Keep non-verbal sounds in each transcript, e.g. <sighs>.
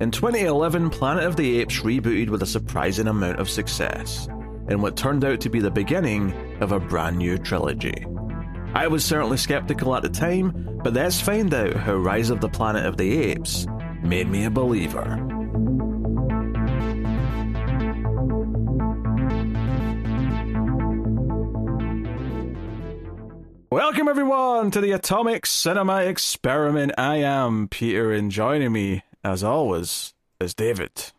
In 2011, Planet of the Apes rebooted with a surprising amount of success, in what turned out to be the beginning of a brand new trilogy. I was certainly skeptical at the time, but let's find out how Rise of the Planet of the Apes made me a believer. Welcome everyone to the Atomic Cinema Experiment. I am Peter, and joining me, as always, is David.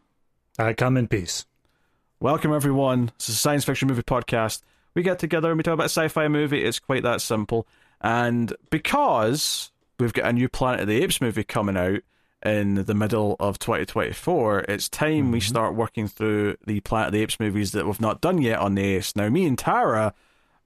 I come in peace. Welcome everyone. This is a science fiction movie podcast. We get together and we talk about a sci-fi movie. It's quite that simple. And because we've got a new Planet of the Apes movie coming out in the middle of 2024, it's time mm-hmm. we start working through the Planet of the Apes movies that we've not done yet on the Ace. Now, me and Tara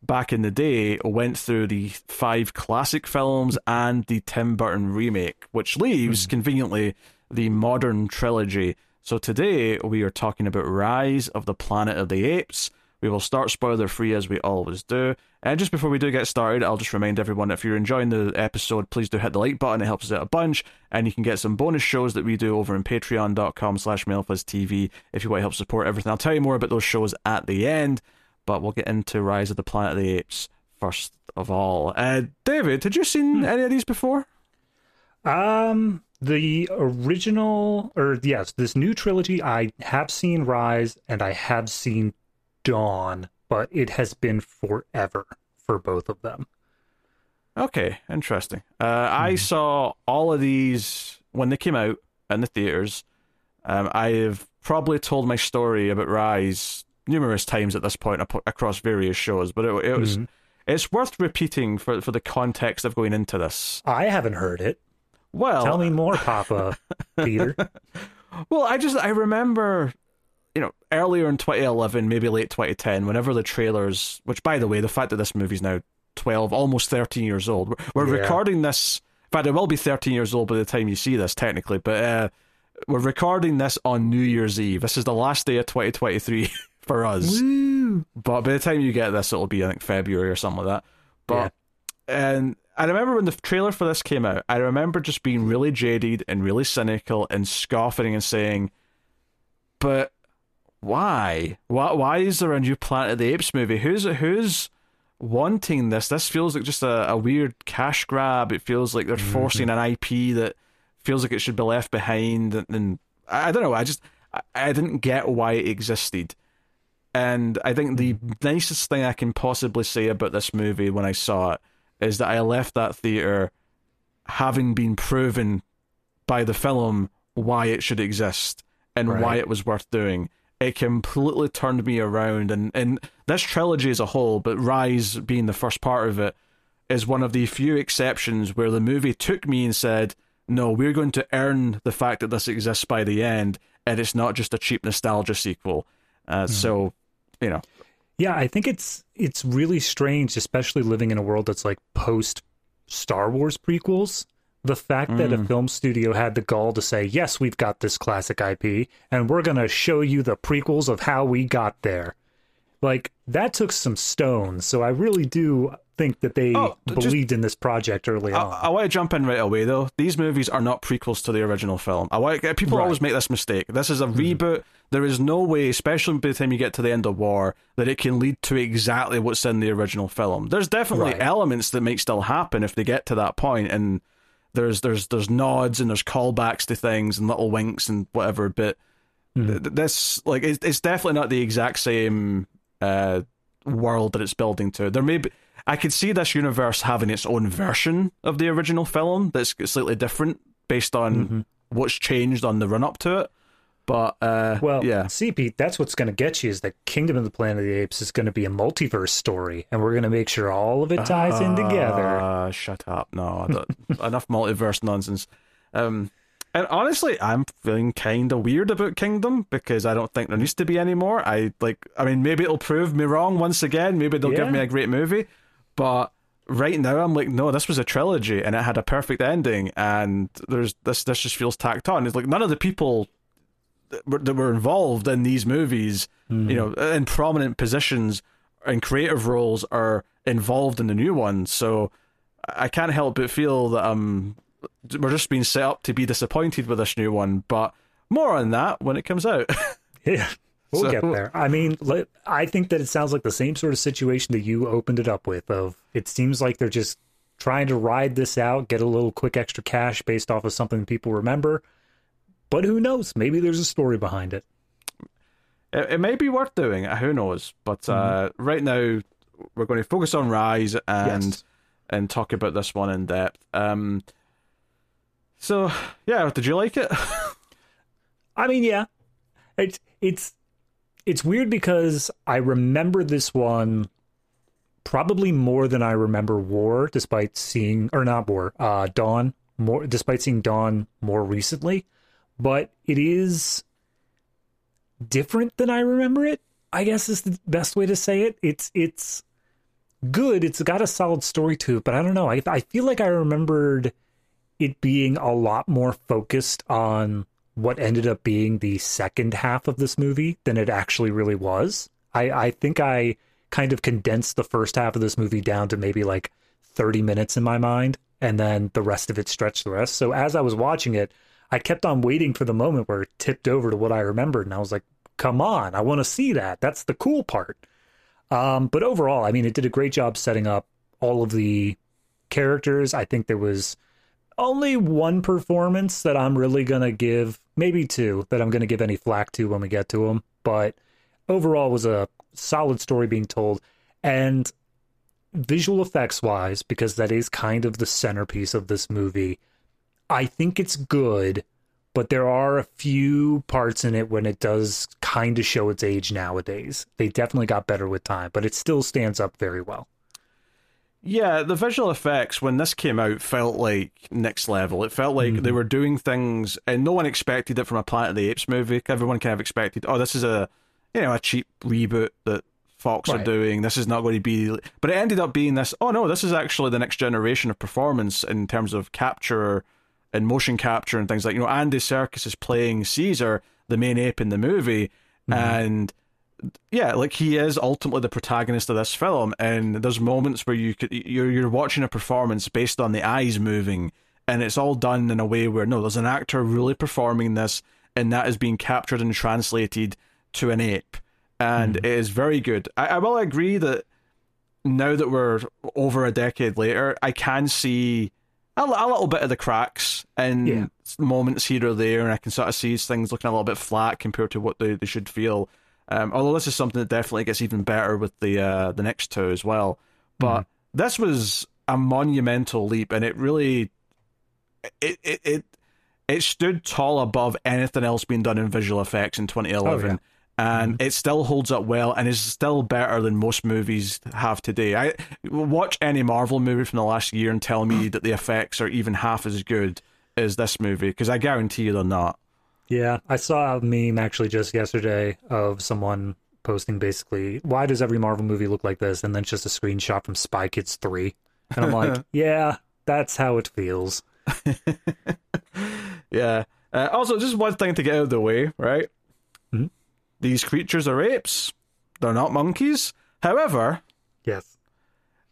back in the day went through the five classic films and the Tim Burton remake, which leaves mm. conveniently the modern trilogy. So today we are talking about Rise of the Planet of the Apes. We will start spoiler free as we always do. And just before we do get started, I'll just remind everyone if you're enjoying the episode, please do hit the like button. It helps us out a bunch. And you can get some bonus shows that we do over in patreon.com slash TV if you want to help support everything. I'll tell you more about those shows at the end but we'll get into Rise of the Planet of the Apes first of all. Uh, David, had you seen hmm. any of these before? Um, the original, or yes, this new trilogy, I have seen Rise and I have seen Dawn, but it has been forever for both of them. Okay, interesting. Uh, mm I saw all of these when they came out in the theaters. Um, I have probably told my story about Rise numerous times at this point across various shows, but it, it was mm-hmm. it's worth repeating for for the context of going into this. I haven't heard it. Well, tell me more, Papa <laughs> Peter. well, I just I remember, you know, earlier in 2011, maybe late 2010, whenever the trailers. Which, by the way, the fact that this movie's now 12, almost 13 years old. We're, we're yeah. recording this. In fact, it will be 13 years old by the time you see this, technically. But uh, we're recording this on New Year's Eve. This is the last day of 2023 <laughs> for us. Woo! But by the time you get this, it'll be I think February or something like that. But yeah. and I remember when the trailer for this came out, I remember just being really jaded and really cynical and scoffing and saying, "But why? Why? Why is there a new Planet of the Apes movie? Who's who's wanting this? This feels like just a, a weird cash grab. It feels like they're mm-hmm. forcing an IP that feels like it should be left behind. And, and I, I don't know. I just I, I didn't get why it existed." And I think the nicest thing I can possibly say about this movie when I saw it is that I left that theater having been proven by the film why it should exist and right. why it was worth doing. It completely turned me around, and, and this trilogy as a whole, but Rise being the first part of it, is one of the few exceptions where the movie took me and said, No, we're going to earn the fact that this exists by the end, and it's not just a cheap nostalgia sequel. Uh, mm. So you know. Yeah, I think it's it's really strange, especially living in a world that's like post Star Wars prequels. The fact mm. that a mm. film studio had the gall to say, "Yes, we've got this classic IP, and we're going to show you the prequels of how we got there." Like that took some stones. So I really do think that they oh, believed just, in this project early on. I, I, want to jump in right away though. These movies are not prequels to the original film. I want people right. always make this mistake. This is a mm reboot. There is no way, especially by the time you get to the end of war, that it can lead to exactly what's in the original film. There's definitely right. elements that may still happen if they get to that point, and there's there's there's nods and there's callbacks to things and little winks and whatever. But mm th- this like it's, it's definitely not the exact same uh, world that it's building to. There may be I could see this universe having its own version of the original film that's slightly different based on mm-hmm. what's changed on the run up to it. But uh, well, yeah. See, Pete, that's what's going to get you is that Kingdom of the Planet of the Apes is going to be a multiverse story, and we're going to make sure all of it ties uh, in together. Uh, shut up! No, <laughs> enough multiverse nonsense. Um, and honestly, I'm feeling kind of weird about Kingdom because I don't think there needs to be any more. I like, I mean, maybe it'll prove me wrong once again. Maybe they'll yeah. give me a great movie, but right now I'm like, no, this was a trilogy and it had a perfect ending, and there's this this just feels tacked on. It's like none of the people that were, that were involved in these movies, mm. you know, in prominent positions and creative roles are involved in the new one. So I can't help but feel that um we're just being set up to be disappointed with this new one, but more on that when it comes out. <laughs> yeah. We'll so, get there. I mean, I think that it sounds like the same sort of situation that you opened it up with. Of it seems like they're just trying to ride this out, get a little quick extra cash based off of something people remember. But who knows? Maybe there's a story behind it. It, it may be worth doing. Who knows? But mm-hmm. uh, right now, we're going to focus on Rise and yes. and talk about this one in depth. Um, so yeah, did you like it? <laughs> I mean, yeah, it's it's it's weird because I remember this one probably more than I remember War, despite seeing or not War, uh, Dawn more, despite seeing Dawn more recently. But it is different than I remember it. I guess is the best way to say it. It's it's good. It's got a solid story to it, but I don't know. I I feel like I remembered it being a lot more focused on what ended up being the second half of this movie than it actually really was. I, I think I kind of condensed the first half of this movie down to maybe like 30 minutes in my mind, and then the rest of it stretched the rest. So as I was watching it, I kept on waiting for the moment where it tipped over to what I remembered, and I was like, come on, I want to see that. That's the cool part. Um, but overall, I mean, it did a great job setting up all of the characters. I think there was only one performance that I'm really going to give, maybe two, that I'm going to give any flack to when we get to them. But overall, was a solid story being told. And visual effects wise, because that is kind of the centerpiece of this movie, I think it's good. But there are a few parts in it when it does kind of show its age nowadays. They definitely got better with time, but it still stands up very well. Yeah, the visual effects when this came out felt like next level. It felt like mm-hmm. they were doing things, and no one expected it from a Planet of the Apes movie. Everyone kind of expected, oh, this is a you know a cheap reboot that Fox right. are doing. This is not going to be, but it ended up being this. Oh no, this is actually the next generation of performance in terms of capture and motion capture and things like you know. Andy Serkis is playing Caesar, the main ape in the movie, mm-hmm. and yeah, like he is ultimately the protagonist of this film, and there's moments where you could you're you're watching a performance based on the eyes moving, and it's all done in a way where no, there's an actor really performing this, and that is being captured and translated to an ape, and mm. it is very good. I, I will agree that now that we're over a decade later, I can see a, a little bit of the cracks and yeah. moments here or there, and I can sort of see things looking a little bit flat compared to what they, they should feel. Um, although this is something that definitely gets even better with the uh, the next two as well. But mm. this was a monumental leap, and it really it it it, it stood tall above anything else being done in visual effects in 2011. Oh, yeah. And mm it still holds up well, and is still better than most movies have today. I watch any Marvel movie from the last year and tell me <clears throat> that the effects are even half as good as this movie, because I guarantee you they're not. Yeah, I saw a meme actually just yesterday of someone posting basically, why does every Marvel movie look like this? And then it's just a screenshot from Spy Kids 3. And I'm like, <laughs> yeah, that's how it feels. <laughs> yeah. Uh, also, just one thing to get out of the way, right? Mm-hmm. These creatures are apes. They're not monkeys. However, yes.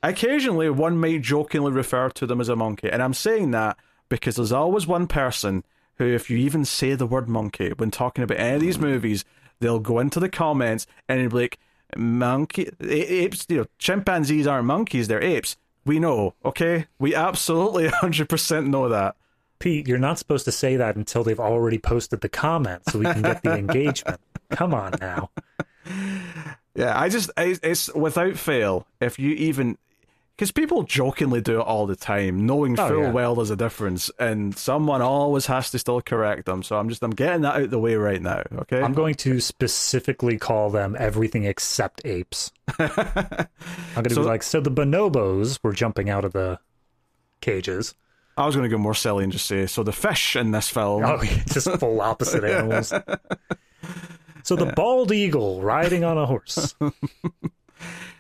Occasionally, one may jokingly refer to them as a monkey. And I'm saying that because there's always one person who, if you even say the word monkey when talking about any of these movies, they'll go into the comments and be like, monkey, apes, you know, chimpanzees aren't monkeys, they're apes. We know, okay? We absolutely <laughs> 100% know that. Pete, you're not supposed to say that until they've already posted the comment so we can get the <laughs> engagement. Come on now. Yeah, I just, it's without fail, if you even, because people jokingly do it all the time, knowing oh, full yeah. well there's a difference, and someone always has to still correct them. So I'm just I'm getting that out the way right now. Okay, I'm going to specifically call them everything except apes. <laughs> I'm going to so, be like, so the bonobos were jumping out of the cages. I was going to go more silly and just say, so the fish in this film, oh, just full <laughs> opposite animals. <laughs> So the bald eagle riding on a horse.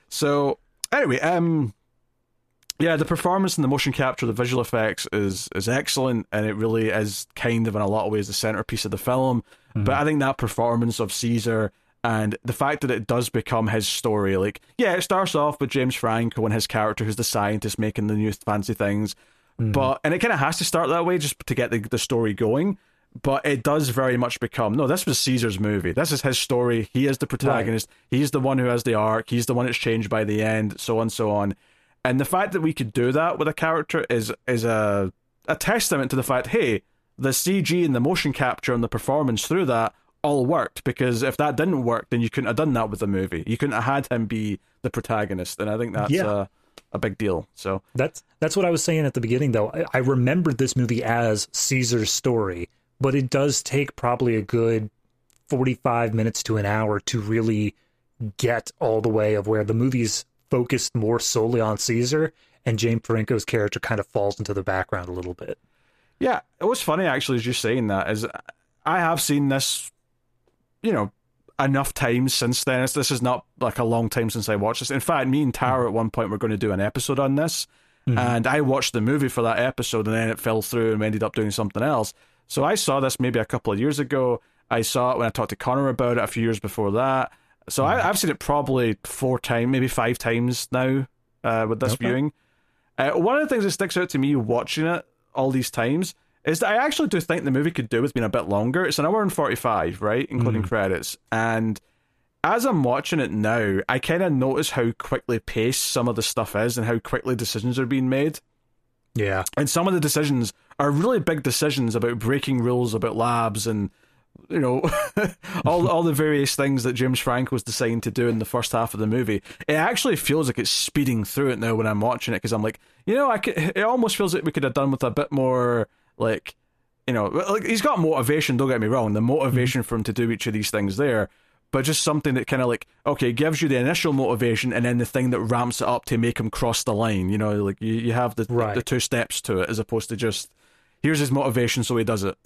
so anyway, um, yeah, the performance and the motion capture, the visual effects is is excellent, and it really is kind of in a lot of ways the centerpiece of the film. Mm-hmm. But I think that performance of Caesar and the fact that it does become his story, like yeah, it starts off with James Franco and his character who's the scientist making the new fancy things, mm-hmm. but and it kind of has to start that way just to get the, the story going. but it does very much become no. This was Caesar's movie. This is his story. He is the protagonist. Right. He's the one who has the arc. He's the one that's changed by the end. So on, so on. And the fact that we could do that with a character is is a a testament to the fact. Hey, the CG and the motion capture and the performance through that all worked because if that didn't work, then you couldn't have done that with the movie. You couldn't have had him be the protagonist, and I think that's yeah. a, a big deal. So that's that's what I was saying at the beginning, though. I, I remembered this movie as Caesar's story, but it does take probably a good forty-five minutes to an hour to really get all the way of where the movie's focused more solely on Caesar, and James Franco's character kind of falls into the background a little bit. Yeah, it was funny actually, as you're saying that is, I have seen this you know, enough times since then. This is not like a long time since I watched this. In fact, me and Tara at one point were going to do an episode on this, mm-hmm. and I watched the movie for that episode, and then it fell through, and we ended up doing something else. So I saw this maybe a couple of years ago. I saw it when I talked to Connor about it a few years before that. So mm-hmm. I, have seen it probably four times, maybe five times now uh, with this okay. viewing. Uh, one of the things that sticks out to me watching it all these times is that I actually do think the movie could do with being a bit longer. It's an hour and 45, right? Including mm. credits. And as I'm watching it now, I kind of notice how quickly paced some of the stuff is and how quickly decisions are being made. Yeah. And some of the decisions are really big decisions about breaking rules about labs and you know <laughs> all all the various things that James Franco was deciding to do in the first half of the movie. It actually feels like it's speeding through it now when I'm watching it because I'm like, you know, I could, it almost feels like we could have done with a bit more like, you know, like he's got motivation. Don't get me wrong. The motivation mm-hmm. for him to do each of these things there, but just something that kind of like okay gives you the initial motivation and then the thing that ramps it up to make him cross the line. You know, like you, you have the right. the two steps to it as opposed to just here's his motivation, so he does it. <laughs>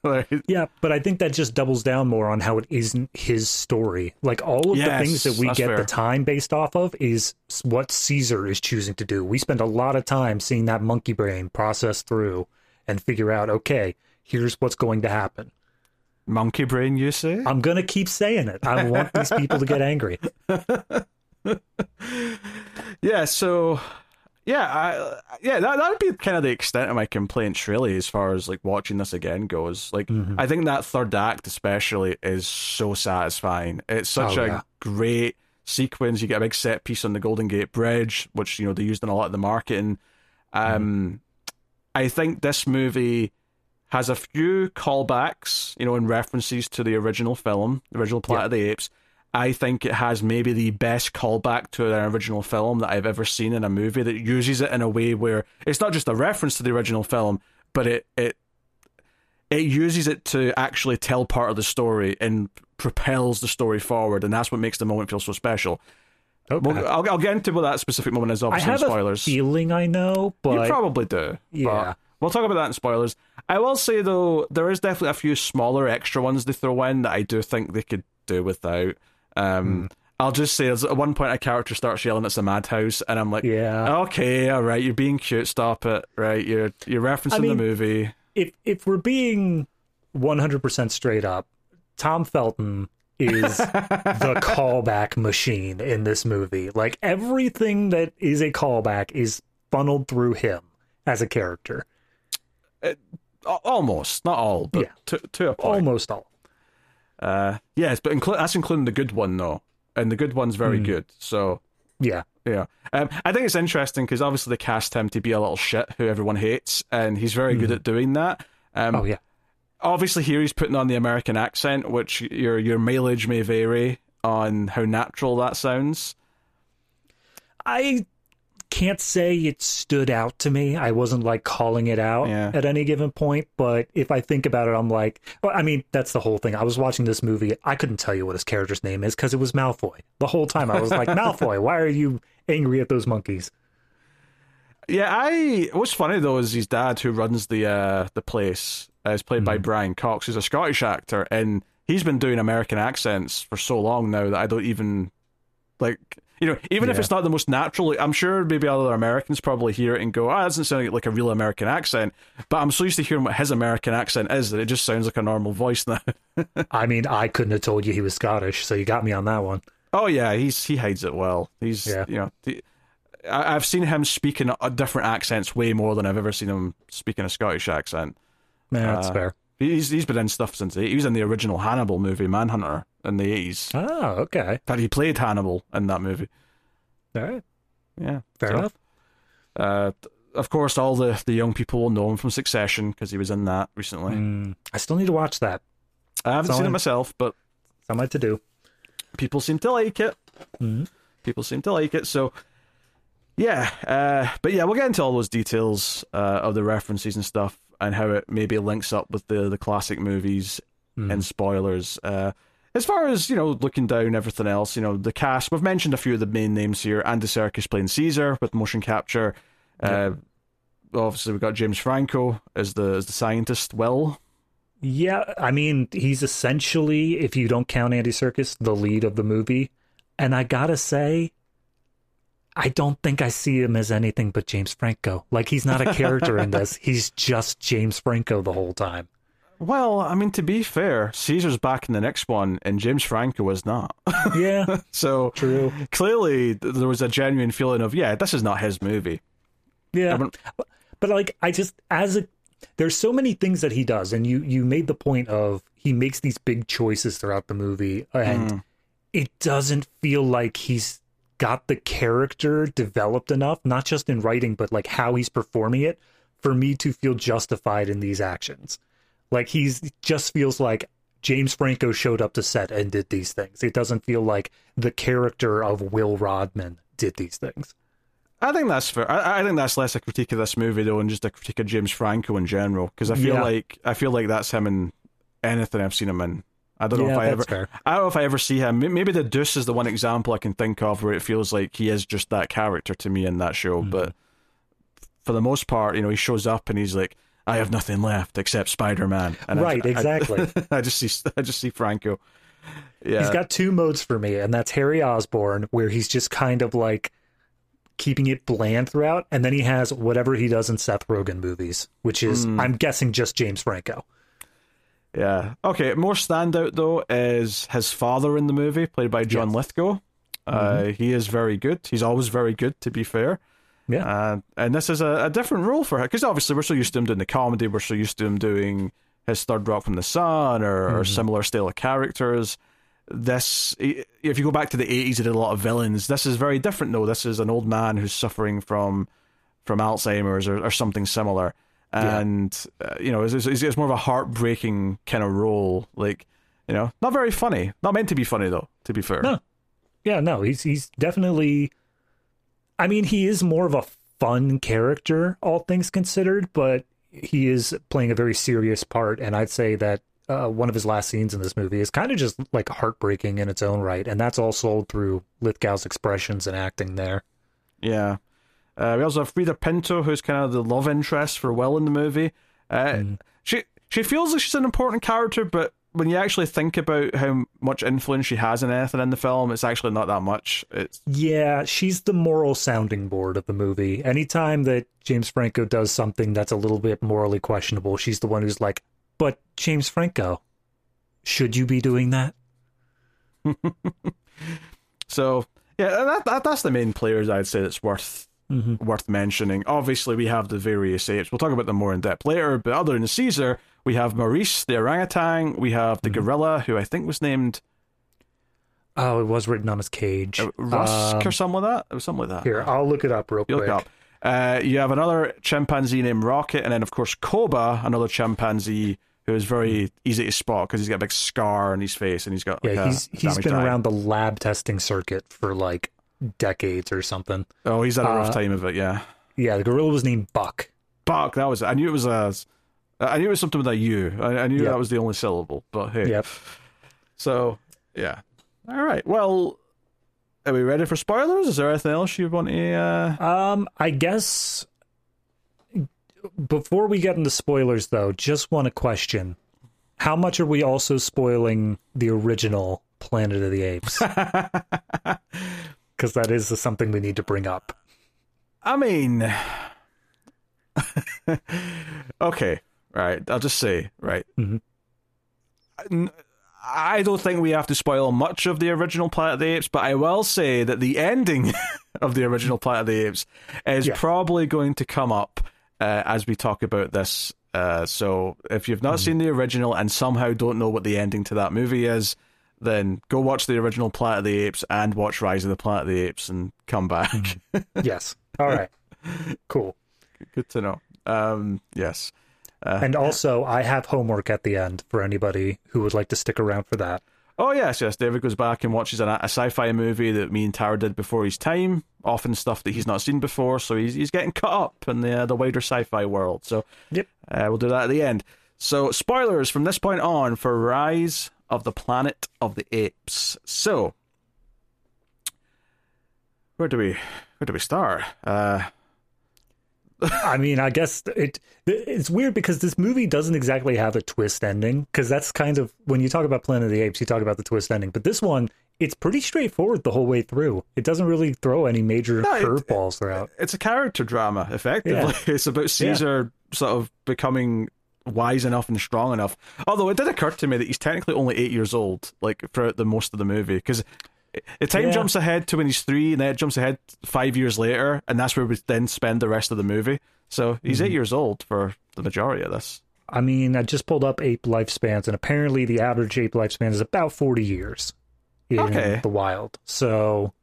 <laughs> right. Yeah, but I think that just doubles down more on how it isn't his story. Like all of yes, the things that we get fair. the time based off of is what Caesar is choosing to do. We spend a lot of time seeing that monkey brain process through and figure out, okay, here's what's going to happen. Monkey brain, you say? I'm going to keep saying it. I want these people to get angry. <laughs> yeah, so yeah, I, yeah, that that would be kind of the extent of my complaints, really, as far as like watching this again goes. Like, mm-hmm. I think that third act, especially, is so satisfying. It's such oh, a yeah. great sequence. You get a big set piece on the Golden Gate Bridge, which you know they used in a lot of the marketing. Um, mm-hmm. I think this movie has a few callbacks, you know, and references to the original film, the original Planet of the Apes. I think it has maybe the best callback to an original film that I've ever seen in a movie that uses it in a way where it's not just a reference to the original film, but it it it uses it to actually tell part of the story and propels the story forward, and that's what makes the moment feel so special. Okay. Well, I'll, I'll get into what that specific moment is. Obviously, I have spoilers. A feeling I know, but you probably do. Yeah, we'll talk about that in spoilers. I will say though, there is definitely a few smaller extra ones they throw in that I do think they could do without. Um, mm. I'll just say, at one point, a character starts yelling, "It's a madhouse," and I'm like, "Yeah, okay, all right, you're being cute. Stop it, right? You're you're referencing I mean, the movie." If if we're being 100 percent straight up, Tom Felton is <laughs> the callback machine in this movie. Like everything that is a callback is funneled through him as a character. It, almost, not all, but yeah. to, to a point. Almost all. Uh, yes, but inclu- that's including the good one though, and the good one's very mm. good. So yeah, yeah. Um, I think it's interesting because obviously they cast him to be a little shit who everyone hates, and he's very mm. good at doing that. Um, oh yeah obviously here he's putting on the American accent, which your your mileage may vary on how natural that sounds. I can't say it stood out to me. I wasn't like calling it out yeah. at any given point, but if I think about it, I'm like, well, I mean, that's the whole thing. I was watching this movie. I couldn't tell you what his character's name is because it was Malfoy. The whole time I was like, <laughs> Malfoy, why are you angry at those monkeys? Yeah, I. What's funny though is his dad, who runs the uh, the place, uh, is played mm. by. Brian Cox, who's a Scottish actor, and he's been doing American accents for so long now that I don't even like. You know, even yeah. if it's not the most natural, I'm sure maybe other Americans probably hear it and go, "Ah, oh, that doesn't sound like a real American accent." But I'm so used to hearing what his American accent is that it just sounds like a normal voice now. <laughs> I mean, I couldn't have told you he was Scottish, so you got me on that one. Oh yeah, he's he hides it well. He's yeah. you know. The, I've seen him speak speaking different accents way more than I've ever seen him speaking a Scottish accent. Yeah, that's uh, fair. He's he's been in stuff since he was in the original Hannibal movie, Manhunter, in the eighties. Oh, okay. That he played Hannibal in that movie. All right. Yeah, fair so, enough. Uh, of course, all the, the young people will know him from Succession because he was in that recently. Mm, I still need to watch that. I haven't seen it myself, but on to do. People seem to like it. Mm-hmm. People seem to like it. So, yeah. Uh, but yeah, we'll get into all those details uh, of the references and stuff and how it maybe links up with the, the classic movies Mm. and spoilers. Uh, as far as, you know, looking down everything else, you know, the cast, we've mentioned a few of the main names here. Andy Serkis playing Caesar with motion capture. Uh, obviously, we've got James Franco as the as the scientist, Will. Yeah, I mean, he's essentially, if you don't count Andy Serkis, the lead of the movie. And I gotta say, I don't think I see him as anything but James Franco. Like, he's not a character in this. <laughs> He's just James Franco the whole time. Well, I mean, to be fair, Caesar's back in the next one, and James Franco is not. <laughs> Yeah, so true. clearly, there was a genuine feeling of, yeah, this is not his movie. Yeah. I mean- But like I just as a there's so many things that he does and you you made the point of he makes these big choices throughout the movie and Mm. it doesn't feel like he's got the character developed enough not just in writing but like how he's performing it for me to feel justified in these actions. Like he's just feels like James Franco showed up to set and did these things. It doesn't feel like the character of Will Rodman did these things. I think that's fair. I, I think that's less a critique of this movie though, and just a critique of James Franco in general. Because I feel Yeah. like I feel like that's him in anything I've seen him in. I don't know Yeah, if I ever. fair. I don't know if I ever see him. Maybe the Deuce is the one example I can think of where it feels like he is just that character to me in that show. Mm-hmm. But for the most part, you know, he shows up and he's like, "I have nothing left except Spider Man." Right, exactly. <laughs> I, just see, I just see Franco. Yeah, He's got two modes for me, and that's Harry Osborn, where he's just kind of like keeping it bland throughout, and then he has whatever he does in Seth Rogen movies, which is Hmm. I'm guessing just James Franco. Yeah. Okay. More standout though is his father in the movie, played by John Yes. Lithgow. Uh, he is very good. He's always very good, to be fair. Yeah. Uh, and this is a, a different role for him because obviously we're so used to him doing the comedy. We're so used to him doing his third rock from the sun or, or similar style of characters. This, if you go back to the eighties, he did a lot of villains. This is very different though. This is an old man who's suffering from from Alzheimer's or, or something similar, Yeah. and uh, you know, it's, it's, it's more of a heartbreaking kind of role. Like, you know, not very funny. Not meant to be funny though. To be fair. No. Yeah, no, he's he's definitely I mean, he is more of a fun character, all things considered, but he is playing a very serious part, and I'd say that uh, one of his last scenes in this movie is kind of just like heartbreaking in its own right, and that's all sold through Lithgow's expressions and acting there. Yeah. Uh, we also have Freida Pinto, who's kind of the love interest for Will in the movie. Uh, She she feels like she's an important character, but when you actually think about how much influence she has in anything in the film, it's actually not that much. It's Yeah, she's the moral sounding board of the movie. Anytime that James Franco does something that's a little bit morally questionable, she's the one who's like, "But James Franco, should you be doing that?" <laughs> so yeah, that, that that's the main players I'd say that's worth worth mentioning. Obviously, we have the various apes. We'll talk about them more in depth later. But other than Caesar, we have Maurice the orangutan. We have the gorilla, who I think was named Oh, it was written on his cage. uh, Rusk Um, or something like that. It was something like that. Here, I'll look it up real You quick. up. Uh, you have another chimpanzee named Rocket, and then of course Koba, another chimpanzee who is very easy to spot because he's got a big scar on his face and he's got like Yeah, a he's he's been eye. around the lab testing circuit for like decades or something. Oh, he's had a rough uh, time of it. Yeah, Yeah, the gorilla was named Buck. Buck. That was. I knew it was a. I knew it was something with a U. I, I knew Yeah. that was the only syllable. But hey, Yep. so yeah. All right. Well, are we ready for spoilers? Is there anything else you want to? Uh... Um, I guess before we get into spoilers, though, just want to question: How much are we also spoiling the original Planet of the Apes? <laughs> Because that is something we need to bring up. I mean, <laughs> okay, right. I'll just say, right. Mhm. N- I don't think we have to spoil much of the original Planet of the Apes, but I will say that the ending <laughs> of the original Planet of the Apes is Yeah. probably going to come up uh, as we talk about this Uh, so if you've not mm. seen the original and somehow don't know what the ending to that movie is, then go watch the original Planet of the Apes and watch Rise of the Planet of the Apes and come back. Mm. <laughs> yes. All right. Cool. Good to know. Um, yes. Uh, and also, I have homework at the end for anybody who would like to stick around for that. Oh yes, yes. David goes back and watches a, a sci-fi movie that me and Tara did before his time. Often stuff that he's not seen before, so he's he's getting caught up in the uh, the wider sci-fi world. So yep, uh, we'll do that at the end. So spoilers from this point on for Rise of the Planet of the Apes. So where do we where do we start? Uh, I mean, I guess it it's weird because this movie doesn't exactly have a twist ending because that's kind of when you talk about Planet of the Apes, you talk about the twist ending, but this one it's pretty straightforward the whole way through. It doesn't really throw any major no, curveballs it, throughout. It's a character drama, effectively. Yeah. <laughs> It's about Caesar yeah. sort of becoming wise enough and strong enough. Although it did occur to me that he's technically only eight years old, like throughout the most of the movie, because the time yeah. jumps ahead to when he's three, and then it jumps ahead five years later, and that's where we then spend the rest of the movie. So he's mm-hmm. eight years old for the majority of this. I mean, I just pulled up ape lifespans, and apparently the average ape lifespan is about 40 years in okay. the wild. So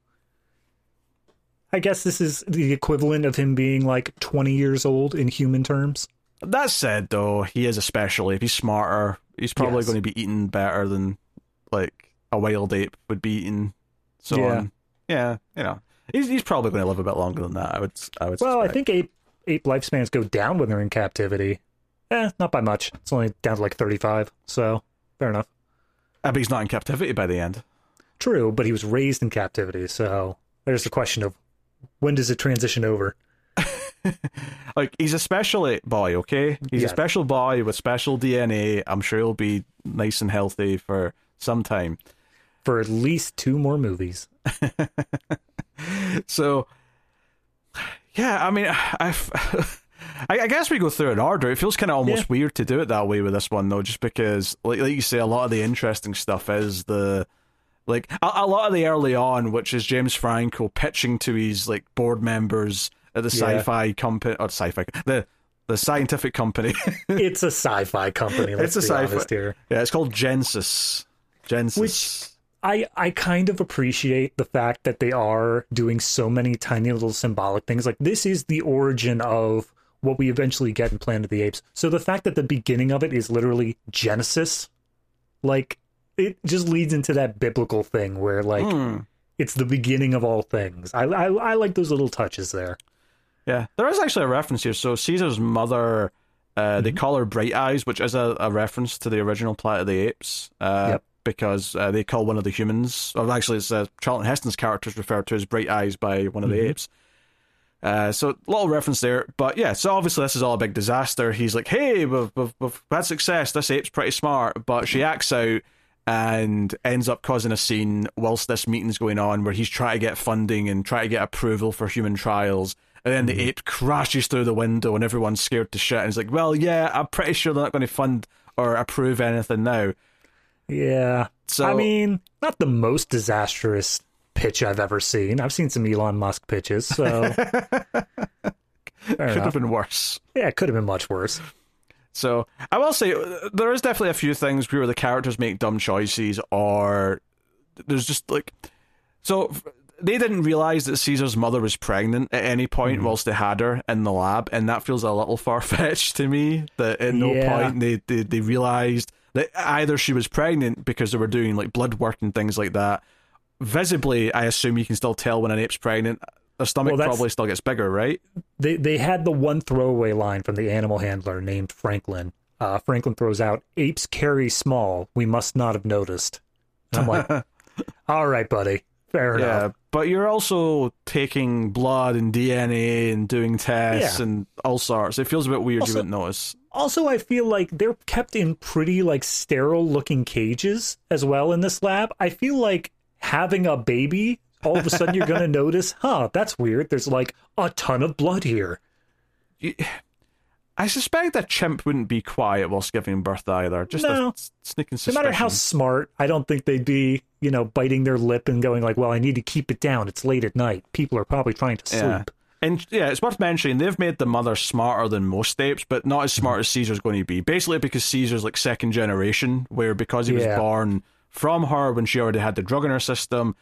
I guess this is the equivalent of him being like 20 years old in human terms. That said, though, he is especially if he's smarter, he's probably yes. going to be eaten better than like a wild ape would be eaten. So yeah, um, yeah you know, he's he's probably going to live a bit longer than that. I would I would. Well, suspect. I think ape ape lifespans go down when they're in captivity. Eh, not by much. It's only down to like thirty five. So fair enough. Uh, but he's not in captivity by the end. True, but he was raised in captivity. So there's the question of when does it transition over? <laughs> like he's a special eh, boy, okay? He's yeah. a special boy with special DNA. I'm sure he'll be nice and healthy for some time for at least two more movies. <laughs> so, yeah, I mean, I've. <laughs> I, guess we go through an order. It feels kind of almost yeah. weird to do it that way with this one, though, just because, like, like you say, a lot of the interesting stuff is the, like, a, a lot of the early on, which is James Franco pitching to his like board members at the yeah. sci-fi company or sci-fi the the scientific company. <laughs> it's a sci-fi company. it's a sci-fi. Here. Yeah, it's called Genesis. Genesis. Which I I kind of appreciate the fact that they are doing so many tiny little symbolic things. Like this is the origin of what we eventually get in Planet of the Apes. So the fact that the beginning of it is literally Genesis, like it just leads into that biblical thing where like mm. it's the beginning of all things. I, I I like those little touches there. Yeah, there is actually a reference here. So Caesar's mother, uh, mm-hmm. they call her Bright Eyes, which is a, a reference to the original Planet of the Apes. Uh, yep because uh, they call one of the humans, or actually, it's uh, Charlton Heston's character is referred to as Bright Eyes by one of the mm-hmm. apes. Uh, so a little reference there, but yeah. So obviously this is all a big disaster. He's like, "Hey, we've, we've, we've had success. This ape's pretty smart," but she acts out and ends up causing a scene whilst this meeting's going on, where he's trying to get funding and try to get approval for human trials. And then mm-hmm. the ape crashes through the window, and everyone's scared to shit. And he's like, "Well, yeah, I'm pretty sure they're not going to fund or approve anything now." Yeah. So I mean, not the most disastrous pitch I've ever seen. I've seen some Elon Musk pitches, so <laughs> could have been worse. Yeah, it could have been much worse. So I will say there is definitely a few things where the characters make dumb choices, or there's just like so they didn't realize that Caesar's mother was pregnant at any point mm-hmm. whilst they had her in the lab, and that feels a little <laughs> far fetched to me. That at no yeah. point they, they they realized that either she was pregnant because they were doing like blood work and things like that. Visibly, I assume you can still tell when an ape's pregnant. The stomach well, probably still gets bigger, right? They they had the one throwaway line from the animal handler named Franklin. Uh, Franklin throws out, "Apes carry small. We must not have noticed." And I'm like, <laughs> "All right, buddy, fair yeah, enough." But you're also taking blood and DNA and doing tests yeah. and all sorts. It feels a bit weird. Also, you wouldn't notice. Also, I feel like they're kept in pretty like sterile looking cages as well in this lab. I feel like having a baby, all of a sudden you're going <laughs> to notice, huh, that's weird. There's like a ton of blood here. I suspect that chimp wouldn't be quiet whilst giving birth either. Just no. a sneaking suspicion. No matter how smart, I don't think they'd be, you know, biting their lip and going like, "Well, I need to keep it down. It's late at night. People are probably trying to sleep." and yeah, it's worth mentioning they've made the mother smarter than most apes, but not as smart as Caesar's going to be. Basically, because Caesar's like second generation, where because he was Yeah. born from her when she already had the drug in her system,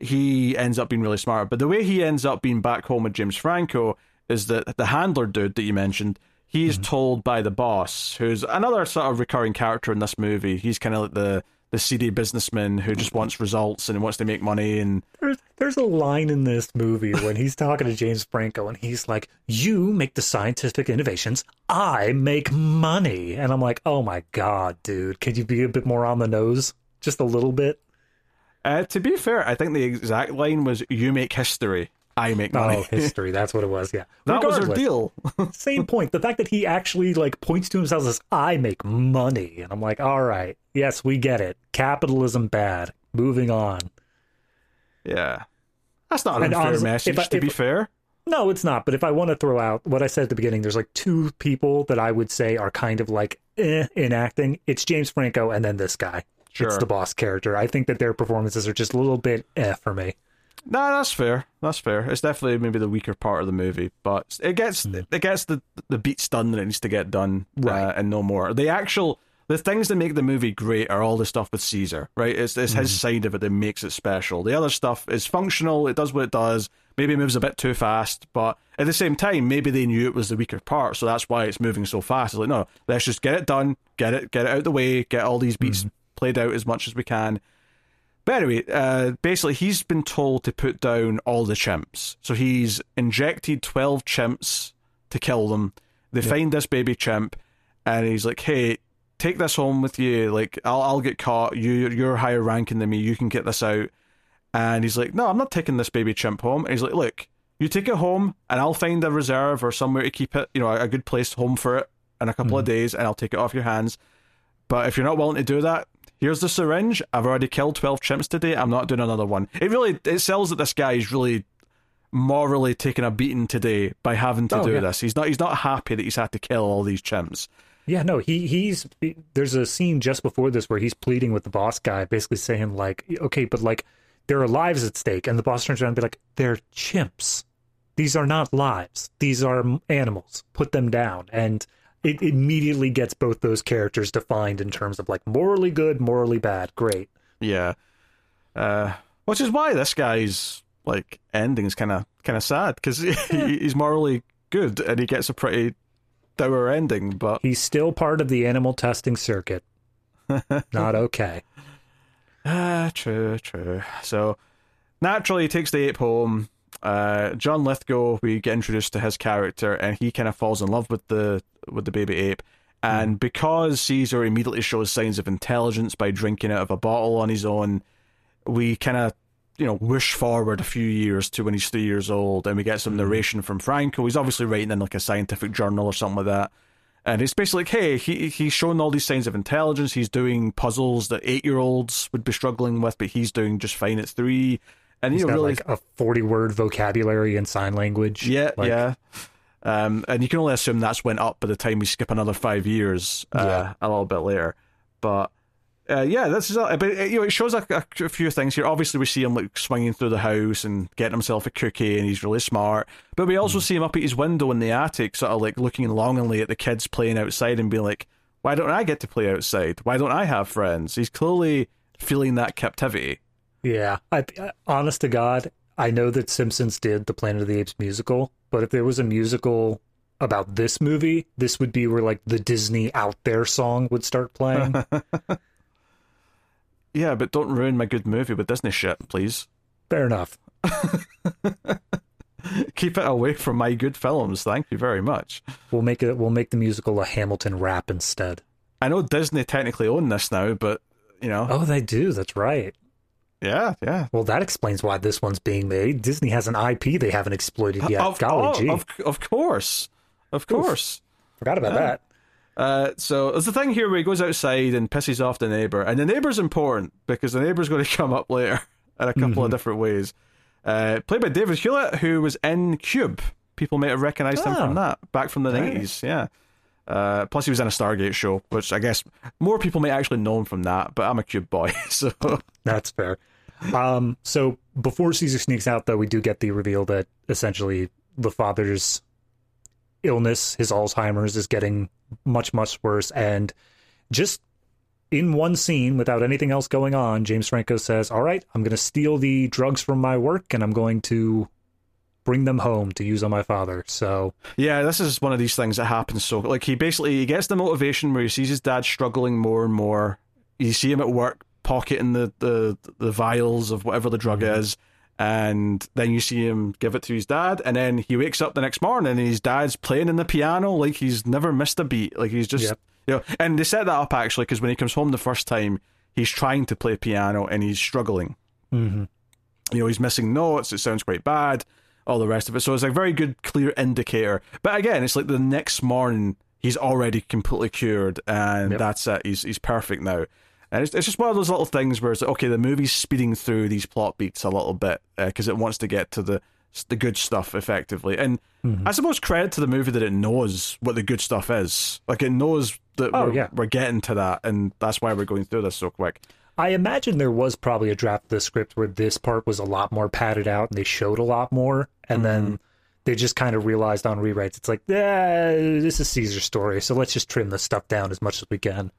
he ends up being really smart. But the way he ends up being back home with James Franco is that the handler dude that you mentioned, he's told by the boss, who's another sort of recurring character in this movie. He's kind of like the the seedy businessman who just wants results and wants to make money and There's, there's a line in this movie when he's talking to James Franco and he's like, You make the scientific innovations, I make money. And I'm like, Oh my God, dude, could you be a bit more on the nose? Just a little bit? Uh, to be fair, I think the exact line was "You make history, I make money." Oh, history. That's what it was. Yeah. that was our deal. <laughs> Same point. The fact that he actually like points to himself as I make money, and I'm like, all right, yes, we get it. Capitalism bad. Moving on. yeah, that's not an And unfair message. if I- to if- be fair, No, it's not. But if I want to throw out what I said at the beginning, there's like two people that I would say are kind of like eh, in acting. It's James Franco and then this guy. Sure. It's the boss character. I think that their performances are just a little bit eh for me. No, that's fair. That's fair. It's definitely maybe the weaker part of the movie, but it gets hmm. it gets the the beats done that it needs to get done, uh, Right. and no more. The actual the things that make the movie great are all the stuff with Caesar, right? It's it's his hmm. side of it that makes it special. The other stuff is functional. It does what it does. Maybe it moves a bit too fast, but at the same time, maybe they knew it was the weaker part, so that's why it's moving so fast. It's like, no, let's just get it done, get it, get it out of the way, get all these beats hmm. played out as much as we can. But anyway, uh, basically, he's been told to put down all the chimps. So he's injected 12 chimps to kill them. They find this baby chimp, and he's like, hey, take this home with you. Like, I'll, I'll get caught. You, you're higher ranking than me. You can get this out. And he's like, no, I'm not taking this baby chimp home. And he's like, look, you take it home, and I'll find a reserve or somewhere to keep it, you know, a, a good place home for it in a couple of days, and I'll take it off your hands. But if you're not willing to do that, here's the syringe. I've already killed 12 chimps today. I'm not doing another one. It really it sells that this guy is really morally taking a beating today by having to Oh, do yeah. this. He's not he's not happy that he's had to kill all these chimps. Yeah, no, he he's there's a scene just before this where he's pleading with the boss guy, basically saying like, okay, but like there are lives at stake, and the boss turns around and be like, they're chimps. These are not lives. These are animals. Put them down, and it immediately gets both those characters defined in terms of like morally good, morally bad. Great. Yeah. Uh, which is why this guy's like ending is kind of kind of sad because <laughs> he's morally good and he gets a pretty dour ending. But He's still part of the animal testing circuit. <laughs> not okay. Ah, true, true. So naturally, he takes the ape home. Uh, John Lithgow, we get introduced to his character, and he kind of falls in love with the with the baby ape. Hmm. And because Caesar immediately shows signs of intelligence by drinking out of a bottle on his own, we kind of you know whoosh forward a few years to when he's three years old, and we get some hmm. narration from Franco. He's obviously writing in like a scientific journal or something like that. And it's basically like, hey, he he's showing all these signs of intelligence. He's doing puzzles that eight year olds would be struggling with, but he's doing just fine at three. And He's you know, got really, like a forty word vocabulary in sign language. yeah, Like, yeah. Um, and you can only assume that's went up by the time we skip another five years, uh, Yeah. a little bit later. But uh, yeah, this is. A, but uh, you know, it shows a, a, few things here. Obviously, we see him like swinging through the house and getting himself a cookie, and he's really smart. But we also see him up at his window in the attic, sort of like looking longingly at the kids playing outside and being like, "Why don't I get to play outside? Why don't I have friends?" He's clearly feeling that captivity. Yeah, I, I- honest to God, I know that Simpsons did the Planet of the Apes musical, but if there was a musical about this movie, this would be where like the Disney Out There song would start playing. <laughs> Yeah, but don't ruin my good movie with Disney shit, please. Fair enough. <laughs> Keep it away from my good films. Thank you very much. We'll make it. We'll make the musical a Hamilton rap instead. I know Disney technically own this now, but you know, Oh, they do. That's right. Yeah, yeah. Well, that explains why this one's being made. Disney has an IP they haven't exploited yet. of, Golly oh, gee, of of course, of course. forgot about that. Uh, so there's the thing here where he goes outside and pisses off the neighbor, and the neighbor's important because the neighbor's going <laughs> to come up later in a couple of different ways. Uh, played by David Hewlett, who was in Cube. People may have recognized him from Oh. that back from the nineties. Yeah. Uh, plus, he was in a Stargate show, which I guess more people may actually know him from that. But I'm a Cube boy, <laughs> so That's fair. Um, so before Caesar sneaks out, though, we do get the reveal that essentially the father's illness, his Alzheimer's is getting much, much worse. And just in one scene, without anything else going on, James Franco says, All right, I'm going to steal the drugs from my work and I'm going to bring them home to use on my father. So yeah, this is one of these things that happens. So like he basically he gets the motivation where he sees his dad struggling more and more. You see him at work pocketing the the, the vials of whatever the drug mm-hmm. is. And then you see him give it to his dad, and then he wakes up the next morning and his dad's playing in the piano like he's never missed a beat. Like he's just, yep. you know, and they set that up actually because when he comes home the first time, he's trying to play piano and he's struggling. Mm-hmm. You know, he's missing notes, it sounds quite bad all the rest of it. So it's a very good, clear indicator. But again, it's like the next morning he's already completely cured, and yep. that's it. He's he's perfect now. And it's, it's just one of those little things where it's like, okay, the movie's speeding through these plot beats a little bit because uh, it wants to get to the the good stuff effectively. And mm-hmm. I suppose credit to the movie that it knows what the good stuff is. Like it knows that oh, we're, yeah. we're getting to that, and that's why we're going through this so quick. I imagine there was probably a draft of the script where this part was a lot more padded out and they showed a lot more, and mm-hmm. then they just kind of realized on rewrites it's like, yeah, this is Caesar's story, so let's just trim the stuff down as much as we can.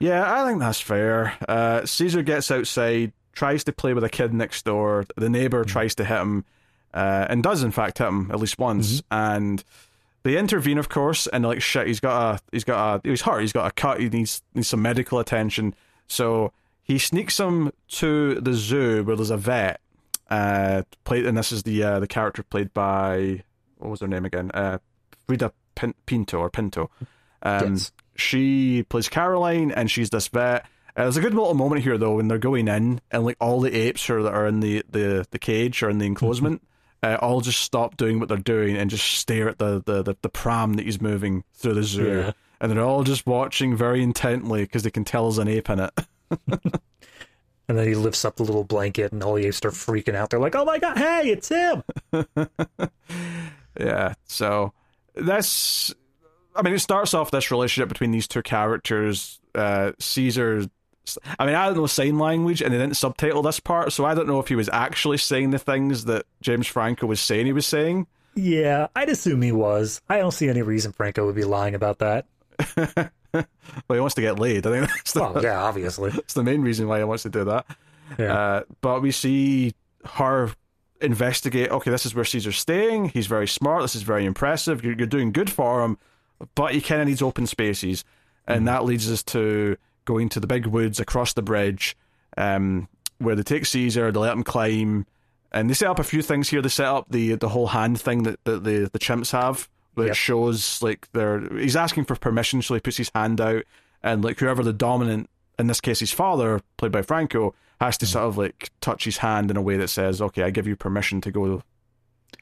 Yeah, I think that's fair. Uh, Caesar gets outside, tries to play with a kid next door. The neighbor mm-hmm. tries to hit him, uh, and does in fact hit him at least once, mm-hmm. and. They intervene, of course, and like shit, he's got a, he's got a, he's hurt, he's got a cut, he needs, needs some medical attention. So he sneaks him to the zoo where there's a vet. Uh, played, and this is the uh, the character played by what was her name again? Uh, Freida Pinto or Pinto. Um, yes. She plays Caroline, and she's this vet. Uh, there's a good little moment here though when they're going in, and like all the apes are that are in the, the, the cage or in the enclosement, uh, all just stop doing what they're doing and just stare at the, the, the, the pram that he's moving through the zoo, yeah. and they're all just watching very intently because they can tell there's an ape in it. <laughs> and then he lifts up the little blanket, and all the apes start freaking out. They're like, "Oh my god, hey, it's him!" <laughs> yeah. So that's. I mean, it starts off this relationship between these two characters. Uh, Caesar. I mean, I don't know sign language, and they didn't subtitle this part, so I don't know if he was actually saying the things that James Franco was saying he was saying. Yeah, I'd assume he was. I don't see any reason Franco would be lying about that. <laughs> well, he wants to get laid. I think <laughs> that's the, well, yeah, obviously. It's the main reason why he wants to do that. Yeah. Uh, but we see her investigate. Okay, this is where Caesar's staying. He's very smart. This is very impressive. You're, you're doing good for him, but he kind of needs open spaces, and mm. that leads us to going to the big woods across the bridge, um, where they take Caesar. They let him climb, and they set up a few things here. They set up the the whole hand thing that, that the the chimps have which yep. shows like they're he's asking for permission, so he puts his hand out, and like whoever the dominant, in this case his father, played by Franco, has to mm. sort of like touch his hand in a way that says, "Okay, I give you permission to go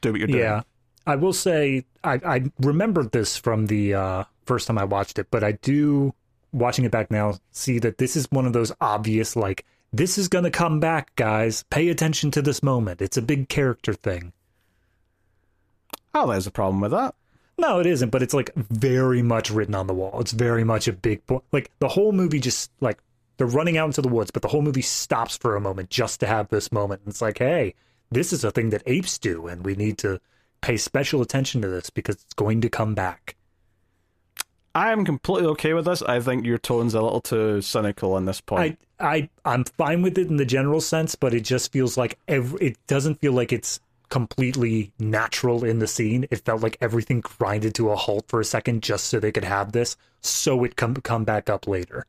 do what you're doing." Yeah, I will say I I remembered this from the uh, first time I watched it, but I do watching it back now see that this is one of those obvious like this is going to come back, guys. Pay attention to this moment. It's a big character thing. Oh, there's a problem with that. No, it isn't, but it's like very much written on the wall. It's very much a big point. Like the whole movie just like they're running out into the woods, but the whole movie stops for a moment just to have this moment. And it's like, hey, this is a thing that apes do, and we need to pay special attention to this because it's going to come back. I am completely okay with this. I think your tone's a little too cynical on this point. I, I I'm fine with it in the general sense, but it just feels like every, it doesn't feel like it's completely natural in the scene. It felt like everything grinded to a halt for a second just so they could have this, so it come come back up later.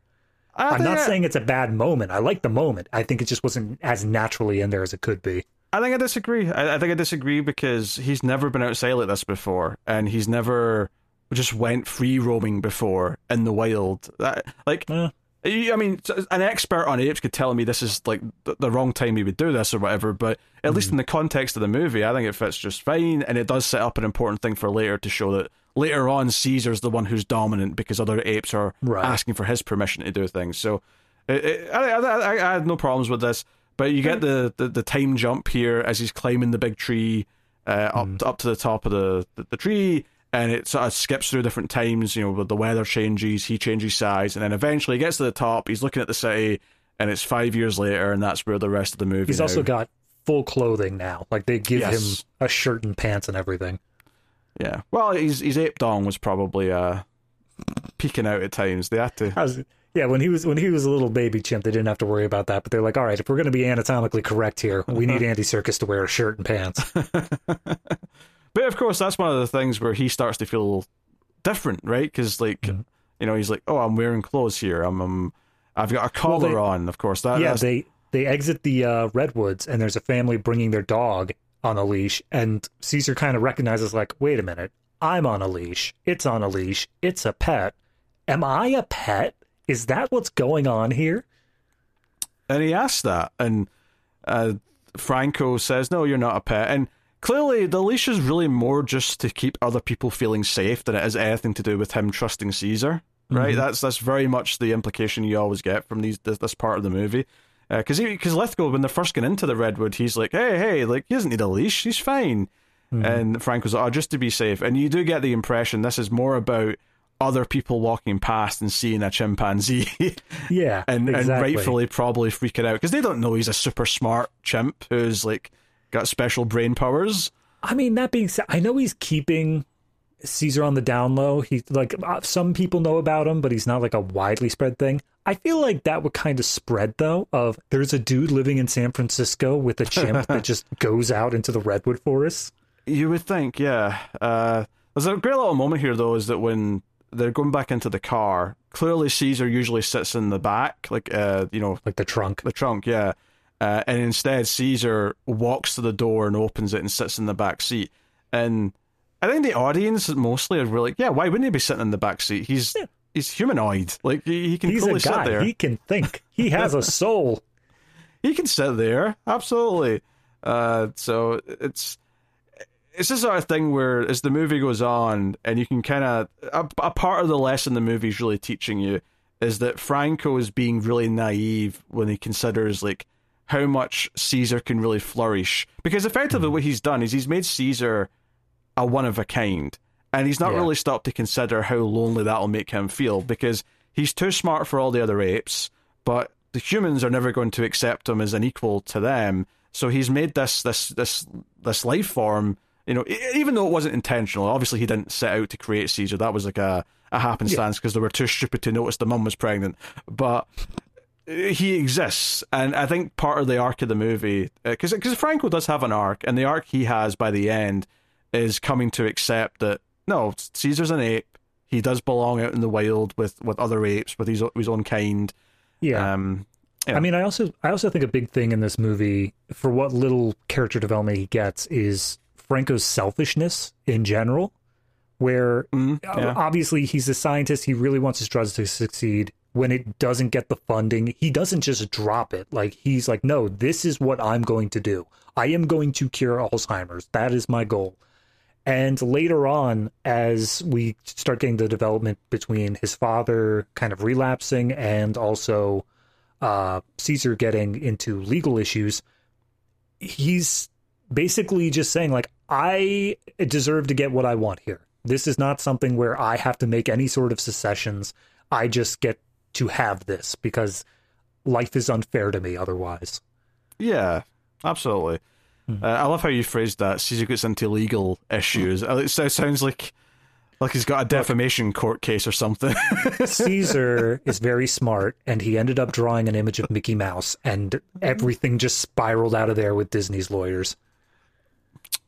I'm not saying it's a bad moment. I like the moment. I think it just wasn't as naturally in there as it could be. I think I disagree. I, I think I disagree because he's never been outside like this before, and he's never just went free roaming before in the wild. That, like, eh. I mean, an expert on apes could tell me this is like the wrong time he would do this or whatever, but at mm. least in the context of the movie, I think it fits just fine, and it does set up an important thing for later to show that later on Caesar's the one who's dominant because other apes are right. asking for his permission to do things. So it, it, I, I, I, had no problems with this, but you get the, the, the time jump here as he's climbing the big tree uh, up mm. up to the top of the, the, the tree and it sort of skips through different times. You know, the weather changes, he changes size, and then eventually he gets to the top. He's looking at the city, and it's five years later, and that's where the rest of the movie. He's now. also got full clothing now. Like they give yes. him a shirt and pants and everything. Yeah. Well, his his ape dong was probably uh peeking out at times. They had to. Yeah, when he was when he was a little baby chimp, they didn't have to worry about that. But they're like, all right, if we're going to be anatomically correct here, we need <laughs> Andy Serkis to wear a shirt and pants. <laughs> but of course, that's one of the things where he starts to feel different, right? Because like, mm-hmm. you know, he's like, oh, I'm wearing clothes here. I'm, I'm I've got a collar well, they, on. Of course, that yeah. They they exit the uh, redwoods, and there's a family bringing their dog on a leash, and Caesar kind of recognizes, like, wait a minute, I'm on a leash. It's on a leash. It's a pet. Am I a pet? Is that what's going on here? And he asks that, and uh, Franco says, "No, you're not a pet." And clearly, the leash is really more just to keep other people feeling safe than it has anything to do with him trusting Caesar. Right? Mm-hmm. That's that's very much the implication you always get from these this, this part of the movie. Because uh, because Lithgow, when they're first getting into the redwood, he's like, "Hey, hey, like he doesn't need a leash. He's fine." Mm-hmm. And Frank was like, "Oh, just to be safe." And you do get the impression this is more about other people walking past and seeing a chimpanzee. <laughs> yeah, and exactly. and rightfully probably freaking out because they don't know he's a super smart chimp who's like got special brain powers. I mean, that being said, I know he's keeping Caesar on the down low. He's like uh, some people know about him, but he's not like a widely spread thing. I feel like that would kind of spread though. Of there's a dude living in San Francisco with a chimp that just <laughs> goes out into the redwood forest. You would think, yeah. Uh, there's a great little moment here though, is that when they're going back into the car. Clearly, Caesar usually sits in the back, like uh, you know, like the trunk. The trunk, yeah. Uh, and instead, Caesar walks to the door and opens it and sits in the back seat. And I think the audience mostly are really like, yeah, why wouldn't he be sitting in the back seat? He's yeah. he's humanoid. Like he, he can he's totally sit there. He can think. He <laughs> has a soul. he can sit there. Absolutely. Uh, so it's it's this sort of thing where as the movie goes on and you can kind of a, a, part of the lesson the movie's really teaching you is that franco is being really naive when he considers like how much caesar can really flourish. Because effectively mm-hmm. what he's done is he's made caesar a one of a kind. And he's not yeah. really stopped to consider how lonely that'll make him feel because he's too smart for all the other apes but the humans are never going to accept him as an equal to them. So he's made this this this this life form you know, even though it wasn't intentional, obviously he didn't set out to create Caesar. That was like a, a happenstance because yeah. they were too stupid to notice the mum was pregnant. But he exists, and I think part of the arc of the movie, because uh, because Franco does have an arc, and the arc he has by the end is coming to accept that no, Caesar's an ape. He does belong out in the wild with, with other apes, with his his own kind. Yeah. Um, yeah. I mean, I also I also think a big thing in this movie for what little character development he gets is Franco's selfishness in general, where mm, yeah. obviously he's a scientist, he really wants his drugs to succeed. When it doesn't get the funding, he doesn't just drop it. Like he's like, no, this is what I'm going to do. I am going to cure Alzheimer's. That is my goal. And later on, as we start getting the development between his father kind of relapsing and also uh, Caesar getting into legal issues, he's basically just saying, like, I deserve to get what I want here. This is not something where I have to make any sort of secessions. I just get to have this because life is unfair to me otherwise. Yeah, absolutely. Hmm. Uh, I love how you phrased that. Caesar gets into legal issues. Hmm. It sounds like like he's got a defamation court case or something. <laughs> Caesar is very smart, and he ended up drawing an image of Mickey Mouse, and everything just spiraled out of there with Disney's lawyers.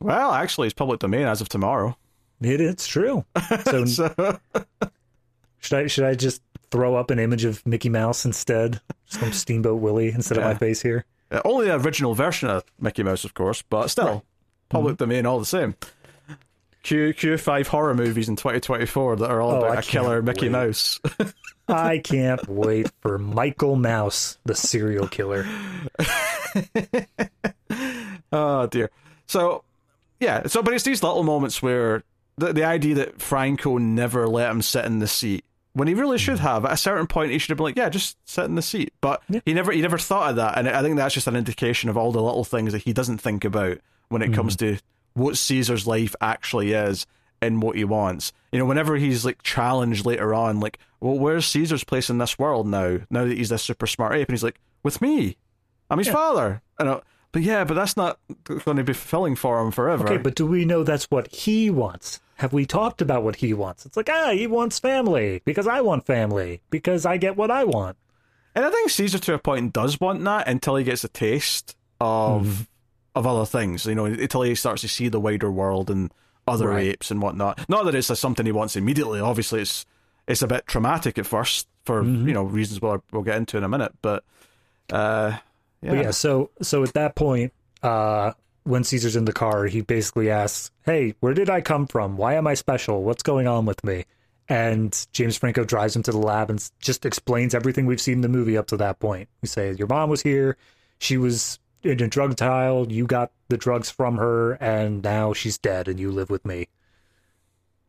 Well, actually, it's public domain as of tomorrow. It, it's true. So, <laughs> so... should I should I just throw up an image of Mickey Mouse instead, just from Steamboat Willie instead yeah. of my face here? Uh, only the original version of Mickey Mouse, of course, but still right. public mm-hmm. domain all the same. Q Q five horror movies in 2024 that are all oh, about I a killer Mickey wait. Mouse. <laughs> I <laughs> can't wait for Michael Mouse, the serial killer. oh dear. So yeah, so but it's these little moments where the the idea that Franco never let him sit in the seat when he really should mm. have. At a certain point, he should have been like, "Yeah, just sit in the seat." But yeah. he never he never thought of that, and I think that's just an indication of all the little things that he doesn't think about when it mm. comes to what Caesar's life actually is and what he wants. You know, whenever he's like challenged later on, like, "Well, where's Caesar's place in this world now? Now that he's this super smart ape?" and he's like, "With me, I'm his yeah. father." And But yeah, but that's not going to be fulfilling for him forever. Okay, but do we know that's what he wants? Have we talked about what he wants? It's like, ah, he wants family because I want family because I get what I want. And I think Caesar, to a point, does want that until he gets a taste of mm. of other things. You know, until he starts to see the wider world and other right. apes and whatnot. Not that it's a, something he wants immediately. Obviously, it's it's a bit traumatic at first for mm-hmm. you know reasons we'll we'll get into in a minute. But uh, yeah. But yeah. So so at that point, uh, when Caesar's in the car, he basically asks, "Hey, where did I come from? Why am I special? What's going on with me?" And James Franco drives him to the lab and just explains everything we've seen in the movie up to that point. We say, Your mom was here. She was in a drug trial. You got the drugs from her, and now she's dead, and you live with me.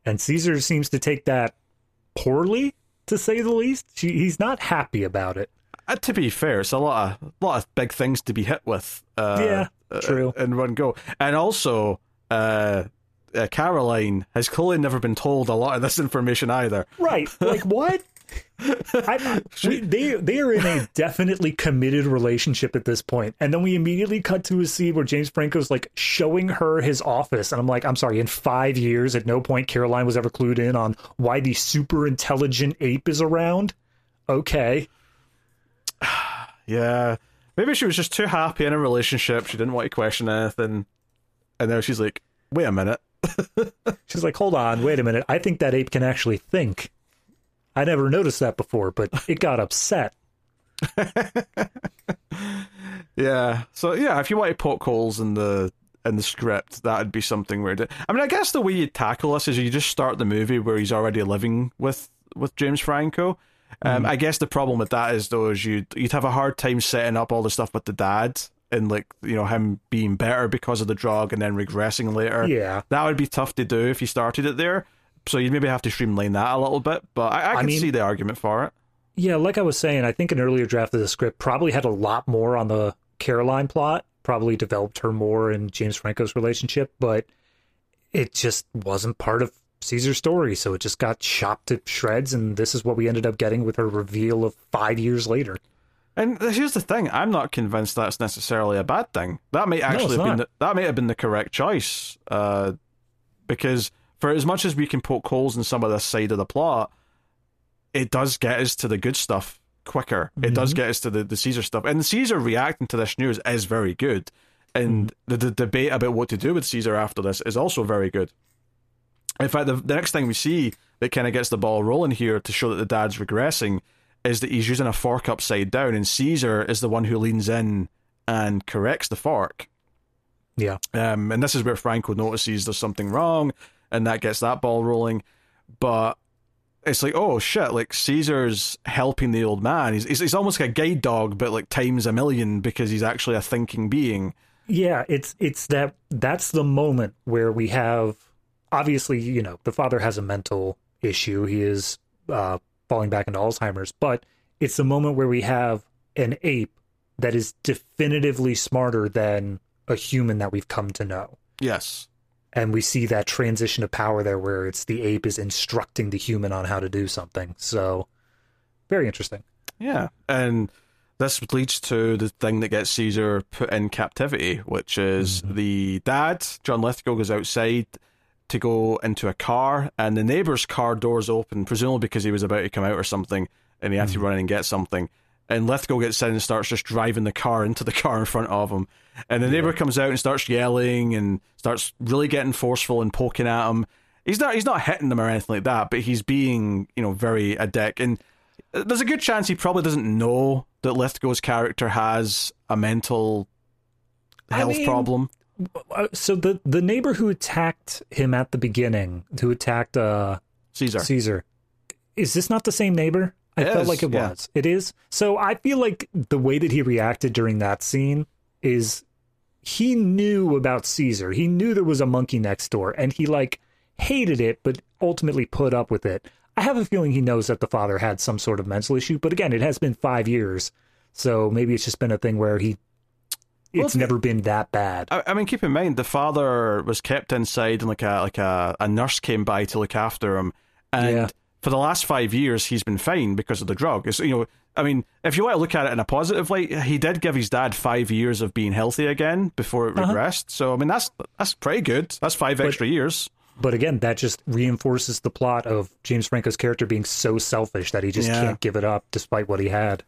And Caesar seems to take that poorly, to say the least. She, he's not happy about it. Uh, to be fair, it's a lot of lot of big things to be hit with. Uh, yeah, uh, true. In one go, and also uh, uh, Caroline has clearly never been told a lot of this information either. Right? Like what? I, <laughs> we, they they are in a definitely committed relationship at this point, and then we immediately cut to a scene where James Franco's like showing her his office, and I'm like, I'm sorry, in five years, at no point Caroline was ever clued in on why the super intelligent ape is around. Okay, yeah, maybe she was just too happy in a relationship. She didn't want to question anything, and now she's like, wait a minute. <laughs> she's like, hold on, wait a minute. I think that ape can actually think. I never noticed that before, but it got upset. <laughs> yeah. So yeah, if you want to poke holes in the in the script, that'd be something weird. I mean, I guess the way you tackle this is you just start the movie where he's already living with with James Franco. Um, mm. I guess the problem with that is though is you'd you'd have a hard time setting up all the stuff with the dad and like you know him being better because of the drug and then regressing later. Yeah, that would be tough to do if you started it there. So you'd maybe have to streamline that a little bit. But I, I can I mean, see the argument for it. Yeah, like I was saying, I think an earlier draft of the script probably had a lot more on the Caroline plot. Probably developed her more in James Franco's relationship, but it just wasn't part of Caesar's story, so it just got chopped to shreds, and this is what we ended up getting with her reveal of five years later. And here's the thing: I'm not convinced that's necessarily a bad thing. That may actually no, have been the, that may have been the correct choice, uh, because for as much as we can poke holes in some of this side of the plot, it does get us to the good stuff quicker. Mm-hmm. It does mm-hmm. get us to the, the Caesar stuff, and Caesar reacting to this news is very good. And mm. the, the debate about what to do with Caesar after this is also very good. In fact, the, the next thing we see that kind of gets the ball rolling here to show that the dad's regressing is that he's using a fork upside down, and Caesar is the one who leans in and corrects the fork. Yeah. Um, and this is where Franco notices there's something wrong, and that gets that ball rolling. But it's like, oh shit, like Caesar's helping the old man. He's, he's, he's almost like a guide dog, but like times a million because he's actually a thinking being. Yeah, it's it's that that's the moment where we have obviously, you know, the father has a mental issue. He is uh, falling back into Alzheimer's, but it's the moment where we have an ape that is definitively smarter than a human that we've come to know. Yes. And we see that transition of power there where it's the ape is instructing the human on how to do something. So, very interesting. Yeah. And this leads to the thing that gets Caesar put in captivity, which is mm-hmm. the dad, John Lithgow, goes outside to go into a car, and the neighbor's car doors open, presumably because he was about to come out or something, and he had mm. to run in and get something. And Lithgow gets in and starts just driving the car into the <laughs> car in front of him. And the yeah. neighbor comes out and starts yelling and starts really getting forceful and poking at him. He's not he's not hitting them or anything like that, but he's being, you know, very a dick. And there's a good chance he probably doesn't know that Lithgow's character has a mental health I mean, problem. Uh, so the the neighbor who attacked him at the beginning, who attacked uh, Caesar, Caesar, is this not the same neighbor? I it felt is, like it yeah. was. It is. So I feel like the way that he reacted during that scene is he knew about Caesar. He knew there was a monkey next door, and he like hated it, but ultimately put up with it. I have a feeling he knows that the father had some sort of mental issue, but again, it has been five years, so maybe it's just been a thing where he it's well, never been that bad. I, I, mean, keep in mind the father was kept inside, and like a like a, a nurse came by to look after him, and yeah. for the last five years he's been fine because of the drug. It's, you know, I mean, if you want to look at it in a positive light, he did give his dad five years of being healthy again before it uh-huh. regressed. So I mean, that's that's pretty good. That's five but, extra years. But again, that just reinforces the plot of James Franco's character being so selfish that he just yeah. can't give it up despite what he had.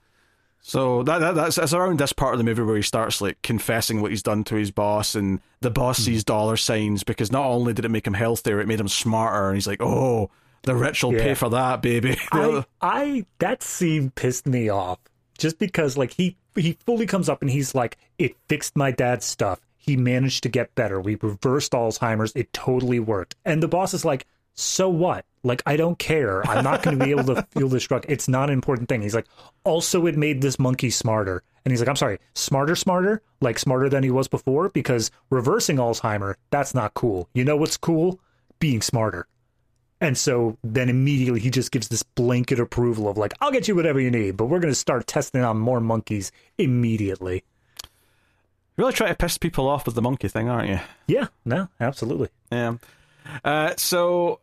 So that, that that's, that's around this part of the movie where he starts like confessing what he's done to his boss, and the boss mm. sees dollar signs because not only did it make him healthier, it made him smarter, and he's like, "Oh, the rich will yeah. pay for that, baby." <laughs> I, I that scene pissed me off just because like he he fully comes up and he's like, "It fixed my dad's stuff. He managed to get better. We reversed Alzheimer's. It totally worked." And the boss is like, "So what? Like, I don't care. I'm not going to be able to <laughs> feel this drug. It's not an important thing. He's like, also, it made this monkey smarter. And he's like, I'm sorry, smarter, smarter? Like, smarter than he was before? Because reversing Alzheimer, that's not cool. You know what's cool? Being smarter. And so then immediately he just gives this blanket approval of, like, I'll get you whatever you need, but we're going to start testing on more monkeys immediately. You Really try to piss people off with the monkey thing, aren't you? Yeah, no, absolutely. Yeah. Uh, so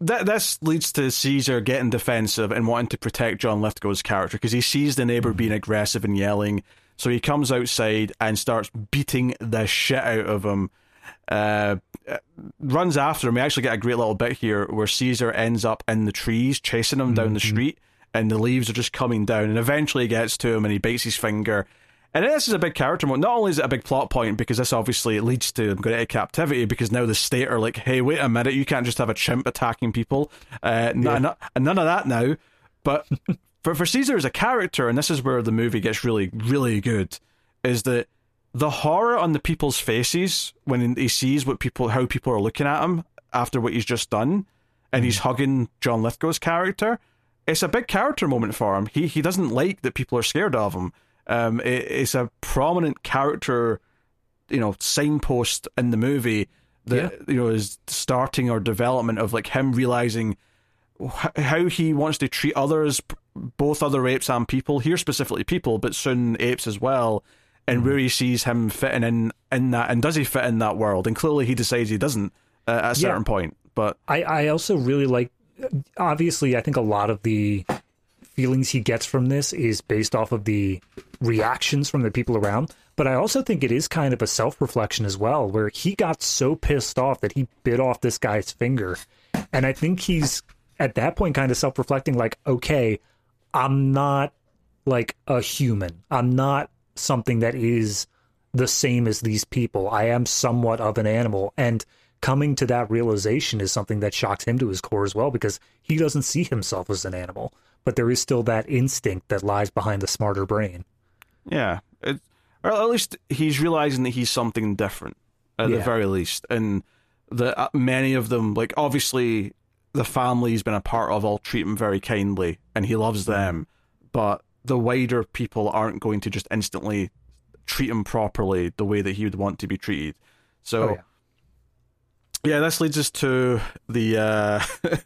that this leads to Caesar getting defensive and wanting to protect John Lithgow's character because he sees the neighbor being aggressive and yelling. So he comes outside and starts beating the shit out of him. Uh, runs after him. We actually get a great little bit here where Caesar ends up in the trees chasing him mm-hmm. down the mm-hmm. street, and the leaves are just coming down. And eventually he gets to him and he bites his finger and this is a big character moment. Not only is it a big plot point because this obviously leads to him going into captivity because now the state are like, hey, wait a minute, you can't just have a chimp attacking people. Uh, yeah. n- n- none of that now. But <laughs> for, for Caesar as a character, and this is where the movie gets really, really good, is that the horror on the people's faces when he sees what people, how people are looking at him after what he's just done, and mm. he's hugging John Lithgow's character. It's a big character moment for him. He he doesn't like that people are scared of him. Um, it, it's a prominent character, you know, signpost in the movie that yeah. you know is starting or development of like him realizing how he wants to treat others, both other apes and people. Here specifically people, but soon apes as well. And mm where he sees him fitting in in that, and does he fit in that world? And clearly, he decides he doesn't uh, at a certain yeah. point. But I, I also really like. Obviously, I think a lot of the feelings he gets from this is based off of the reactions from the people around. But I also think it is kind of a self reflection as well, where he got so pissed off that he bit off this guy's finger. And I think he's at that point kind of self reflecting, like, okay, I'm not like a human. I'm not something that is the same as these people. I am somewhat of an animal. And coming to that realization is something that shocks him to his core as well because he doesn't see himself as an animal but there is still that instinct that lies behind the smarter brain. Yeah, it, or at least he's realizing that he's something different at yeah. the very least, and that uh, many of them, like obviously, the family he's been a part of all treat him very kindly, and he loves them, but the wider people aren't going to just instantly treat him properly the way that he would want to be treated. So. Oh, yeah. yeah, this leads us to the uh, <laughs>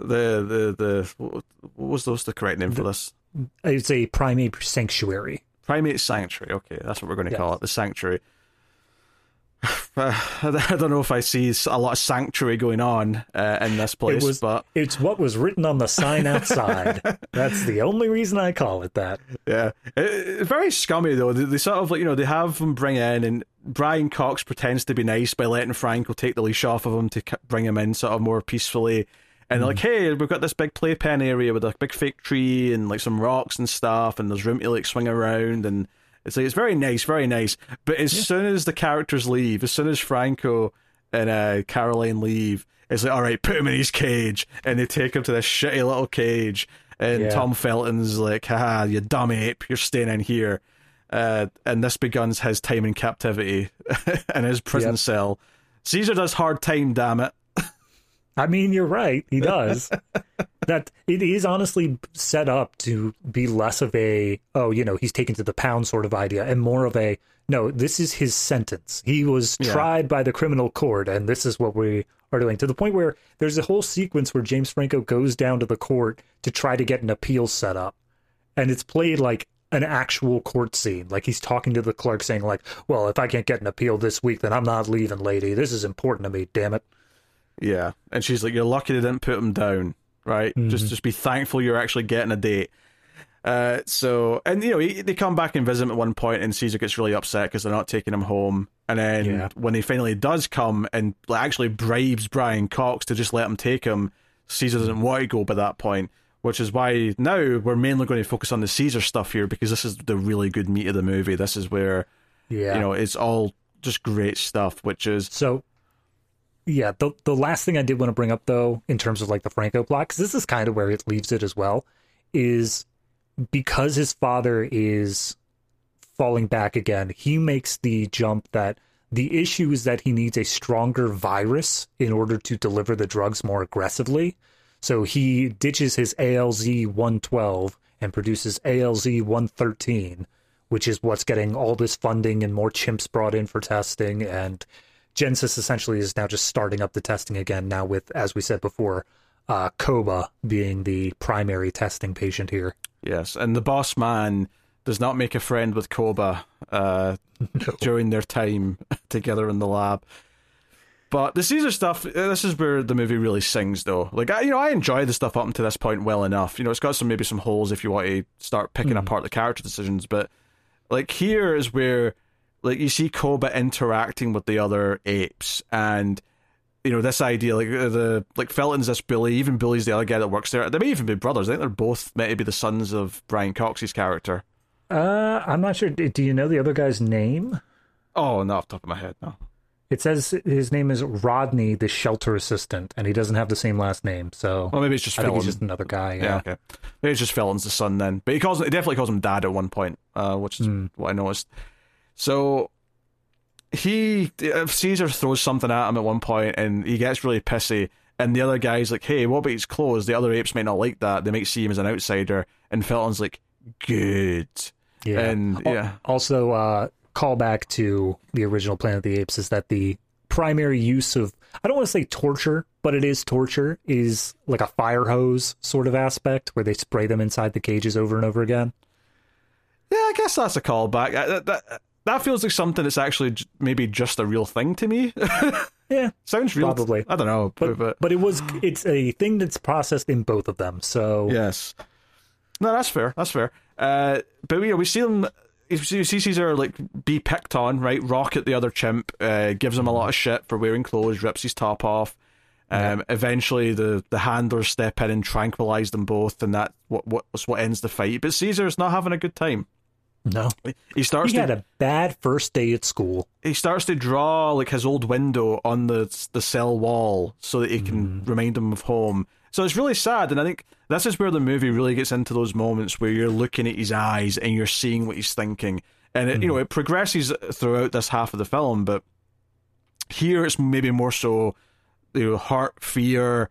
the the the what was those the correct name the, for this? It's a primate sanctuary. Primate sanctuary. Okay, that's what we're going to yes. call it. The sanctuary. <sighs> I don't know if I see a lot of sanctuary going on uh, in this place, it was, but it's what was written on the sign outside. <laughs> That's the only reason I call it that. Yeah, it, very scummy though. They, they, sort of like you know they have him bring in, and Brian Cox pretends to be nice by letting Franco take the leash off of him to bring him in sort of more peacefully and they're like, mm-hmm. hey, we've got this big playpen area with a big fake tree and like some rocks and stuff, and there's room to like swing around, and it's like it's very nice, very nice. But as yeah. soon as the characters leave, as soon as Franco and uh, Caroline leave, it's like, all right, put him in his cage, and they take him to this shitty little cage, and yeah. Tom Felton's like, haha, you dumb ape, you're staying in here. Uh, and this begins his time in captivity <laughs> in his prison yep. cell. Caesar does hard time, damn it. I mean, you're right. He does. <laughs> that it is honestly set up to be less of a oh, you know, he's taken to the pound sort of idea, and more of a no. This is his sentence. He was yeah. tried by the criminal court, and this is what we are doing. To the point where there's a whole sequence where James Franco goes down to the court to try to get an appeal set up, and it's played like an actual court scene. Like he's talking to the clerk, saying like, "Well, if I can't get an appeal this week, then I'm not leaving, lady. This is important to me. Damn it." Yeah, and she's like, "You're lucky they didn't put him down, right? Mm-hmm. Just just be thankful you're actually getting a date." Uh, so, and you know, he, they come back and visit him at one point, and Caesar gets really upset because they're not taking him home. And then Yeah. when he finally does come and like, actually bribes Brian Cox to just let him take him, Caesar doesn't want to go by that point, which is why now we're mainly going to focus on the Caesar stuff here because this is the really good meat of the movie. This is where Yeah. you know it's all just great stuff, which is So, yeah, the the last thing I did want to bring up though, in terms of like the Franco plot, because this is kind of where it leaves it as well, is because his father is falling back again. He makes the jump that the issue is that he needs a stronger virus in order to deliver the drugs more aggressively. So he ditches his ALZ 112 and produces ALZ 113, which is what's getting all this funding and more chimps brought in for testing. And Genesis essentially is now just starting up the testing again, now with, as we said before, uh, Koba being the primary testing patient here. yes, and the boss man does not make a friend with Koba uh, <laughs> during their time <laughs> together in the lab. But the Caesar stuff, uh, this is where the movie really sings, though. Like, I, you know, I enjoy the stuff up until this point well enough. You know, it's got some maybe some holes if you want to start picking apart the character decisions. But like here is where, like, you see Koba interacting with the other apes, and you know this idea, like uh, the like Felton's this bully, even Billy's the other guy that works there. They may even be brothers. I think they're both meant to be the sons of Brian Cox's character. Uh, I'm not sure. Do you know the other guy's name? Oh, not off the top of my head, no. It says his name is Rodney, the shelter assistant, and he doesn't have the same last name. So Well, maybe it's just I think he's just another guy. Yeah, Yeah. okay. Maybe it's just Felton's the son then. But he calls he definitely calls him dad at one point, uh, which is what I noticed. So he uh, Caesar throws something at him at one point and he gets really pissy and the other guy's like, Hey, what about his clothes? The other apes might not like that. They might see him as an outsider and Felton's like, Good. Yeah. And yeah. Also, uh, call back to the original Planet of the Apes is that the primary use of I don't want to say torture, but it is torture is like a fire hose sort of aspect where they spray them inside the cages over and over again. Yeah, I guess that's a callback. Uh, That, that, feels like something that's actually j- maybe just a real thing to me. <laughs> Yeah, Sounds real. Probably. I don't know. but but but it was it's a thing that's processed in both of them. So Yes. No, that's fair. That's fair. Uh, but know, we see them. You see Caesar like be picked on, right? Rocket the other chimp, uh, gives him a lot of shit for wearing clothes, rips his top off. Um, Eventually, the the handlers step in and tranquilize them both, and that what what's what ends the fight. But Caesar's not having a good time. No, He starts he to had a bad first day at school. he starts to draw like his old window on the the cell wall so that he can mm. remind him of home. So it's really sad, and I think this is where the movie really gets into those moments where you're looking at his eyes and you're seeing what he's thinking, and it, you know mm. it progresses throughout this half of the film, but here it's maybe more so you know heart, fear,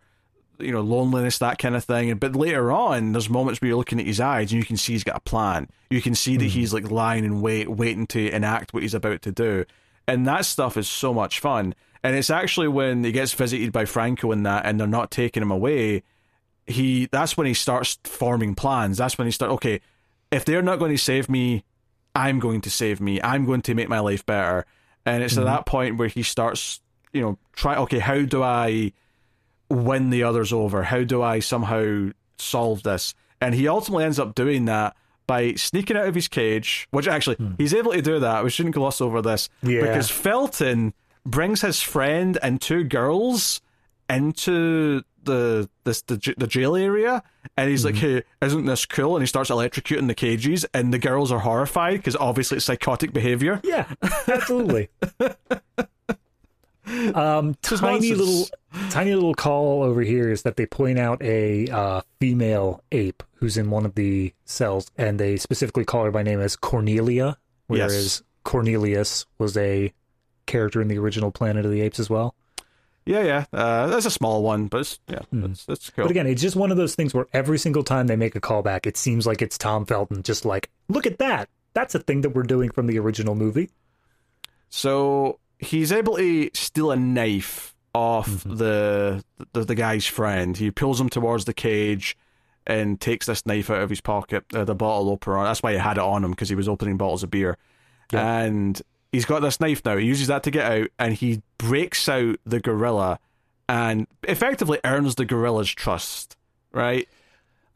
you know loneliness, that kind of thing. But later on, there's moments where you're looking at his eyes and you can see he's got a plan. You can see that hmm. he's like lying in wait, waiting to enact what he's about to do, and that stuff is so much fun. And it's actually when he gets visited by Franco and that, and they're not taking him away. He that's when he starts forming plans. That's when he starts. okay. If they're not going to save me, I'm going to save me. I'm going to make my life better. And it's at hmm. that point where he starts, you know, try. Okay, how do I win the others over? How do I somehow solve this? And he ultimately ends up doing that by sneaking out of his cage, which actually hmm. he's able to do that. We shouldn't gloss over this Yeah. because Felton brings his friend and two girls into the this the, the jail area and he's like hmm. hey isn't this cool and he starts electrocuting the cages and the girls are horrified because obviously it's psychotic behavior Yeah, absolutely. <laughs> um, <laughs> tiny nonsense. little, tiny little call over here is that they point out a uh, female ape who's in one of the cells, and they specifically call her by name as Cornelia, whereas Yes. Cornelius was a character in the original Planet of the Apes as well. yeah yeah uh, that's a small one but it's, yeah that's, that's cool But again, it's just one of those things where every single time they make a callback, it seems like it's Tom Felton, just like, look at that. That's a thing that we're doing from the original movie. So he's able to steal a knife off the, the the guy's friend. He pulls him towards the cage and takes this knife out of his pocket, uh, the bottle opener. That's why he had it on him because he was opening bottles of beer. And he's got this knife now. He uses that to get out, and he breaks out the gorilla and effectively earns the gorilla's trust. Right?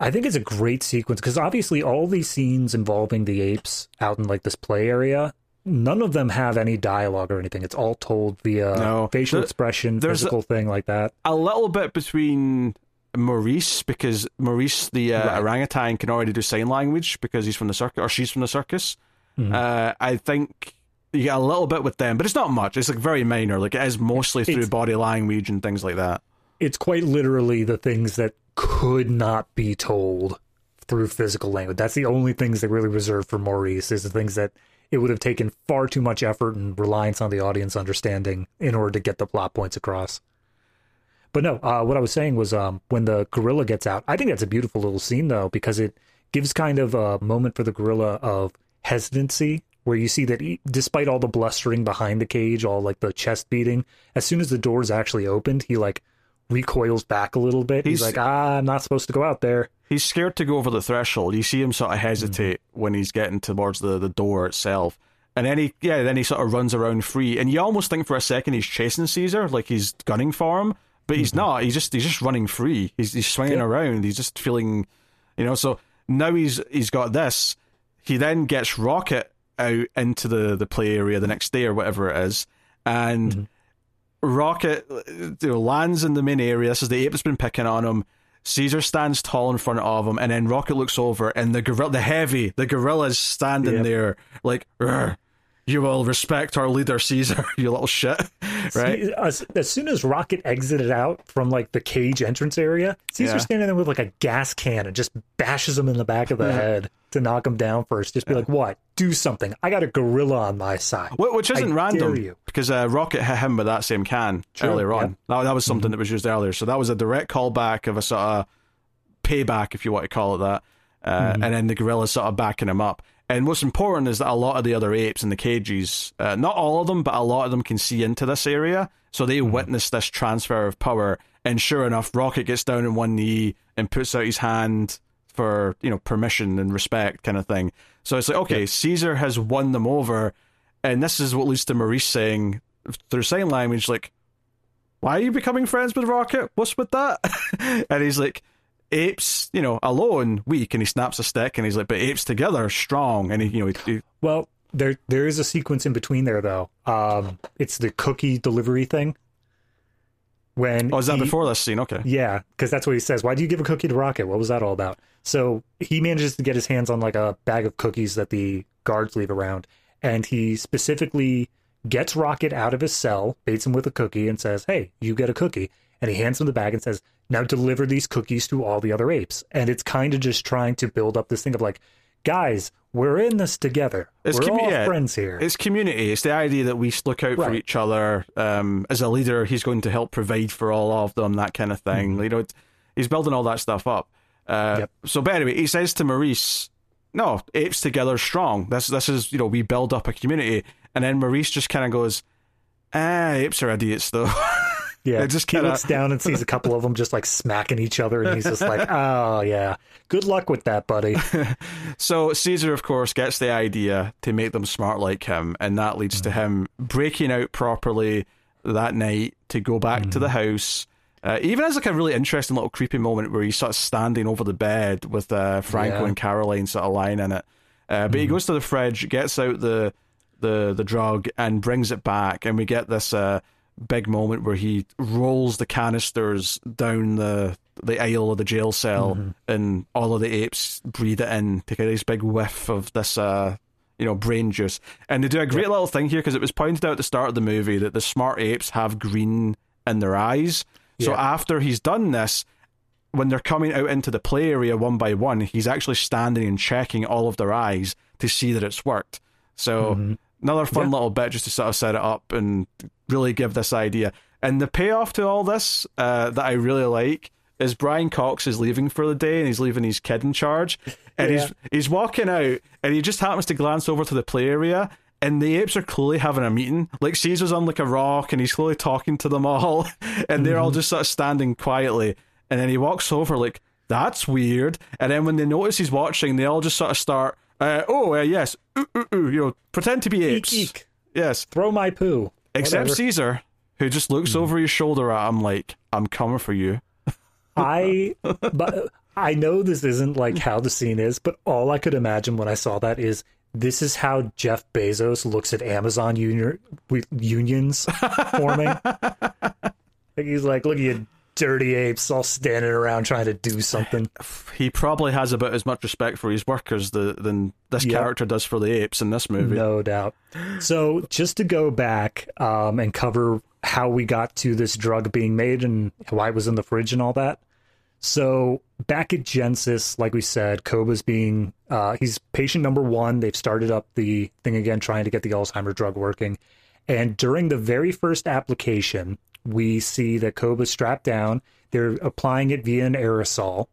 I think it's a great sequence because obviously all these scenes involving the apes out in like this play area, none of them have any dialogue or anything. It's all told via no. facial there, expression, physical a, thing like that. A little bit between Maurice because Maurice, the uh, right. orangutan, can already do sign language because he's from the circus or she's from the circus. Mm-hmm. Uh, I think you get a little bit with them, but it's not much. It's like very minor. Like it is mostly through it's, body language and things like that. It's quite literally the things that could not be told through physical language. That's the only things they really reserved for Maurice is the things that it would have taken far too much effort and reliance on the audience understanding in order to get the plot points across. But no, uh, what I was saying was um, when the gorilla gets out, I think that's a beautiful little scene though because it gives kind of a moment for the gorilla of hesitancy where you see that he, despite all the blustering behind the cage, all like the chest beating, as soon as the doors actually opened, he like recoils back a little bit. He's, he's, like, ah, I'm not supposed to go out there. He's scared to go over the threshold. You see him sort of hesitate mm-hmm. when he's getting towards the, the door itself. And then he, yeah, then he sort of runs around free. And you almost think for a second he's chasing Caesar, like he's gunning for him but he's mm-hmm. not. He's just he's just running free. He's he's swinging yeah. around. He's just feeling, you know. So now he's he's got this. He then gets Rocket out into the the play area the next day or whatever it is, and mm-hmm. Rocket you know, lands in the main area. This is the ape that's been picking on him. Caesar stands tall in front of him, and then Rocket looks over, and the gorilla, the heavy, the gorilla is standing yep. there like, you will respect our leader Caesar, <laughs> you little shit. Right? See, as, as, soon as Rocket exited out from like the cage entrance area, Caesar's yeah. standing there with like a gas can and just bashes him in the back of the head to knock him down first. Just be yeah. like, "What? Do something! I got a gorilla on my side." Which isn't I random because uh, Rocket hit him with that same can True. earlier on. Yeah. that was something mm-hmm. that was used earlier, so that was a direct callback of a sort of payback, if you want to call it that. Uh, mm-hmm. And then the gorilla sort of backing him up. And what's important is that a lot of the other apes in the cages, uh, not all of them, but a lot of them can see into this area. So they mm-hmm. witness this transfer of power. And sure enough, Rocket gets down on one knee and puts out his hand for, you know, permission and respect kind of thing. So it's like, okay, yeah. Caesar has won them over. And this is what leads to Maurice saying through sign language, like, why are you becoming friends with Rocket? What's with that? <laughs> and he's like, apes, you know, alone weak, and he snaps a stick, and he's like, but apes together are strong, and he, you know, he, he... well, there there is a sequence in between there though. Um, it's the cookie delivery thing. When oh, is that he, before this scene? Okay, yeah, because that's what he says. Why do you give a cookie to Rocket? What was that all about? So he manages to get his hands on like a bag of cookies that the guards leave around, and he specifically gets Rocket out of his cell, baits him with a cookie, and says, "Hey, you get a cookie." And he hands him the bag and says, now deliver these cookies to all the other apes. And it's kind of just trying to build up this thing of like, guys, we're in this together. It's we're all yeah, friends here. It's community. It's the idea that we look out right. for each other. Um, as a leader, he's going to help provide for all of them, that kind of thing. Mm-hmm. You know, he's building all that stuff up. Uh, yep. So, but anyway, he says to Maurice, "No, apes together strong. This, this is you know, we build up a community." And then Maurice just kind of goes, "Ah, apes are idiots, though." <laughs> Yeah, just kinda... he looks down and sees a couple of them just like smacking each other, and he's just like, <laughs> "Oh yeah, good luck with that, buddy." <laughs> so Caesar, of course, gets the idea to make them smart like him, and that leads mm-hmm. to him breaking out properly that night to go back mm-hmm. to the mm-hmm. house. Uh, even as like a really interesting little creepy moment where he's sort of standing over the bed with uh, Franco yeah. and Caroline sort of lying in it. Uh, but mm-hmm. he goes to the fridge, gets out the the the drug, and brings it back, and we get this uh, big moment where he rolls the canisters down the the aisle of the jail cell, mm-hmm. and all of the apes breathe it in take a nice big whiff of this, uh, you know, brain juice. And they do a great little thing here because it was pointed out at the start of the movie that the smart apes have green in their eyes. Yeah. So after he's done this, when they're coming out into the play area one by one, he's actually standing and checking all of their eyes to see that it's worked. So mm-hmm. another fun yeah. little bit just to sort of set it up and really give this idea. And the payoff to all this uh, that I really like is Brian Cox is leaving for the day and he's leaving his kid in charge, <laughs> and yeah. he's he's walking out and he just happens to glance over to the play area. And the apes are clearly having a meeting. Like Caesar's on like a rock, and he's slowly talking to them all, <laughs> and they're mm-hmm. all just sort of standing quietly. And then he walks over, like that's weird. And then when they notice he's watching, they all just sort of start, uh, "Oh uh, yes, ooh, ooh, ooh, you know, pretend to be apes." Eek, eek. Yes, throw my poo. Except Whatever. Caesar, who just looks mm. over his shoulder at him like, I'm coming for you. <laughs> I but I know this isn't like how the scene is, but all I could imagine when I saw that is this is how Jeff Bezos looks at Amazon union, unions forming. <laughs> like he's like, look at you dirty apes all standing around trying to do something. He probably has about as much respect for his workers the, than this yep. character does for the apes in this movie. No doubt. So, just to go back um, and cover how we got to this drug being made and why it was in the fridge and all that. So, back at Genesis, like we said, Koba's being, uh, he's patient number one. They've started up the thing again, trying to get the Alzheimer drug working. And during the very first application, we see that Koba's strapped down. They're applying it via an aerosol.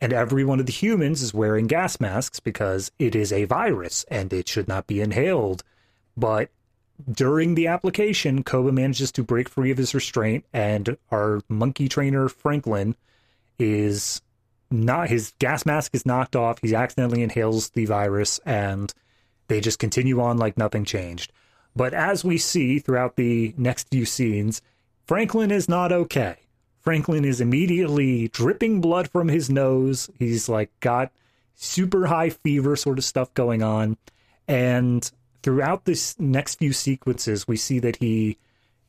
And every one of the humans is wearing gas masks because it is a virus and it should not be inhaled. But during the application, Koba manages to break free of his restraint, and our monkey trainer, Franklin, is not his gas mask is knocked off. He accidentally inhales the virus, and they just continue on like nothing changed. But as we see throughout the next few scenes, Franklin is not okay. Franklin is immediately dripping blood from his nose. He's like got super high fever sort of stuff going on. And throughout this next few sequences, we see that he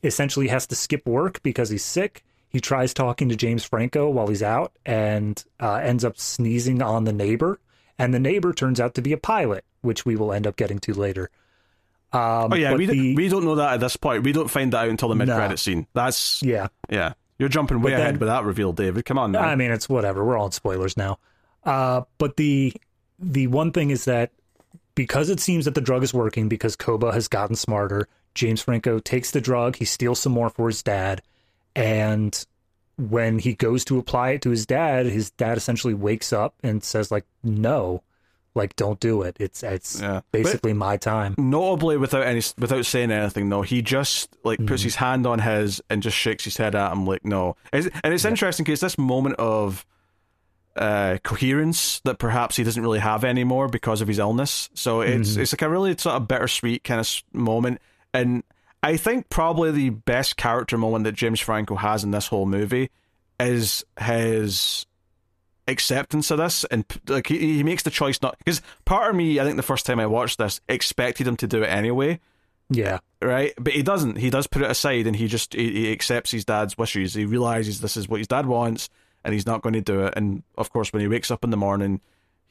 essentially has to skip work because he's sick. He tries talking to James Franco while he's out and uh, ends up sneezing on the neighbor. And the neighbor turns out to be a pilot, which we will end up getting to later. Um, oh yeah, we, the, we don't know that at this point. We don't find that out until the mid credit scene. That's yeah, yeah. You're jumping way then, ahead with that reveal, David. Come on. Man. I mean, it's whatever. We're all in spoilers now. Uh, but the the one thing is that because it seems that the drug is working, because Koba has gotten smarter, James Franco takes the drug. He steals some more for his dad, and when he goes to apply it to his dad, his dad essentially wakes up and says like, "No." Like don't do it it's it's yeah. basically but my time notably without any without saying anything though he just like mm-hmm. puts his hand on his and just shakes his head at him like no and it's yeah. interesting because this moment of uh, coherence that perhaps he doesn't really have anymore because of his illness so it's mm-hmm. it's like a really sort of bittersweet kind of moment and i think probably the best character moment that james franco has in this whole movie is his acceptance of this and like he, he makes the choice not because part of me i think the first time i watched this expected him to do it anyway. Yeah. Right? But he doesn't. He does put it aside and he just he, he accepts his dad's wishes. He realizes this is what his dad wants and he's not going to do it. And of course when he wakes up in the morning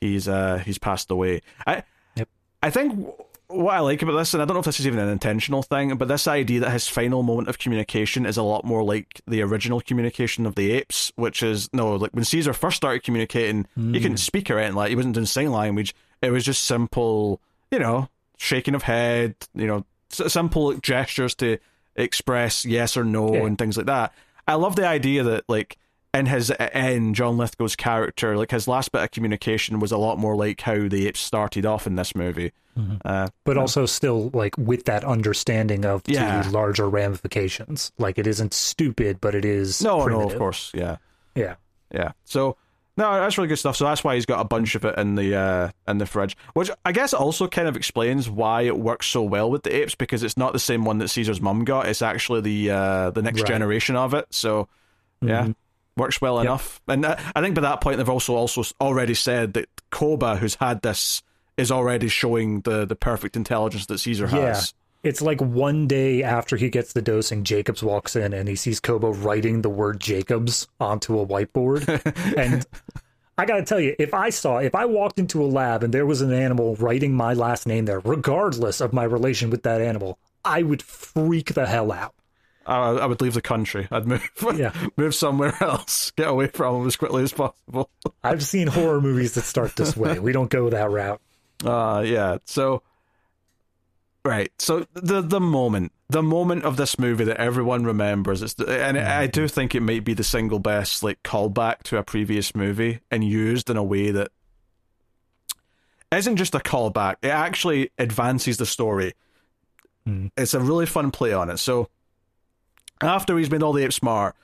he's uh he's passed away. I yep. i think what I like about this, and I don't know if this is even an intentional thing, but this idea that his final moment of communication is a lot more like the original communication of the apes, which is no, like when Caesar first started communicating, mm. he couldn't speak or anything like he wasn't doing sign language. It was just simple, you know, shaking of head, you know, simple gestures to express yes or no yeah. and things like that. I love the idea that like in his end, John Lithgow's character, like his last bit of communication was a lot more like how the apes started off in this movie. Mm-hmm. Uh, but also still like with that understanding of yeah. the larger ramifications. Like it isn't stupid, but it is no, primitive. no, of course, yeah, yeah, yeah. So no, that's really good stuff. So that's why he's got a bunch of it in the uh, in the fridge, which I guess also kind of explains why it works so well with the apes because it's not the same one that Caesar's mum got. It's actually the uh, the next right. generation of it. So yeah. Mm-hmm works well yep. enough. And I think by that point they've also also already said that Koba, who's had this, is already showing the the perfect intelligence that Caesar has. Yeah. It's like one day after he gets the dosing, Jacobs walks in and he sees Koba writing the word Jacobs onto a whiteboard. <laughs> and I got to tell you, if I saw, if I walked into a lab and there was an animal writing my last name there, regardless of my relation with that animal, I would freak the hell out. I, I would leave the country. I'd move, <laughs> yeah. move somewhere else, get away from them as quickly as possible. <laughs> I've seen horror movies that start this way. We don't go that route. Uh yeah. So, right. So the the moment, the moment of this movie that everyone remembers, it's the, and mm-hmm. I do think it might be the single best like callback to a previous movie and used in a way that isn't just a callback. It actually advances the story. Mm. It's a really fun play on it. So after he's made all the apes smart,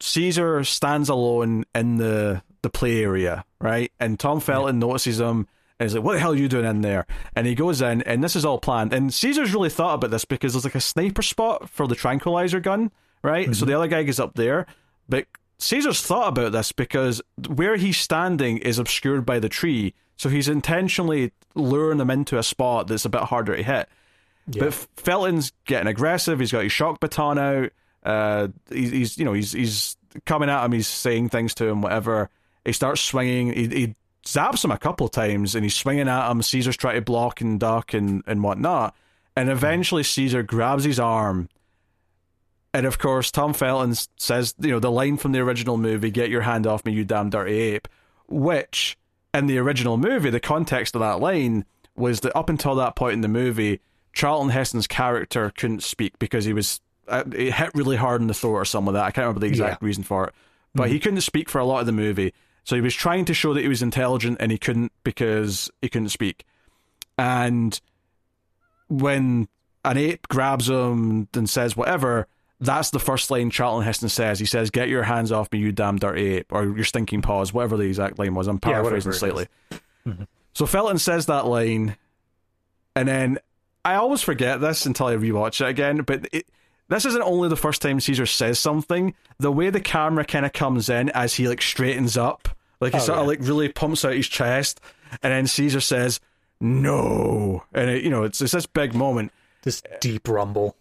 Caesar stands alone in the the play area, right? And Tom Felton yeah. notices him and he's like, What the hell are you doing in there? And he goes in and this is all planned. And Caesar's really thought about this because there's like a sniper spot for the tranquilizer gun, right? Mm-hmm. So the other guy goes up there, but Caesar's thought about this because where he's standing is obscured by the tree, so he's intentionally luring them into a spot that's a bit harder to hit. Yeah. But Felton's getting aggressive. He's got his shock baton out. Uh, he's, he's, you know he's he's coming at him. He's saying things to him. Whatever. He starts swinging. He, he zaps him a couple times, and he's swinging at him. Caesar's trying to block and duck and and whatnot. And eventually, Caesar grabs his arm. And of course, Tom Felton says, you know, the line from the original movie, "Get your hand off me, you damn dirty ape," which in the original movie, the context of that line was that up until that point in the movie, Charlton Heston's character couldn't speak because he was uh, it hit really hard in the throat or something like that. I can't remember the exact yeah. reason for it, but mm-hmm. he couldn't speak for a lot of the movie. So he was trying to show that he was intelligent and he couldn't because he couldn't speak. And when an ape grabs him and says whatever, that's the first line Charlton Heston says. He says, "Get your hands off me, you damn dirty ape," or "Your stinking paws," whatever the exact line was. I'm paraphrasing yeah, slightly. Mm-hmm. So Felton says that line, and then I always forget this until I rewatch it again. But it, this isn't only the first time Caesar says something. The way the camera kind of comes in as he like straightens up, like he oh, sort yeah. of like really pumps out his chest, and then Caesar says, "No," and it, you know it's it's this big moment, this deep rumble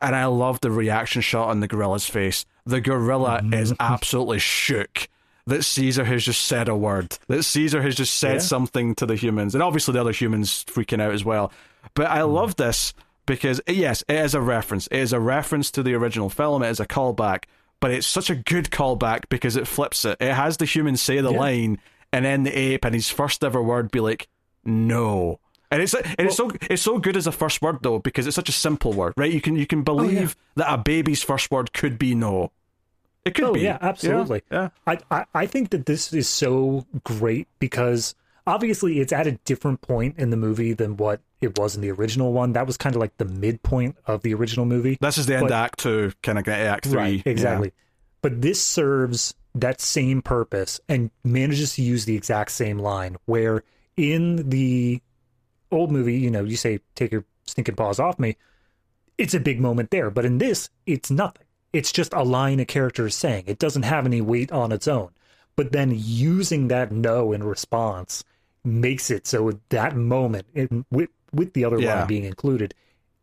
and I love the reaction shot on the gorilla's face. The gorilla mm-hmm. is absolutely shook that Caesar has just said a word, that Caesar has just said yeah. something to the humans, and obviously the other humans freaking out as well. But I mm. love this because, yes, it is a reference. It is a reference to the original film, it is a callback, but it's such a good callback because it flips it. It has the human say the yeah. line, and then the ape, and his first ever word be like, no. And it's and well, it's so it's so good as a first word though because it's such a simple word, right? You can you can believe oh, yeah. that a baby's first word could be no. It could oh, be. Yeah, absolutely. Yeah. yeah. I, I I think that this is so great because obviously it's at a different point in the movie than what it was in the original one. That was kind of like the midpoint of the original movie. This is the end but, Act Two, kind of Act Three. Right, exactly. Yeah. But this serves that same purpose and manages to use the exact same line where in the old movie, you know, you say, take your stinking paws off me. It's a big moment there. But in this, it's nothing. It's just a line a character is saying. It doesn't have any weight on its own. But then using that no in response makes it so that moment, with, with the other yeah. line being included,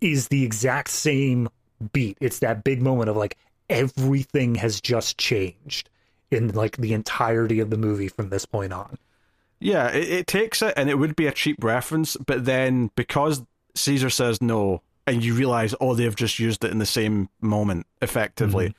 is the exact same beat. It's that big moment of like everything has just changed in like the entirety of the movie from this point on. Yeah, it, it takes it, and it would be a cheap reference, but then because Caesar says no, and you realize, oh, they've just used it in the same moment, effectively. Mm-hmm.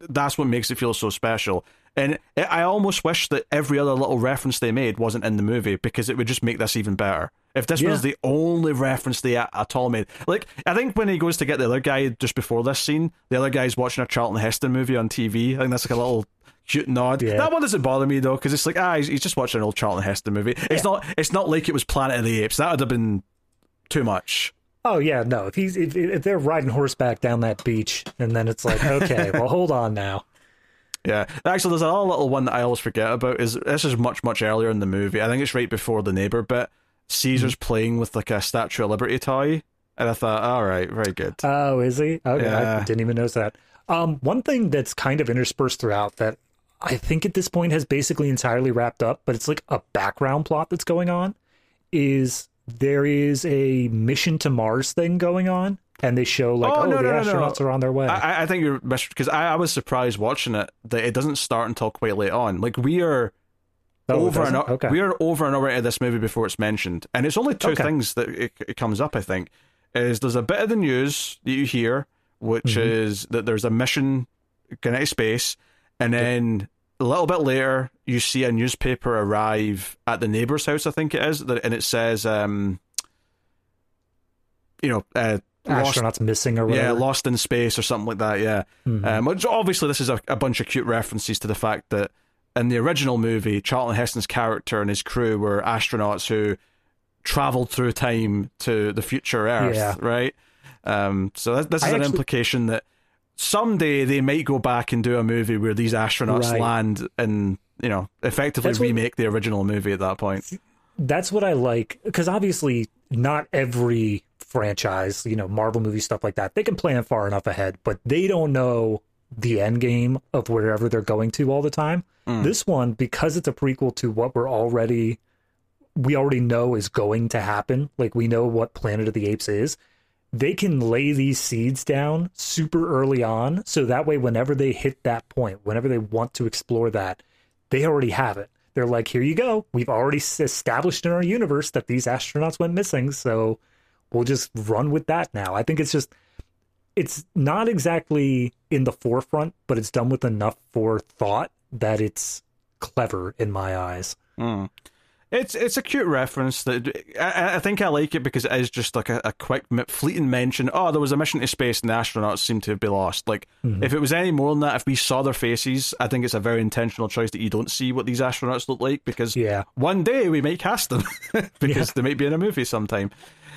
That's what makes it feel so special. And I almost wish that every other little reference they made wasn't in the movie because it would just make this even better. If this yeah. was the only reference they at all made, like I think when he goes to get the other guy just before this scene, the other guy's watching a Charlton Heston movie on TV. I think that's like a little cute nod. Yeah. That one doesn't bother me though, because it's like ah, he's, he's, just watching an old Charlton Heston movie. It's yeah. not. It's not like it was Planet of the Apes. That would have been too much. Oh yeah, no. If he's if, if they're riding horseback down that beach, and then it's like, okay, well, hold on now. <laughs> Yeah, actually, there's another little one that I always forget about. Is this is much much earlier in the movie? I think it's right before the neighbor bit. Caesar's mm-hmm. playing with like a Statue of Liberty toy, and I thought, all right, very good. Oh, is he? Okay, yeah. I didn't even notice that. Um, one thing that's kind of interspersed throughout that I think at this point has basically entirely wrapped up, but it's like a background plot that's going on. Is there is a mission to Mars thing going on, and they show like, oh, oh no, the no, astronauts no. are on their way. I, I think you're because I, I, was surprised watching it that it doesn't start until quite late on. Like we are oh, over and okay. we are over and over into this movie before it's mentioned, and it's only two okay. things that it, it, comes up. I think is there's a bit of the news that you hear, which mm-hmm. is that there's a mission into space and then a little bit later, you see a newspaper arrive at the neighbor's house, I think it is, and it says, um, you know, uh, astronauts lost, missing or whatever. Yeah, lost in space or something like that. Yeah. Mm-hmm. Um, which obviously this is a, a, bunch of cute references to the fact that in the original movie, Charlton Heston's character and his crew were astronauts who traveled through time to the future Earth, yeah. right? Um, so that, this is I an actually, implication that someday they might go back and do a movie where these astronauts right. land and you know effectively that's remake what, the original movie at that point. That's what I like because obviously not every franchise, you know, Marvel movie stuff like that, they can plan far enough ahead, but they don't know the end game of wherever they're going to all the time. Mm. This one, because it's a prequel to what we're already we already know is going to happen, like we know what Planet of the Apes is, they can lay these seeds down super early on so that way whenever they hit that point, whenever they want to explore that, they already have it. They're like, here you go. We've already established in our universe that these astronauts went missing, so we'll just run with that now. I think it's just it's not exactly in the forefront, but it's done with enough forethought that it's clever in my eyes. Mm. It's it's a cute reference that I, I think I like it because it is just like a, a, quick fleeting mention. Oh, there was a mission to space and the astronauts seem to be lost. Like mm-hmm. if it was any more than that, if we saw their faces, I think it's a very intentional choice that you don't see what these astronauts look like because yeah. one day we might cast them <laughs> because yeah. they might be in a movie sometime.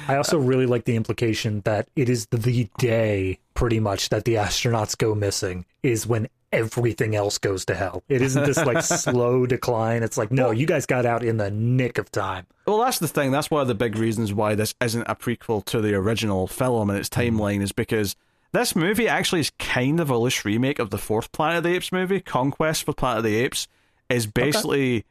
I also really like the implication that it is the day pretty much that the astronauts go missing is when everything else goes to hell. It isn't this like <laughs> slow decline. It's like, no, you guys got out in the nick of time. Well, that's the thing. That's one of the big reasons why this isn't a prequel to the original film and its mm-hmm. timeline is because this movie actually is kind of a loose remake of the fourth Planet of the Apes movie, Conquest for Planet of the Apes, is basically okay.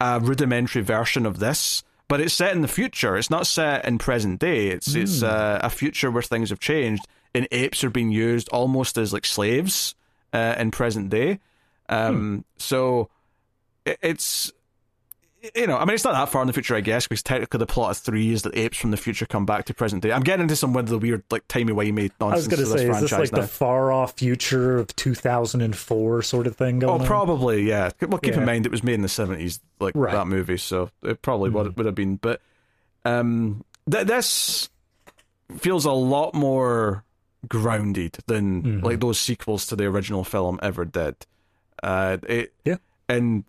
a rudimentary version of this. But it's set in the future. It's not set in present day. It's mm. it's uh, a future where things have changed and apes are being used almost as like slaves uh, in present day. Um, hmm. So it's you know, I mean, it's not that far in the future, I guess, because technically the plot of three is that apes from the future come back to present day. I'm getting into some of the weird, like, timey-wimey nonsense. I was going to say, is this like now. the far-off future of 2004 sort of thing going Oh, probably, on? yeah. Well, keep yeah. in mind, it was made in the 70s, like, right. that movie, so it probably mm. would, would have been. But um, th- this feels a lot more grounded than mm-hmm. like those sequels to the original film ever did. Uh, it, yeah, and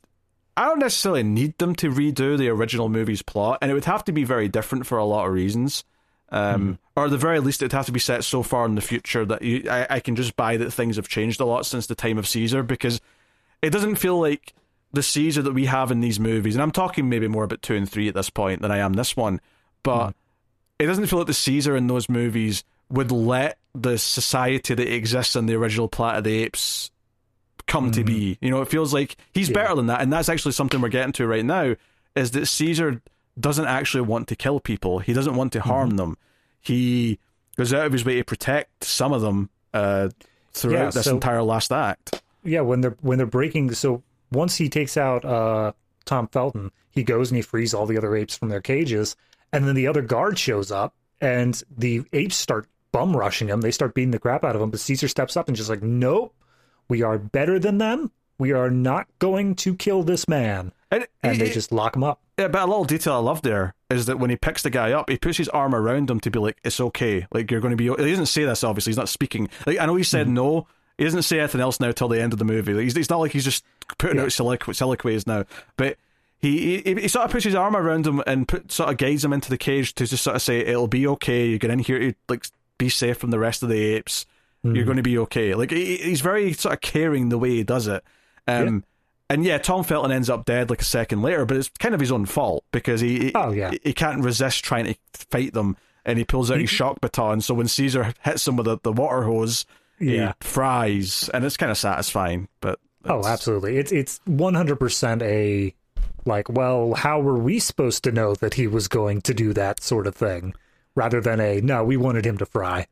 I don't necessarily need them to redo the original movie's plot, and it would have to be very different for a lot of reasons. Um, mm Or at the very least, it'd have to be set so far in the future that you, I, I can just buy that things have changed a lot since the time of Caesar, because it doesn't feel like the Caesar that we have in these movies, and I'm talking maybe more about two and three at this point than I am this one, but mm it doesn't feel like the Caesar in those movies would let the society that exists in the original Planet of the Apes come mm-hmm. to be. Mm-hmm. You know, it feels like he's yeah. better than that, and that's actually something we're getting to right now. Is that Caesar doesn't actually want to kill people? He doesn't want to harm mm-hmm. them. He goes out of his way to protect some of them uh, throughout yeah, this entire last act. Yeah, when they're when they're breaking, so once he takes out uh, Tom Felton, he goes and he frees all the other apes from their cages, and then the other guard shows up, and the apes start bum rushing him. They start beating the crap out of him, but Caesar steps up and just like, nope, we are better than them. We are not going to kill this man. And, and they just lock him up. Yeah, but a little detail I love there is that when he picks the guy up, he puts his arm around him to be like, "It's okay. Like you're going to be." He doesn't say this. Obviously, he's not speaking. Like I know he said mm no. He doesn't say anything else now till the end of the movie. Like, he's, it's not like he's just putting yeah. out soliloquy, soliloquies now. But he, he, he sort of puts his arm around him and put, sort of guides him into the cage to just sort of say, "It'll be okay. You get in here to like be safe from the rest of the apes. Mm. You're hmm. going to be okay. Like he, he's very sort of caring the way he does it. Um, yeah. And yeah, Tom Felton ends up dead like a second later, but it's kind of his own fault because he, oh, yeah. he, he can't resist trying to fight them, and he pulls out his shock baton. So when Caesar hits him with the, the water hose, yeah. he fries, and it's kind of satisfying. But oh, absolutely, it's it's one hundred percent a like, well, how were we supposed to know that he was going to do that sort of thing? Rather than a no, we wanted him to fry.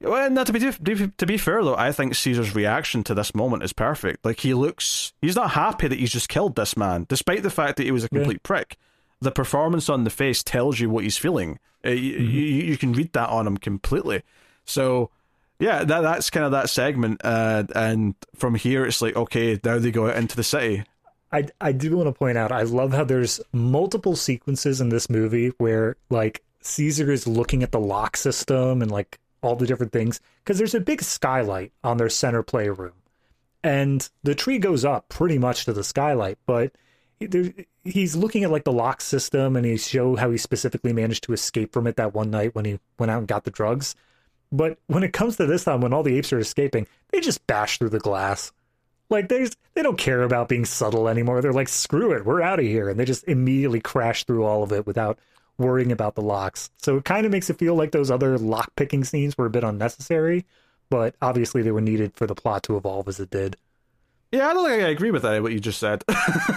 Well, now to be to be fair though, I think Caesar's reaction to this moment is perfect. Like he looks, he's not happy that he's just killed this man, despite the fact that he was a complete yeah. prick. The performance on the face tells you what he's feeling. Uh, mm-hmm. you, you, can read that on him completely. So yeah, that that's kind of that segment. Uh, and from here, it's like okay, now they go out into the city. I I do want to point out, I love how there's multiple sequences in this movie where like Caesar is looking at the lock system and like all the different things because there's a big skylight on their center playroom, and the tree goes up pretty much to the skylight, but he's looking at like the lock system and he show how he specifically managed to escape from it that one night when he went out and got the drugs. But when it comes to this time, when all the apes are escaping, they just bash through the glass. Like they they don't care about being subtle anymore. They're like, screw it, we're out of here, and they just immediately crash through all of it without worrying about the locks. So it kind of makes it feel like those other lock picking scenes were a bit unnecessary. but obviously they were needed for the plot to evolve as it did. Yeah, I don't think I agree with that. What you just said. <laughs>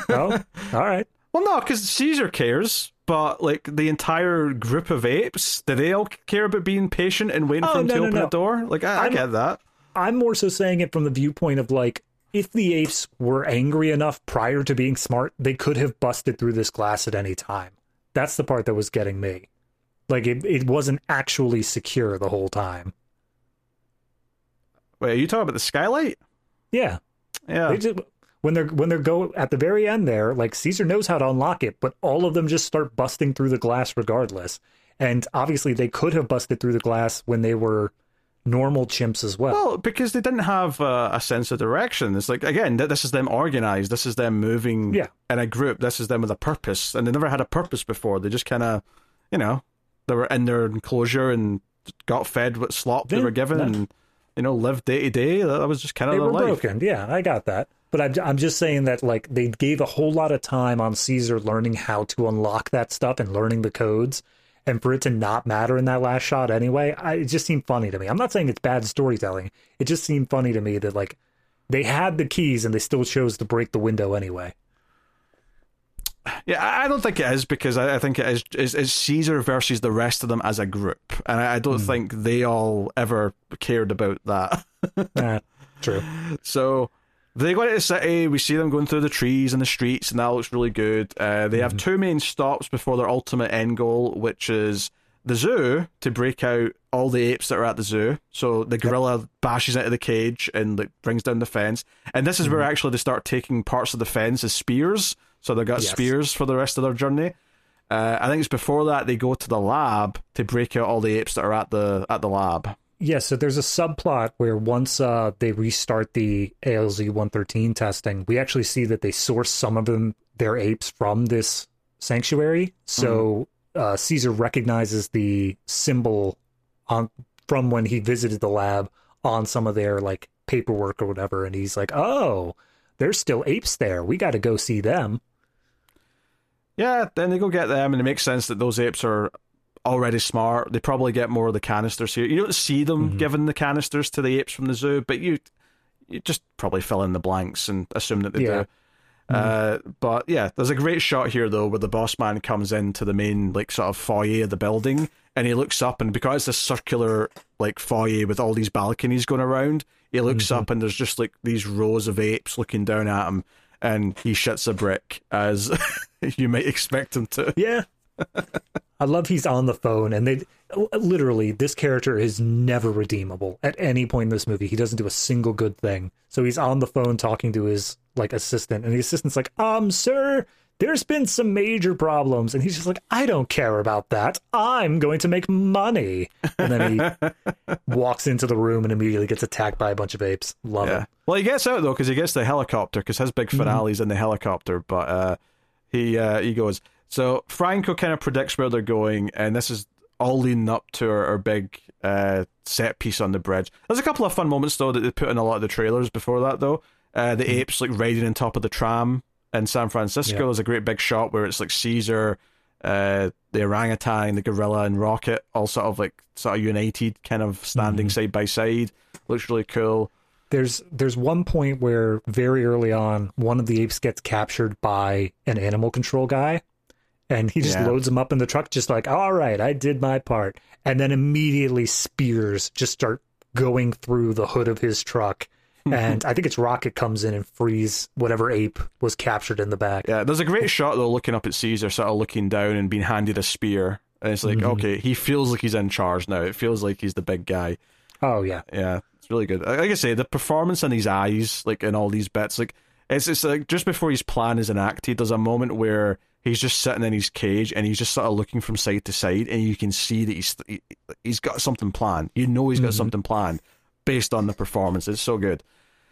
oh, all right. Well, no, because Caesar cares, but like the entire group of apes, do they all care about being patient and waiting oh, for him no, to no, open no. a door? Like, I, I get that. I'm more so saying it from the viewpoint of like, if the apes were angry enough prior to being smart, they could have busted through this glass at any time. That's the part that was getting me. Like, it, it wasn't actually secure the whole time. Wait, are you talking about the skylight? Yeah. Yeah. Just, when they're when they're go at the very end there, like Caesar knows how to unlock it, but all of them just start busting through the glass regardless. And obviously they could have busted through the glass when they were normal chimps as well. Well, because they didn't have uh, a sense of direction. It's like again, this is them organized. This is them moving yeah. in a group. This is them with a purpose, and they never had a purpose before. They just kind of, you know, they were in their enclosure and got fed what slop they, they were given, and you know, lived day to day. That was just kind of their were life. broken. Yeah, I got that. But I'm, I'm just saying that like they gave a whole lot of time on Caesar learning how to unlock that stuff and learning the codes, and for it to not matter in that last shot anyway, I, it just seemed funny to me. I'm not saying it's bad storytelling. It just seemed funny to me that like they had the keys and they still chose to break the window anyway. Yeah, I don't think it is because I, think it is, is, is Caesar versus the rest of them as a group, and I, don't mm. think they all ever cared about that. nah, <laughs> true. So they go into the city. We see them going through the trees and the streets, and that looks really good. Uh, they mm-hmm. have two main stops before their ultimate end goal, which is the zoo to break out all the apes that are at the zoo. So the gorilla yep. bashes into the cage and like, brings down the fence. And this is mm-hmm. where actually they start taking parts of the fence as spears. So they've got yes. spears for the rest of their journey. Uh, I think it's before that they go to the lab to break out all the apes that are at the at the lab. Yeah, so there's a subplot where once uh, they restart the ALZ 113 testing, we actually see that they source some of them their apes from this sanctuary. So mm-hmm. uh, Caesar recognizes the symbol on from when he visited the lab on some of their like paperwork or whatever, and he's like, "Oh, there's still apes there. We got to go see them." Yeah, then they go get them, and it makes sense that those apes are already smart. They probably get more of the canisters here. You don't see them mm-hmm. giving the canisters to the apes from the zoo, but you you just probably fill in the blanks and assume that they yeah. do. Mm-hmm. Uh, but yeah, there's a great shot here though where the boss man comes into the main like sort of foyer of the building and he looks up and because it's a circular like foyer with all these balconies going around, he looks mm-hmm. up and there's just like these rows of apes looking down at him and he shits a brick as <laughs> you might expect him to. Yeah. <laughs> I love he's on the phone and they literally this character is never redeemable at any point in this movie. He doesn't do a single good thing. So he's on the phone talking to his like assistant and the assistant's like, "Um, sir, there's been some major problems." And he's just like, "I don't care about that. I'm going to make money." And then he <laughs> walks into the room and immediately gets attacked by a bunch of apes. Love yeah. him. Well, he gets out though cuz he gets the helicopter cuz his big finale's mm-hmm. in the helicopter, but uh he uh he goes so Franco kind of predicts where they're going, and this is all leading up to our, our big uh, set piece on the bridge. There's a couple of fun moments though that they put in a lot of the trailers before that though. Uh, the mm. apes like riding on top of the tram in San Francisco. Yeah. There's a great big shot where it's like Caesar, uh, the orangutan, the gorilla, and Rocket all sort of like sort of united, kind of standing mm. side by side. Looks really cool. There's there's one point where very early on, one of the apes gets captured by an animal control guy and he just yeah. loads them up in the truck just like all right i did my part. And then immediately spears just start going through the hood of his truck. And <laughs> i think it's rocket comes in and frees whatever ape was captured in the back. Yeah there's a great shot though looking up at caesar sort of looking down and being handed a spear. And it's like mm-hmm. okay he feels like he's in charge now. It feels like he's the big guy. Oh yeah. Yeah it's really good. Like i say the performance in his eyes like in all these bits like it's it's like just before his plan is enacted there's a moment where he's just sitting in his cage and he's just sort of looking from side to side and you can see that he's he, has got something planned. You know he's got mm-hmm. something planned based on the performance. It's so good.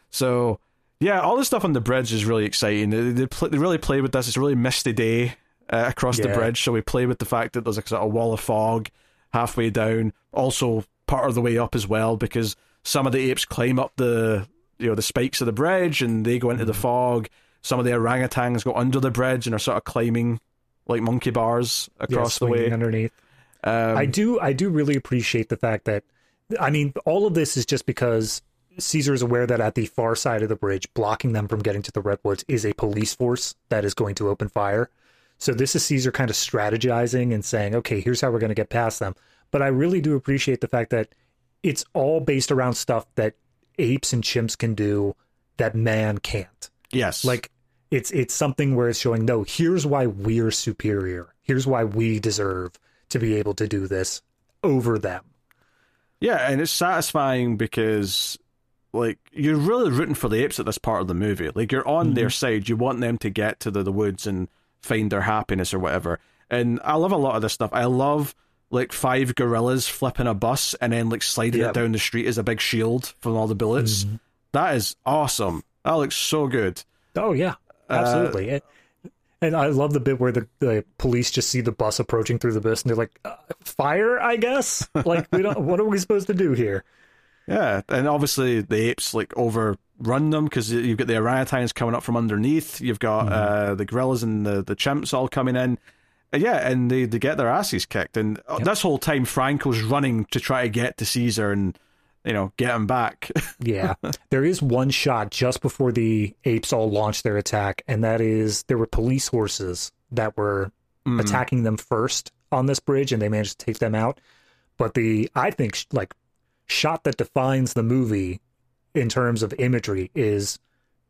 So yeah all the stuff on the bridge is really exciting. They, they, play, they really play with this. It's a really misty day uh, across yeah. the bridge. So we play with the fact that there's a sort of wall of fog halfway down also part of the way up as well because some of the apes climb up the you know the spikes of the bridge and they go into mm-hmm. the fog some of the orangutans go under the bridge and are sort of climbing like monkey bars across yeah, the way underneath. Um, I do I do really appreciate the fact that I mean, all of this is just because Caesar is aware that at the far side of the bridge, blocking them from getting to the redwoods, is a police force that is going to open fire. So this is Caesar kind of strategizing and saying, okay, here's how we're going to get past them. But I really do appreciate the fact that it's all based around stuff that apes and chimps can do that man can't. Yes. Like it's it's something where it's showing no, here's why we're superior. Here's why we deserve to be able to do this over them. Yeah, and it's satisfying because like you're really rooting for the apes at this part of the movie. Like you're on mm-hmm. their side. You want them to get to the, the woods and find their happiness or whatever. And I love a lot of this stuff. I love like five gorillas flipping a bus and then like sliding yep. it down the street as a big shield from all the bullets. Mm-hmm. That is awesome. That looks so good. Oh yeah, absolutely. Uh, and, and, I love the bit where the, the police just see the bus approaching through the bus and they're like, uh, "Fire, I guess." <laughs> Like we don't. what are we supposed to do here? Yeah, and obviously the apes like overrun them because you've got the orangutans coming up from underneath. You've got mm-hmm. uh, the gorillas and the, the chimps all coming in. Yeah, and they, they get their asses kicked. And uh, yep. this whole time, Franco's running to try to get to Caesar and you know get him back. <laughs> yeah, there is one shot just before the apes all launch their attack, and that is there were police horses that were mm. attacking them first on this bridge, and they managed to take them out. But the I think like shot that defines the movie in terms of imagery is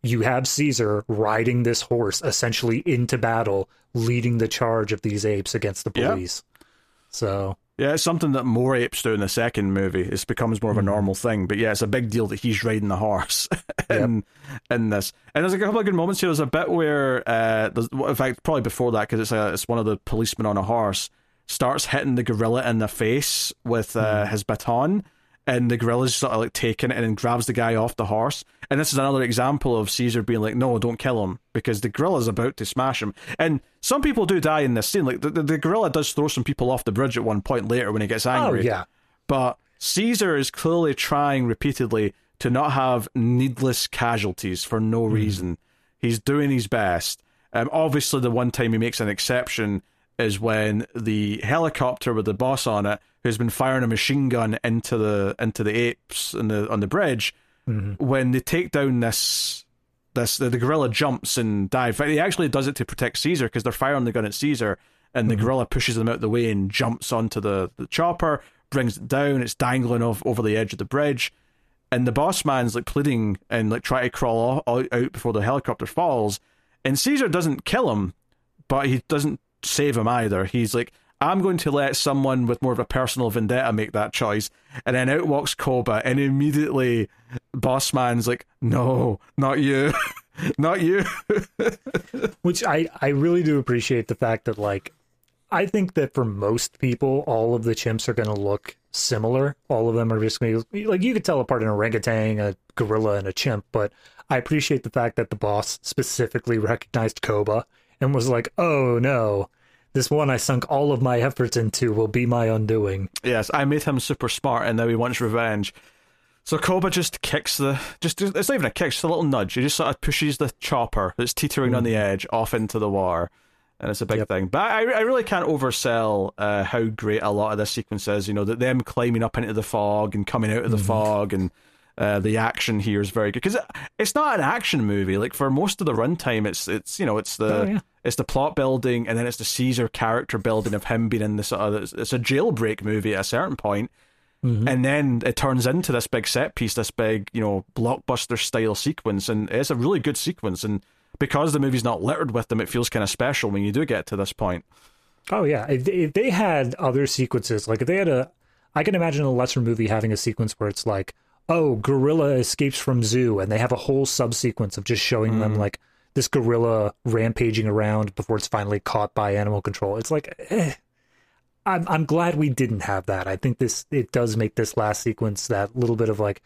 you have Caesar riding this horse essentially into battle, leading the charge of these apes against the police. Yep. So yeah, it's something that more apes do in the second movie. It becomes more of a mm-hmm. normal thing. But yeah, it's a big deal that he's riding the horse <laughs> in, yep. in this. And there's a couple of good moments here. There's a bit where, uh, in fact, probably before that, because it's, a, it's one of the policemen on a horse starts hitting the gorilla in the face with uh, mm. his baton and the gorilla's sort of like taking it and then grabs the guy off the horse. And this is another example of Caesar being like, no, don't kill him because the gorilla's about to smash him. And some people do die in this scene. Like the, the, the gorilla does throw some people off the bridge at one point later when he gets angry. Oh, yeah. But Caesar is clearly trying repeatedly to not have needless casualties for no mm. reason. He's doing his best. Um, obviously, the one time he makes an exception is when the helicopter with the boss on it who's been firing a machine gun into the into the apes on the on the bridge. Mm-hmm. When they take down this this the, the, gorilla jumps and dives. He actually does it to protect Caesar because they're firing the gun at Caesar, and the mm-hmm. gorilla pushes them out of the way and jumps onto the, the chopper, brings it down. It's dangling off over the edge of the bridge, and the boss man's like pleading and like try to crawl out, out before the helicopter falls. And Caesar doesn't kill him, but he doesn't save him either. He's like, I'm going to let someone with more of a personal vendetta make that choice. And then out walks Koba, and immediately Boss Man's like, no, not you. <laughs> not you. <laughs> Which I, I really do appreciate the fact that, like, I think that for most people, all of the chimps are going to look similar. All of them are just going to, like, you could tell apart an orangutan, a gorilla, and a chimp, but I appreciate the fact that the boss specifically recognized Koba and was like, oh no this one I sunk all of my efforts into will be my undoing. Yes, I made him super smart and now he wants revenge. So Koba just kicks the just it's not even a kick, just a little nudge. He just sort of pushes the chopper that's teetering mm. on the edge off into the water. And it's a big yep. thing. But I, I really can't oversell uh, how great a lot of this sequence is. You know, that them climbing up into the fog and coming out of the mm-hmm. fog and uh, the action here is very good because it, it's not an action movie. Like for most of the runtime, it's it's you know it's the oh, yeah. it's the plot building and then it's the Caesar character building of him being in this. Uh, it's a jailbreak movie at a certain point, mm-hmm. and then it turns into this big set piece, this big you know blockbuster style sequence, and it's a really good sequence. And because the movie's not littered with them, it feels kind of special when you do get to this point. Oh yeah, if, if they had other sequences, like if they had a, I can imagine a lesser movie having a sequence where it's like oh, gorilla escapes from zoo, and they have a whole subsequence of just showing mm. them like this gorilla rampaging around before it's finally caught by animal control. It's like, eh. I'm I'm glad we didn't have that. I think this it does make this last sequence that little bit of like,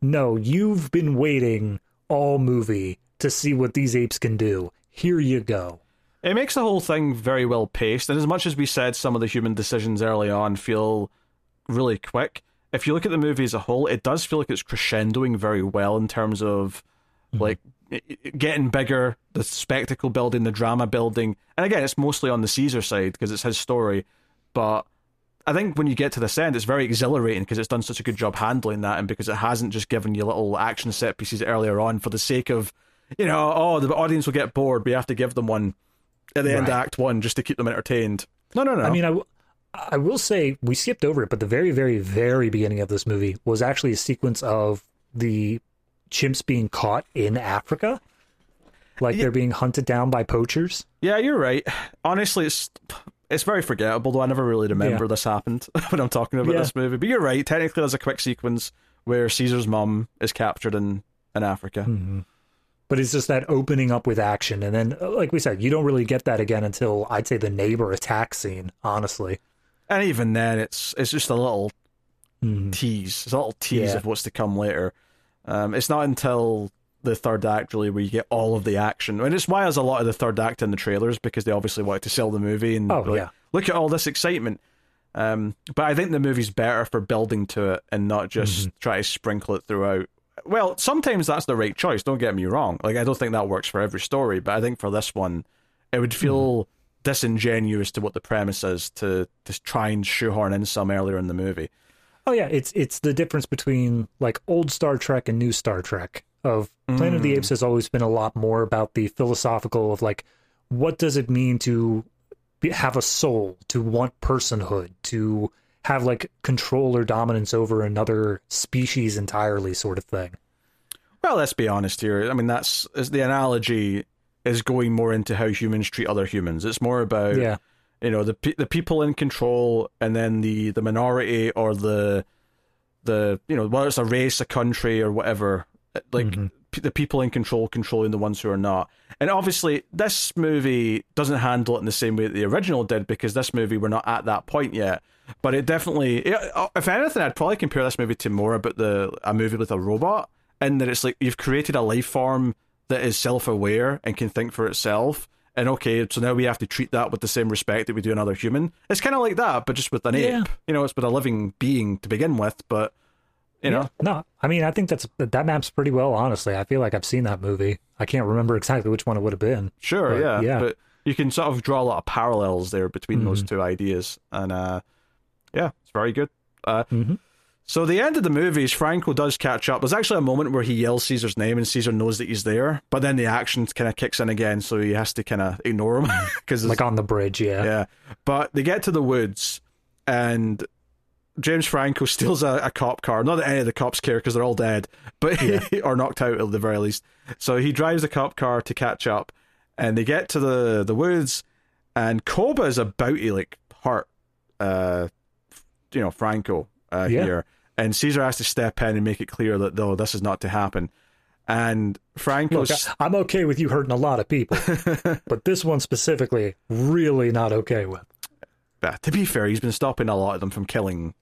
no, you've been waiting all movie to see what these apes can do. Here you go. It makes the whole thing very well paced, and as much as we said some of the human decisions early on feel really quick, if you look at the movie as a whole, it does feel like it's crescendoing very well in terms of mm-hmm. like getting bigger, the spectacle building, the drama building. And again, it's mostly on the Caesar side because it's his story. But I think when you get to this end, it's very exhilarating because it's done such a good job handling that, and because it hasn't just given you little action set pieces earlier on for the sake of, you know, oh, the audience will get bored. We have to give them one at the right. end of Act One just to keep them entertained. No, no, no. I mean, I, w- I will say we skipped over it, but the very, very, very beginning of this movie was actually a sequence of the chimps being caught in Africa, like yeah. they're being hunted down by poachers. Yeah, you're right. Honestly, it's it's very forgettable, though. I never really remember yeah. this happened <laughs> when I'm talking about yeah. this movie. But you're right. Technically, there's a quick sequence where Caesar's mom is captured in in Africa. Mm-hmm. But it's just that opening up with action, and then, uh, like we said, you don't really get that again until I'd say the neighbor attack scene. Honestly, and even then, it's it's just a little mm-hmm. tease. It's a little tease yeah. of what's to come later. Um, it's not until the third act really where you get all of the action. And it's why there's a lot of the third act in the trailers because they obviously wanted to sell the movie and oh, yeah. look at all this excitement. Um, but I think the movie's better for building to it and not just mm-hmm. try to sprinkle it throughout. Well, sometimes that's the right choice. Don't get me wrong. Like I don't think that works for every story, but I think for this one, it would feel mm-hmm. Disingenuous to what the premise is to to try and shoehorn in some earlier in the movie. Oh yeah, it's it's the difference between like old Star Trek and new Star Trek. Of Planet mm. of the Apes mm. has always been a lot more about the philosophical of like what does it mean to be, have a soul, to want personhood, to have like control or dominance over another species entirely, sort of thing. Well, let's be honest here. I mean, that's the analogy is going more into how humans treat other humans. It's more about yeah you know the the people in control and then the the minority or the the you know whether it's a race a country or whatever like mm-hmm. p- the people in control controlling the ones who are not and obviously this movie doesn't handle it in the same way that the original did because this movie we're not at that point yet but it definitely if anything i'd probably compare this movie to more about the a movie with a robot and that it's like you've created a life form that is self-aware and can think for itself and okay, so now we have to treat that with the same respect that we do another human. It's kind of like that, but just with an yeah. ape. You know, it's with a living being to begin with, but you know, no. I mean, I think that's that maps pretty well. Honestly, I feel like I've seen that movie. I can't remember exactly which one it would have been. Sure, but, yeah, yeah, but you can sort of draw a lot of parallels there between mm-hmm. those two ideas, and uh, yeah, it's very good. Uh, mm-hmm. So the end of the movie is Franco does catch up. There's actually a moment where he yells Caesar's name and Caesar knows that he's there, but then the action kind of kicks in again, so he has to kind of ignore him <laughs> because like on the bridge, yeah, yeah. But they get to the woods and James Franco <laughs> steals a, a cop car. Not that any of the cops care because they're all dead, but yeah. <laughs> or knocked out at the very least. So he drives the cop car to catch up, and they get to the the woods, and Koba is about to like hurt, uh, you know, Franco uh, yeah. here and Caesar has to step in and make it clear that though this is not to happen. And Franco, I'm okay with you hurting a lot of people, <laughs> but this one specifically, really not okay with. Yeah, to be fair, he's been stopping a lot of them from killing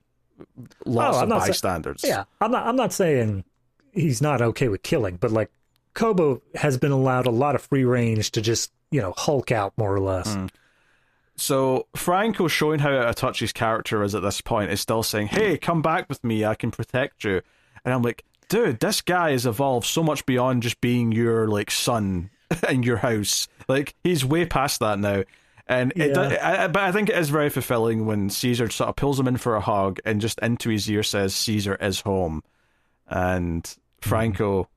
lots oh, of bystanders. Yeah, I'm not. I'm not saying he's not okay with killing, but like Koba has been allowed a lot of free range to just you know Hulk out more or less. Mm. So Franco showing how out of touch his character is at this point is still saying, "Hey, come back with me. I can protect you." And I'm like, dude, this guy has evolved so much beyond just being your like son <laughs> in your house. Like he's way past that now. And it, yeah. I, but I think it is very fulfilling when Caesar sort of pulls him in for a hug and just into his ear says, "Caesar is home," and Franco,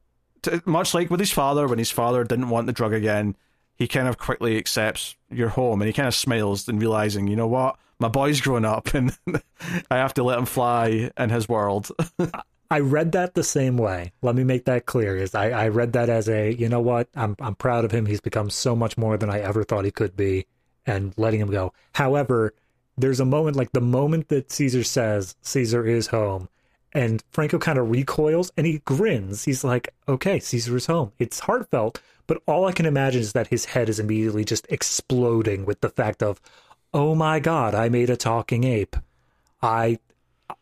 mm-hmm. t- much like with his father, when his father didn't want the drug again, he kind of quickly accepts your home and he kind of smiles and realizing, you know what, my boy's grown up and <laughs> I have to let him fly in his world. <laughs> I read that the same way. Let me make that clear. Is I, I read that as a, you know what, I'm I'm proud of him. He's become so much more than I ever thought he could be, and letting him go. However, there's a moment like the moment that Caesar says Caesar is home, and Franco kind of recoils and he grins. He's like, okay, Caesar is home. It's heartfelt, but all I can imagine is that his head is immediately just exploding with the fact of, oh my god, I made a talking ape. I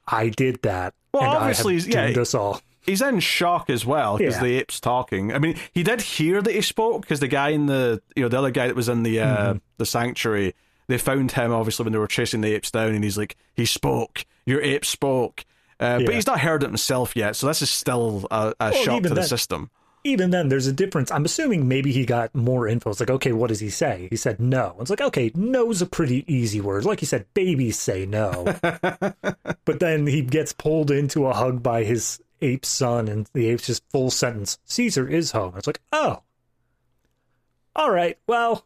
I did that. Well, obviously, yeah, us all. He's in shock as well because yeah. the ape's talking. I mean, he did hear that he spoke because the guy in the you know the other guy that was in the uh, mm-hmm. the sanctuary. They found him obviously when they were chasing the apes down, and he's like, he spoke. Your ape spoke. Uh, yeah. But he's not heard it himself yet, so this is still a, a well, shock to then, the system even then, there's a difference. I'm assuming maybe he got more info. It's like, okay, what does he say? He said no. It's like, okay, no's a pretty easy word. Like you said, babies say no. <laughs> but then he gets pulled into a hug by his ape son, and the ape's just full sentence Caesar is home. It's like, oh, all right, well,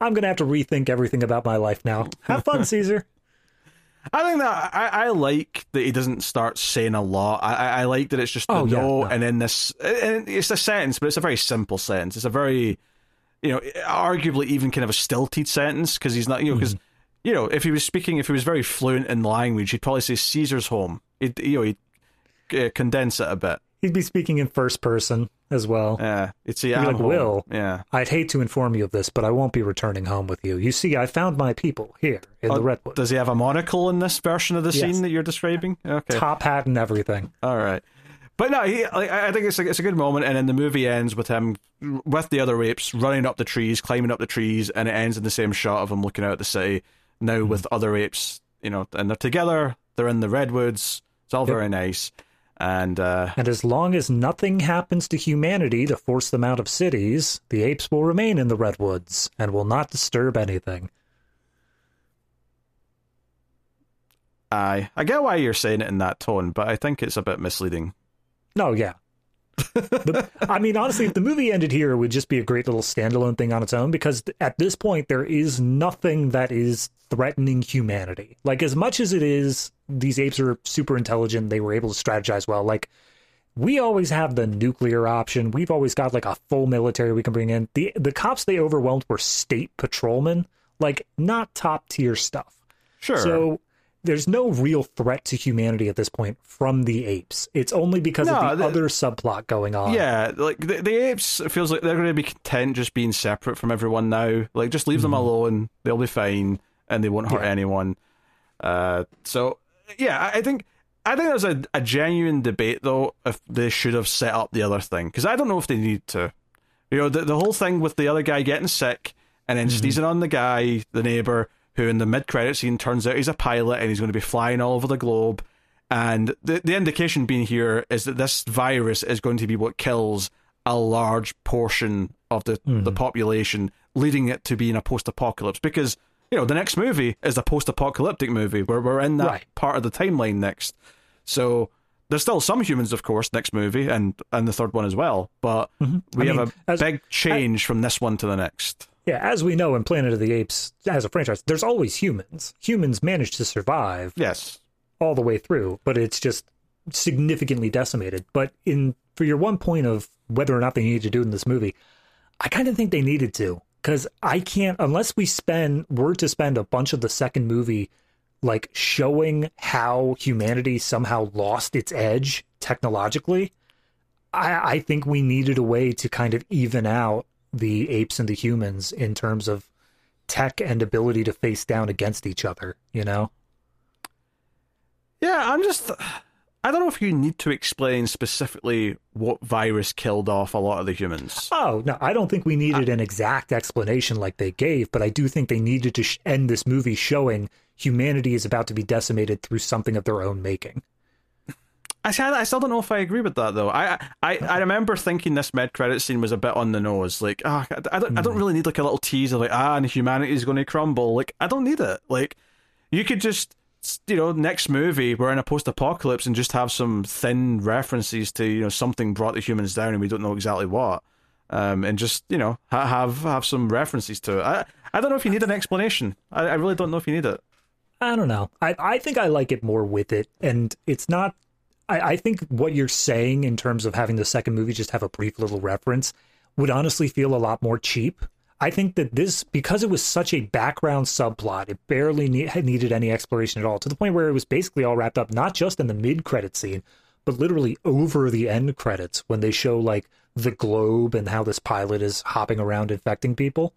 I'm going to have to rethink everything about my life now. Have fun, <laughs> Caesar. I think that I, I like that he doesn't start saying a lot. I, I like that it's just oh, no, yeah, no, and then this, and it's a sentence, but it's a very simple sentence. It's a very, you know, arguably even kind of a stilted sentence because he's not, you know, because. Mm. You know, if he was speaking, if he was very fluent in language, he'd probably say Caesar's home. He'd, you know, he'd uh, condense it a bit. He'd be speaking in first person as well. Yeah, it's a like Will. Yeah, I'd hate to inform you of this, but I won't be returning home with you. You see, I found my people here in oh, the redwood. Does he have a monocle in this version of the yes. scene that you're describing? Okay, top hat and everything. All right. But no, he, like, I think it's a, it's a good moment, and then the movie ends with him with the other apes running up the trees, climbing up the trees, and it ends in the same shot of him looking out at the city. Now mm-hmm. with other apes, you know, and they're together. They're in the redwoods. It's all yep. very nice. And uh, and as long as nothing happens to humanity to force them out of cities, the apes will remain in the redwoods and will not disturb anything. I I get why you're saying it in that tone, but I think it's a bit misleading. No, yeah. The, I mean, honestly, if the movie ended here, it would just be a great little standalone thing on its own because at this point, there is nothing that is threatening humanity. Like, as much as it is, these apes are super intelligent, they were able to strategize well. Like, we always have the nuclear option. We've always got like a full military we can bring in. The the cops they overwhelmed were state patrolmen, like not top tier stuff. Sure. So there's no real threat to humanity at this point from the apes. It's only because no, of the, the, other subplot going on. Yeah, like the, the apes feels like they're going to be content just being separate from everyone now. Like just leave mm-hmm. them alone; they'll be fine and they won't hurt yeah. anyone. Uh, so yeah, I think I think there's a, a genuine debate though if they should have set up the other thing because I don't know if they need to. You know, the the whole thing with the other guy getting sick and then mm-hmm. sneezing on the guy, the neighbor who in the mid credit scene turns out he's a pilot and he's going to be flying all over the globe. And the the indication being here is that this virus is going to be what kills a large portion of the, mm. the population, leading it to being a post apocalypse. Because, you know, the next movie is a post apocalyptic movie where we're in that right. part of the timeline next. So there's still some humans, of course, next movie and, and the third one as well. But mm-hmm. we I have mean, a as, big change I, from this one to the next. Yeah, as we know in Planet of the Apes as a franchise, there's always humans. Humans manage to survive. Yes. All the way through, but it's just significantly decimated. But in for your one point of whether or not they needed to do it in this movie, I kind of think they needed to because I can't unless we spend were to spend a bunch of the second movie like showing how humanity somehow lost its edge technologically. I, I think we needed a way to kind of even out the apes and the humans in terms of tech and ability to face down against each other, you know? Yeah, I'm just. I don't know if you need to explain specifically what virus killed off a lot of the humans. Oh, no, I don't think we needed an exact explanation like they gave, but I do think they needed to sh- end this movie showing humanity is about to be decimated through something of their own making. I, I still don't know if I agree with that though. I I, I remember thinking this mid credit scene was a bit on the nose. Like, ah, oh, I, I, don't. I don't hmm. really need like a little teaser like ah, and humanity is going to crumble. Like, I don't need it. Like, you could just you know next movie we're in a post apocalypse and just have some thin references to you know something brought the humans down and we don't know exactly what. Um, and just you know ha- have have some references to it. I I don't know if you need an explanation. I, I really don't know if you need it. I don't know. I, I think I like it more with it, and it's not I, I think what you're saying in terms of having the second movie just have a brief little reference would honestly feel a lot more cheap. I think that this, because it was such a background subplot, it barely need, needed any exploration at all, to the point where it was basically all wrapped up, not just in the mid credit scene, but literally over the end credits when they show like the globe and how this pilot is hopping around infecting people.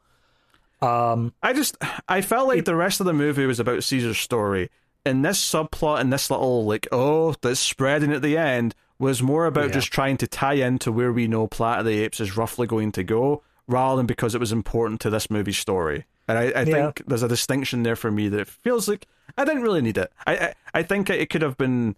Um, I just, I felt like it, the rest of the movie was about Caesar's story in this subplot and this little like oh that's spreading at the end was more about yeah. just trying to tie into where we know Planet of the Apes is roughly going to go, rather than because it was important to this movie's story. And I, I yeah. think there's a distinction there for me that it feels like I didn't really need it. I I, I think it could have been.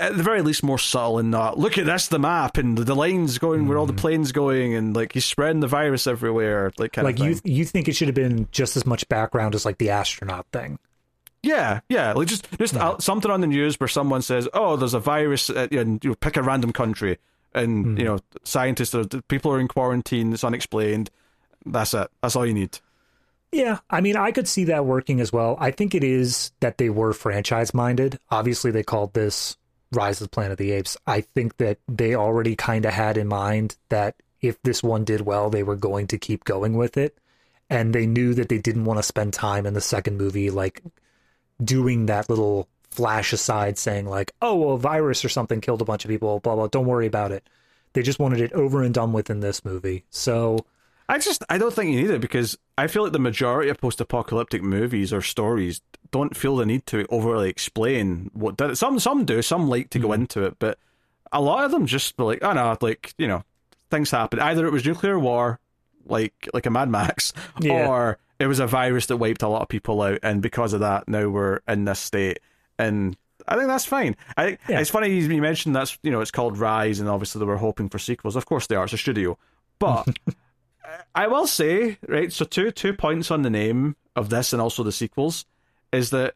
at the very least more subtle in that. Look at this, the map, and the, the lines going mm. where all the mm. planes going, and like he's spreading the virus everywhere, like kind like you you think it should have been just as much background as like the astronaut thing. Yeah, yeah, like just just yeah. something on the news where someone says, "Oh, there's a virus," and you pick a random country, and mm. you know, scientists or people are in quarantine. It's unexplained. That's it. That's all you need. Yeah, I mean, I could see that working as well. I think it is that they were franchise minded. Obviously, they called this Rise of the Planet of the Apes. I think that they already kind of had in mind that if this one did well, they were going to keep going with it. And they knew that they didn't want to spend time in the second movie, like doing that little flash aside saying, like, oh, well, a virus or something killed a bunch of people, blah, blah, don't worry about it. They just wanted it over and done with in this movie. So I just I don't think you need it because I feel like the majority of post-apocalyptic movies or stories don't feel the need to overly explain what did it. Some some do, some like to mm. go into it, but a lot of them just like oh no, like you know things happen. Either it was nuclear war, like like a Mad Max, yeah. or it was a virus that wiped a lot of people out, and because of that, now we're in this state. And I think that's fine. I yeah. it's funny you mentioned that's you know it's called Rise, and obviously they were hoping for sequels. Of course they are. It's a studio, but. <laughs> I will say, right, so two two points on the name of this and also the sequels is that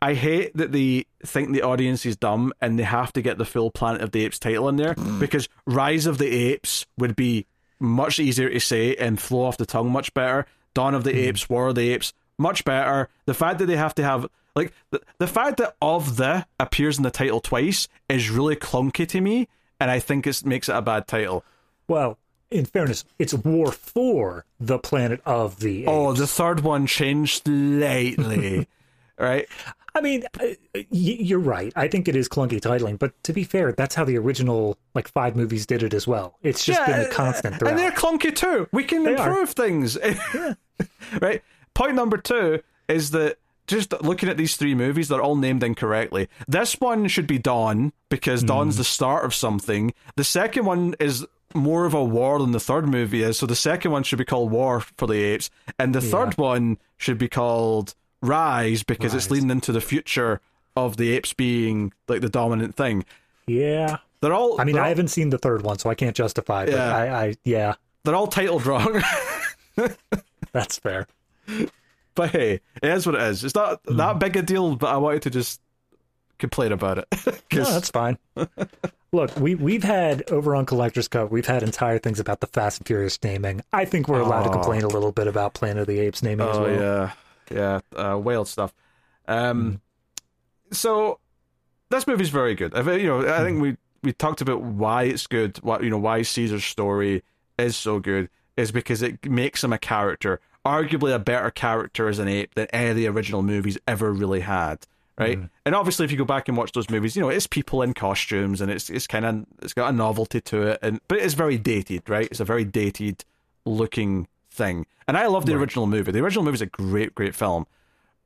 I hate that they think the audience is dumb and they have to get the full Planet of the Apes title in there mm. because Rise of the Apes would be much easier to say and flow off the tongue much better. Dawn of the mm. Apes, War of the Apes, much better. The fact that they have to have like the, the fact that of the appears in the title twice is really clunky to me, and I think it makes it a bad title. Well, in fairness, it's War for the Planet of the Apes. Oh, the third one changed slightly, <laughs> right? I mean, uh, you're right. I think it is clunky titling, but to be fair, that's how the original like five movies did it as well. It's just yeah, been a constant throughout. And they're clunky too. We can they improve are. things, <laughs> right? Point number two is that just looking at these three movies, they're all named incorrectly. This one should be Dawn because Dawn's mm. the start of something. The second one is more of a war than the third movie is. So the second one should be called War for the Apes, and the yeah. third one should be called Rise because Rise. it's leading into the future of the apes being like the dominant thing. Yeah, they're all. I mean, I haven't seen the third one, so I can't justify. But yeah. I, I, yeah, they're all titled wrong. <laughs> That's fair. But hey, it is what it is. It's not mm. that big a deal, but I wanted to just complain about it. <laughs> no, that's fine. <laughs> Look, we we've had over on Collector's Cut, we've had entire things about the Fast and Furious naming. I think we're allowed oh. to complain a little bit about Planet of the Apes naming oh, as well. Yeah, yeah, uh, whale stuff. Um, mm. so this movie's very good. I, you know, I think mm. we we talked about why it's good. What you know, why Caesar's story is so good is because it makes him a character, arguably a better character as an ape than any of the original movies ever really had right? Mm. And obviously, if you go back and watch those movies, you know it's people in costumes, and it's it's kind of it's got a novelty to it, and but it's very dated, right? It's a very dated looking thing, and I love the right. original movie. The original movie is a great, great film,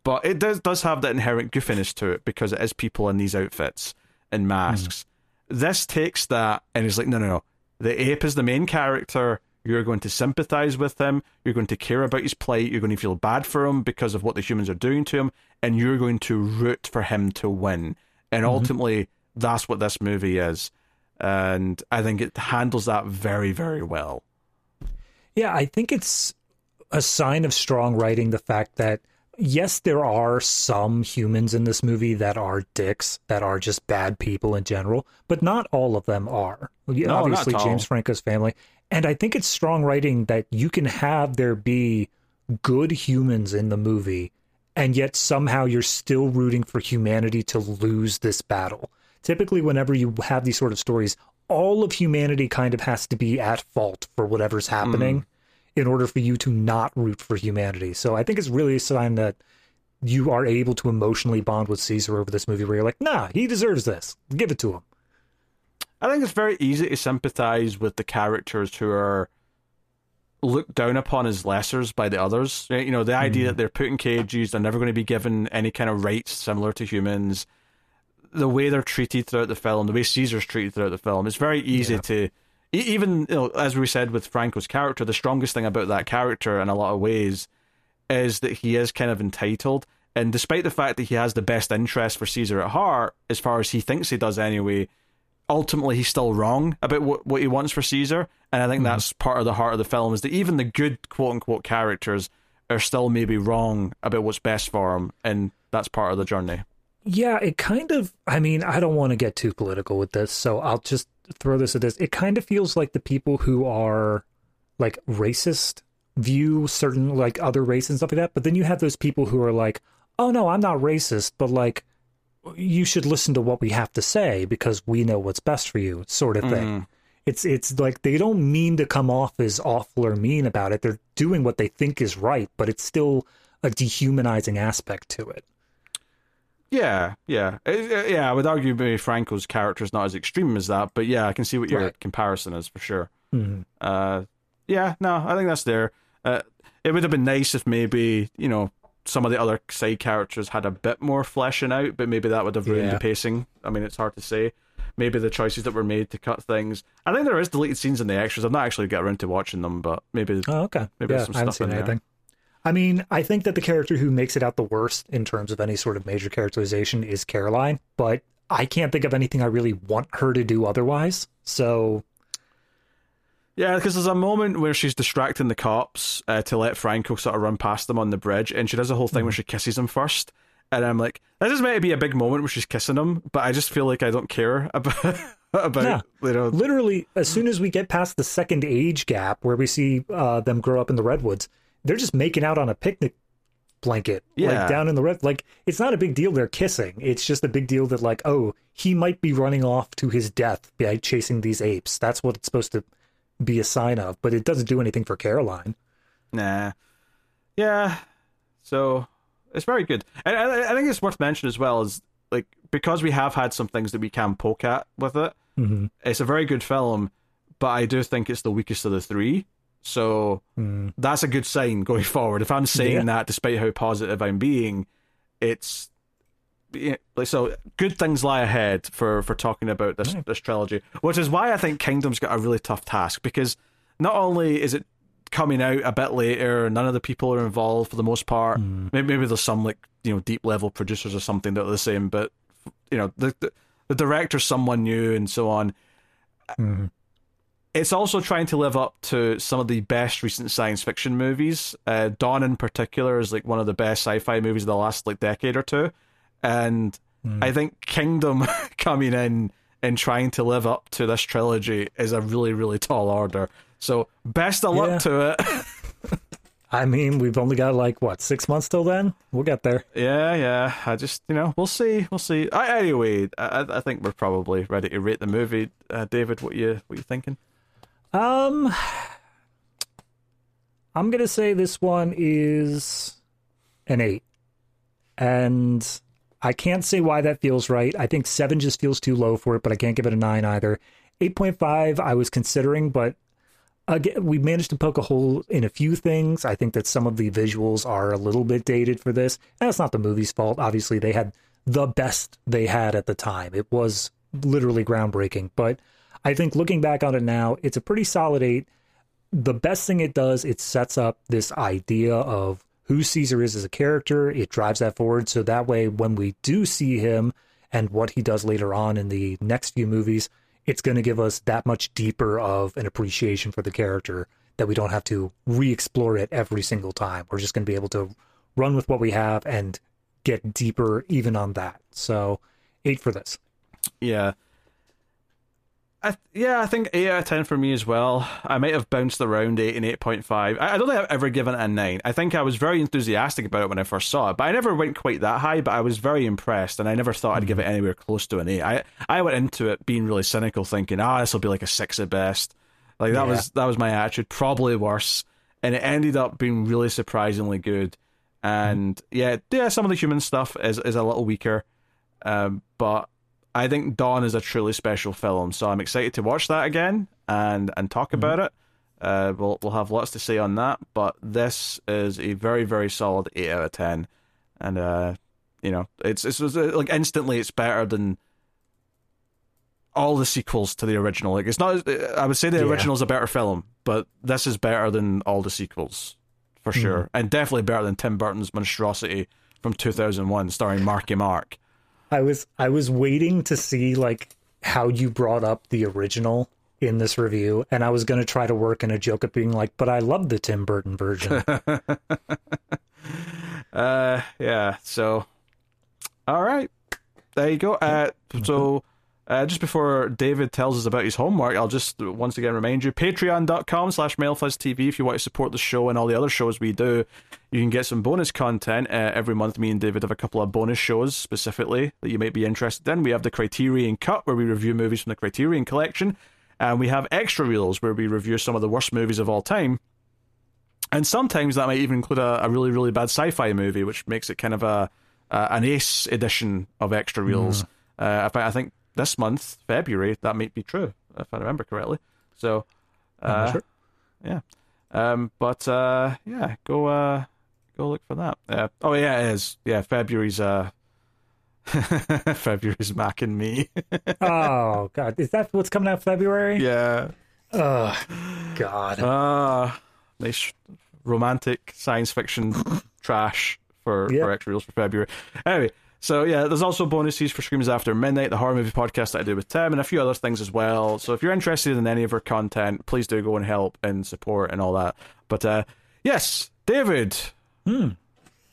but it does does have that inherent goofiness to it because it is people in these outfits and masks. Mm. This takes that and is like, no, no, no. The ape is the main character. You're going to sympathize with him. You're going to care about his plight. You're going to feel bad for him because of what the humans are doing to him. And you're going to root for him to win. And mm-hmm. ultimately, that's what this movie is. And I think it handles that very, very well. Yeah, I think it's a sign of strong writing the fact that yes, there are some humans in this movie that are dicks, that are just bad people in general, but not all of them are. No, Obviously, James Franco's family. And I think it's strong writing that you can have there be good humans in the movie, and yet somehow you're still rooting for humanity to lose this battle. Typically, whenever you have these sort of stories, all of humanity kind of has to be at fault for whatever's happening mm. in order for you to not root for humanity. So I think it's really a sign that you are able to emotionally bond with Caesar over this movie where you're like, nah, he deserves this. Give it to him. I think it's very easy to sympathize with the characters who are looked down upon as lessers by the others. You know, the idea mm. that they're put in cages, they're never going to be given any kind of rights similar to humans. The way they're treated throughout the film, the way Caesar's treated throughout the film, it's very easy yeah. to even you know, as we said with Franco's character, the strongest thing about that character in a lot of ways is that he is kind of entitled And despite the fact that he has the best interest for Caesar at heart, as far as he thinks he does anyway, ultimately he's still wrong about what, what he wants for Caesar. And I think mm-hmm. that's part of the heart of the film is that even the good quote unquote characters are still maybe wrong about what's best for him. And that's part of the journey. Yeah, it kind of, I mean, I don't want to get too political with this, so I'll just throw this at this. It kind of feels like the people who are like racist view certain like other races and stuff like that. But then you have those people who are like, oh no, I'm not racist, but like you should listen to what we have to say because we know what's best for you, sort of thing. Mm. It's it's like they don't mean to come off as awful or mean about it. They're doing what they think is right, but it's still a dehumanizing aspect to it. Yeah, yeah, uh, uh, yeah. I would argue maybe Franco's character is not as extreme as that, but yeah, I can see what your right. comparison is for sure. Mm-hmm. Uh, yeah, no, I think that's there. Uh, it would have been nice if maybe you know some of the other side characters had a bit more fleshing out, but maybe that would have ruined yeah. the pacing. I mean, it's hard to say. Maybe the choices that were made to cut things. I think there is deleted scenes in the extras. I've not actually got around to watching them, but maybe. Oh, okay. Maybe yeah, some stuff in anything. there. I mean, I think that the character who makes it out the worst in terms of any sort of major characterization is Caroline, but I can't think of anything I really want her to do otherwise. So yeah, because there's a moment where she's distracting the cops uh, to let Franco sort of run past them on the bridge, and she does a whole thing mm. where she kisses him first. And I'm like, this is meant to be a big moment where she's kissing him, but I just feel like I don't care <laughs> about about yeah. you know. Literally, as soon as we get past the second age gap where we see uh, them grow up in the redwoods, they're just making out on a picnic blanket, yeah. like down in the red. Like it's not a big deal they're kissing. It's just a big deal that like, oh, he might be running off to his death by chasing these apes. That's what it's supposed to be a sign of, but it doesn't do anything for Caroline. Nah. Yeah. So it's very good. And I, I think it's worth mentioning as well is like because we have had some things that we can poke at with it. Mm-hmm. It's a very good film, but I do think it's the weakest of the three. So mm. that's a good sign going <laughs> forward. If I'm saying yeah. that, despite how positive I'm being, it's so good things lie ahead for for talking about this this trilogy, which is why I think Kingdom's got a really tough task because not only is it coming out a bit later, none of the people are involved for the most part. Mm. Maybe, maybe there's some like you know deep level producers or something that are the same, but you know the the, the director's someone new and so on. Mm. It's also trying to live up to some of the best recent science fiction movies. Uh, Dawn, in particular, is like one of the best sci-fi movies of the last like decade or two and mm. I think Kingdom <laughs> coming in and trying to live up to this trilogy is a really really tall order. So best of luck yeah. to it. <laughs> I mean, we've only got like what six months till then. We'll get there. Yeah, yeah. I just, you know, we'll see, we'll see. I, anyway, I, I think we're probably ready to rate the movie. Uh, David, what you, what you thinking? Um, I'm gonna say this one is an eight, and I can't say why that feels right. I think seven just feels too low for it, but I can't give it a nine either. 8.5, I was considering, but again, we managed to poke a hole in a few things. I think that some of the visuals are a little bit dated for this. And that's not the movie's fault. Obviously, they had the best they had at the time. It was literally groundbreaking. But I think looking back on it now, it's a pretty solid eight. The best thing it does, it sets up this idea of who Caesar is as a character. It drives that forward. So that way, when we do see him and what he does later on in the next few movies, it's going to give us that much deeper of an appreciation for the character that we don't have to re explore it every single time. We're just going to be able to run with what we have and get deeper even on that. So, eight for this. Yeah. I, yeah, I think eight out of ten for me as well. I might have bounced around eight and eight point five. I, I don't think I've ever given it a nine. I think I was very enthusiastic about it when I first saw it, but I never went quite that high. But I was very impressed, and I never thought I'd give it mm-hmm. anywhere close to an eight. I I went into it being really cynical, thinking, ah, this will be like a six at best. Like that yeah. was that was my attitude, probably worse, and it ended up being really surprisingly good. And mm. yeah, yeah, some of the human stuff is is a little weaker, um, but I think Dawn is a truly special film, so I'm excited to watch that again and and talk mm-hmm. about it. Uh, we'll we'll have lots to say on that, but this is a very very solid eight out of ten, and uh, you know it's it's like instantly it's better than all the sequels to the original. Like it's not. I would say the yeah. original is a better film, but this is better than all the sequels for mm-hmm. sure, and definitely better than Tim Burton's monstrosity from 2001, starring Marky Mark. I was I was waiting to see like how you brought up the original in this review, and I was going to try to work in a joke of being like, "But I love the Tim Burton version." <laughs> uh, yeah. So, all right, there you go. Uh, so. Uh, just before David tells us about his homework, I'll just once again remind you patreon.com slash TV if you want to support the show and all the other shows we do. You can get some bonus content. Uh, every month, me and David have a couple of bonus shows specifically that you might be interested in. We have the Criterion Cut, where we review movies from the Criterion Collection. And we have extra reels where we review some of the worst movies of all time. And sometimes that might even include a, a really, really bad sci fi movie, which makes it kind of a, a an ace edition of extra reels. Mm. Uh, I think this month, February, that might be true, if I remember correctly. So, uh, sure. yeah. Um, but uh, yeah, go uh, go look for that. Uh, oh yeah, it is. Yeah, February's uh, <laughs> February's Mac and Me. <laughs> oh God, is that what's coming out February? Yeah. Oh God. Ah, uh, nice romantic science fiction trash for yep. for extra reels for February. Anyway, so yeah, there's also bonuses for Screams After Midnight, the horror movie podcast that I do with Tim, and a few other things as well. So if you're interested in any of our content, please do go and help and support and all that. But uh, yes, David. Hmm.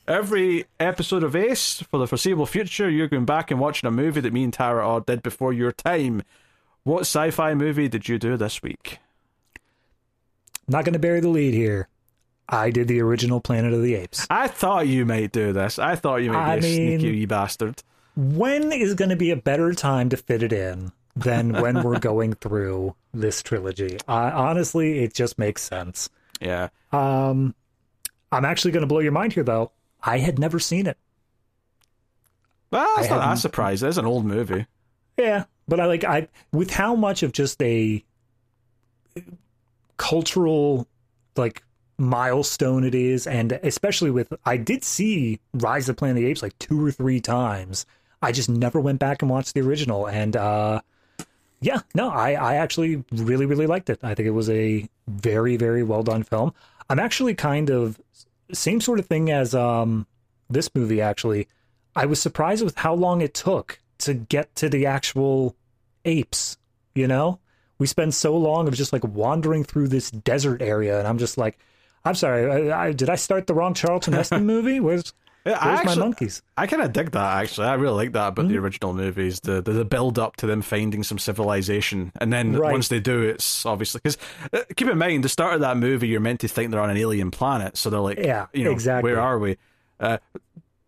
Every episode of Ace for the foreseeable future, you're going back and watching a movie that me and Tara all did before your time. What sci-fi movie did you do this week? Not going to bury the lead here. I did the original Planet of the Apes. I thought you might do this. I thought you might be I a mean, sneaky wee bastard. When is going to be a better time to fit it in than when we're <laughs> going through this trilogy? Uh, honestly, it just makes sense. Yeah. Um, I'm actually going to blow your mind here, though. I had never seen it. Well, that's not that surprising. It's an old movie. Yeah, but I like I with how much of just a cultural like milestone it is, and especially with I did see Rise of Planet of the Apes like two or three times. I just never went back and watched the original, and uh, yeah, no, I I actually really really liked it. I think it was a very very well done film. I'm actually kind of same sort of thing as um this movie actually. I was surprised with how long it took to get to the actual apes, you know? We spend so long of just like wandering through this desert area and I'm just like I'm sorry, I, I, did I start the wrong Charlton <laughs> Heston movie? Where's yeah, Where's actually, my monkeys? I kind of dig that actually. I really like that about mm-hmm. the original movies. The, the, the build up to them finding some civilization, and then right. once they do, it's obviously because uh, keep in mind the start of that movie, you're meant to think they're on an alien planet, so they're like, yeah, you know, exactly. Where are we? Uh,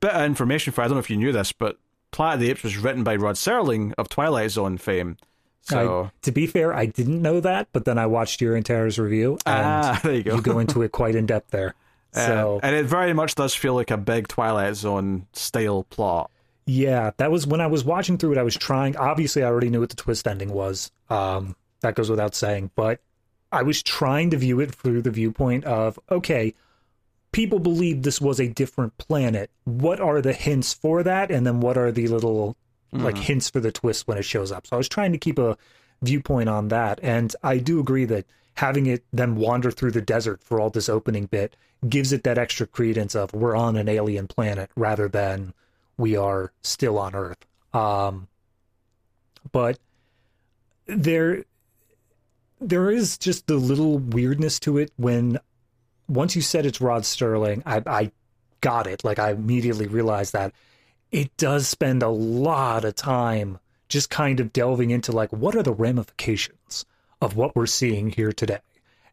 bit of information for I don't know if you knew this, but Planet of the Apes was written by Rod Serling of Twilight Zone fame. So I, to be fair, I didn't know that, but then I watched your Tara's review, and ah, <laughs> there you, go. you go into it quite in depth there. <laughs> So, uh, and it very much does feel like a big Twilight Zone style plot. Yeah, that was when I was watching through it. I was trying. Obviously, I already knew what the twist ending was. Um, that goes without saying. But I was trying to view it through the viewpoint of okay, people believe this was a different planet. What are the hints for that? And then what are the little mm. like hints for the twist when it shows up? So I was trying to keep a viewpoint on that. And I do agree that having it them wander through the desert for all this opening bit gives it that extra credence of we're on an alien planet rather than we are still on Earth. Um, but there, there is just the little weirdness to it when once you said it's Rod Serling, I, I got it. Like I immediately realized that it does spend a lot of time just kind of delving into like what are the ramifications of what we're seeing here today.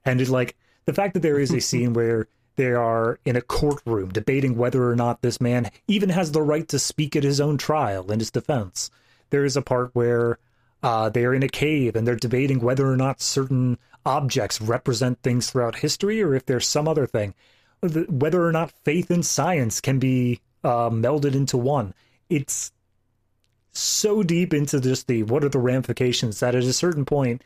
And it's like the fact that there is a scene <laughs> where they are in a courtroom debating whether or not this man even has the right to speak at his own trial in his defense. There is a part where uh, they are in a cave and they're debating whether or not certain objects represent things throughout history or if there's some other thing. Whether or not faith in science can be uh, melded into one. It's so deep into just the what are the ramifications that at a certain point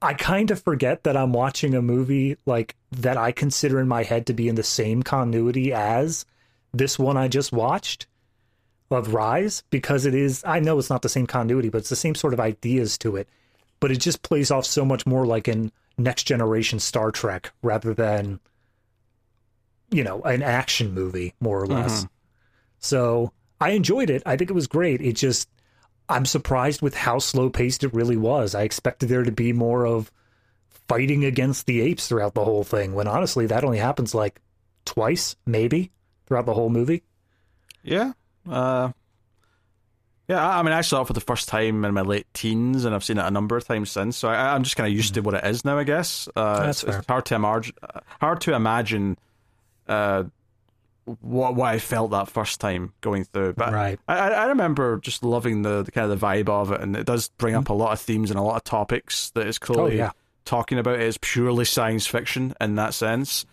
I kind of forget that I'm watching a movie like that I consider in my head to be in the same continuity as this one I just watched of Rise because it is I know it's not the same continuity, but it's the same sort of ideas to it. But it just plays off so much more like in next generation Star Trek rather than you know, an action movie, more or less. Mm-hmm. So I enjoyed it. I think it was great. It just I'm surprised with how slow paced it really was. I expected there to be more of fighting against the apes throughout the whole thing, when honestly that only happens like twice, maybe, throughout the whole movie. Yeah. Uh, yeah, I mean, I saw it for the first time in my late teens, and I've seen it a number of times since. So I, am just kind of used to what it is now, I guess. Uh, That's it's, it's, hard to imagine. Hard to imagine uh, what what I felt that first time going through. But right. I, I remember just loving the, the kind of the vibe of it, and it does bring up a lot of themes and a lot of topics that is clearly oh, yeah. talking about. It is purely science fiction in that sense.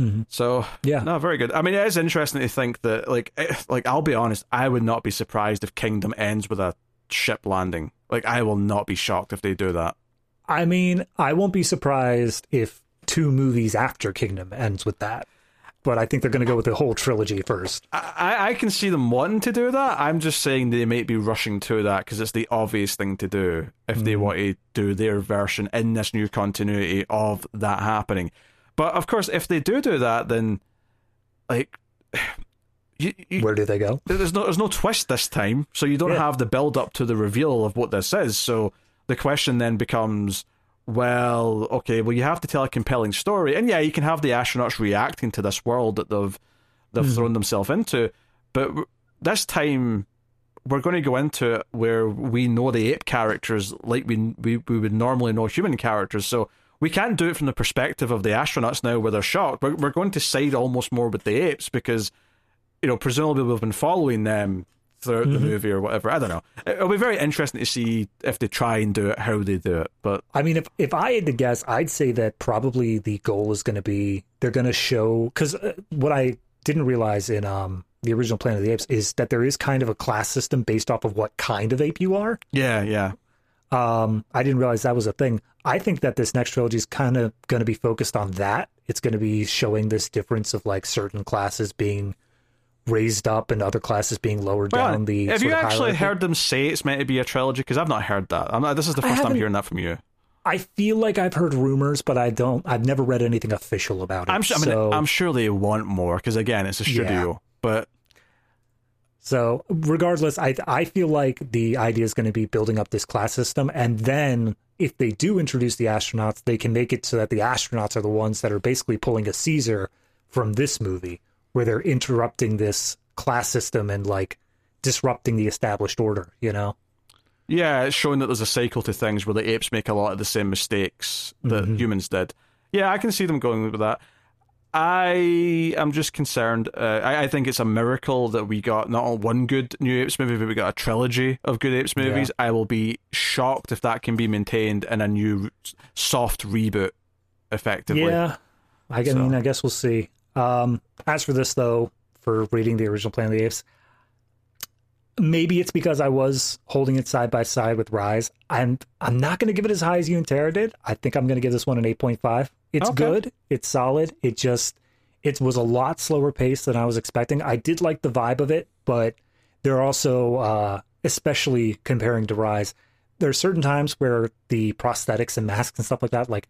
Mm-hmm. So yeah, no, very good. I mean, it is interesting to think that, like, eh, like I'll be honest, I would not be surprised if Kingdom ends with a ship landing. Like, I will not be shocked if they do that. I mean, I won't be surprised if two movies after Kingdom ends with that. But I think they're going to go with the whole trilogy first. I, I can see them wanting to do that. I'm just saying they might be rushing to that because it's the obvious thing to do if mm. they want to do their version in this new continuity of that happening. But of course, if they do do that, then like. <sighs> You, you, Where do they go? There's no there's no twist this time, so you don't yeah. have the build up to the reveal of what this is. So the question then becomes, well, okay, well you have to tell a compelling story, and yeah, you can have the astronauts reacting to this world that they've they've mm. thrown themselves into, but this time we're going to go into it where we know the ape characters like we we, we would normally know human characters, so we can't do it from the perspective of the astronauts now where they're shocked. We're, we're going to side almost more with the apes because, you know, presumably we've been following them throughout mm-hmm. the movie or whatever. I don't know. It'll be very interesting to see if they try and do it, how they do it. But I mean, if if I had to guess, I'd say that probably the goal is going to be they're going to show because uh, what I didn't realize in um the original Planet of the Apes is that there is kind of a class system based off of what kind of ape you are. Yeah, yeah. Um, I didn't realize that was a thing. I think that this next trilogy is kind of going to be focused on that. It's going to be showing this difference of like certain classes being raised up and other classes being lowered well, down. The have you actually hierarchy. heard them say it's meant to be a trilogy? Because I've not heard that. Not, this is the first time hearing that from you. I feel like I've heard rumors, but I don't. I've never read anything official about it. I'm sure. So, I mean, I'm sure they want more because again, it's a studio. Yeah. But so regardless, I I feel like the idea is going to be building up this class system, and then if they do introduce the astronauts, they can make it so that the astronauts are the ones that are basically pulling a Caesar from this movie, where they're interrupting this class system and like disrupting the established order. You know? Yeah, it's showing that there's a cycle to things where the apes make a lot of the same mistakes that mm-hmm. humans did. Yeah, I can see them going with that. I am just concerned. Uh, I, I, think it's a miracle that we got not one good New Apes movie, but we got a trilogy of good Apes movies. Yeah. I will be shocked if that can be maintained in a new soft reboot, effectively. Yeah, I, so. mean, I guess we'll see. Um, as for this, though, for reading the original Planet of the Apes, maybe it's because I was holding it side by side with Rise. I'm I'm not going to give it as high as you and Tara did. I think I'm going to give this one an 8.5. It's okay. good. It's solid. It just it was a lot slower pace than I was expecting. I did like the vibe of it, but there are also, uh, especially comparing to Rise, there are certain times where the prosthetics and masks and stuff like that, like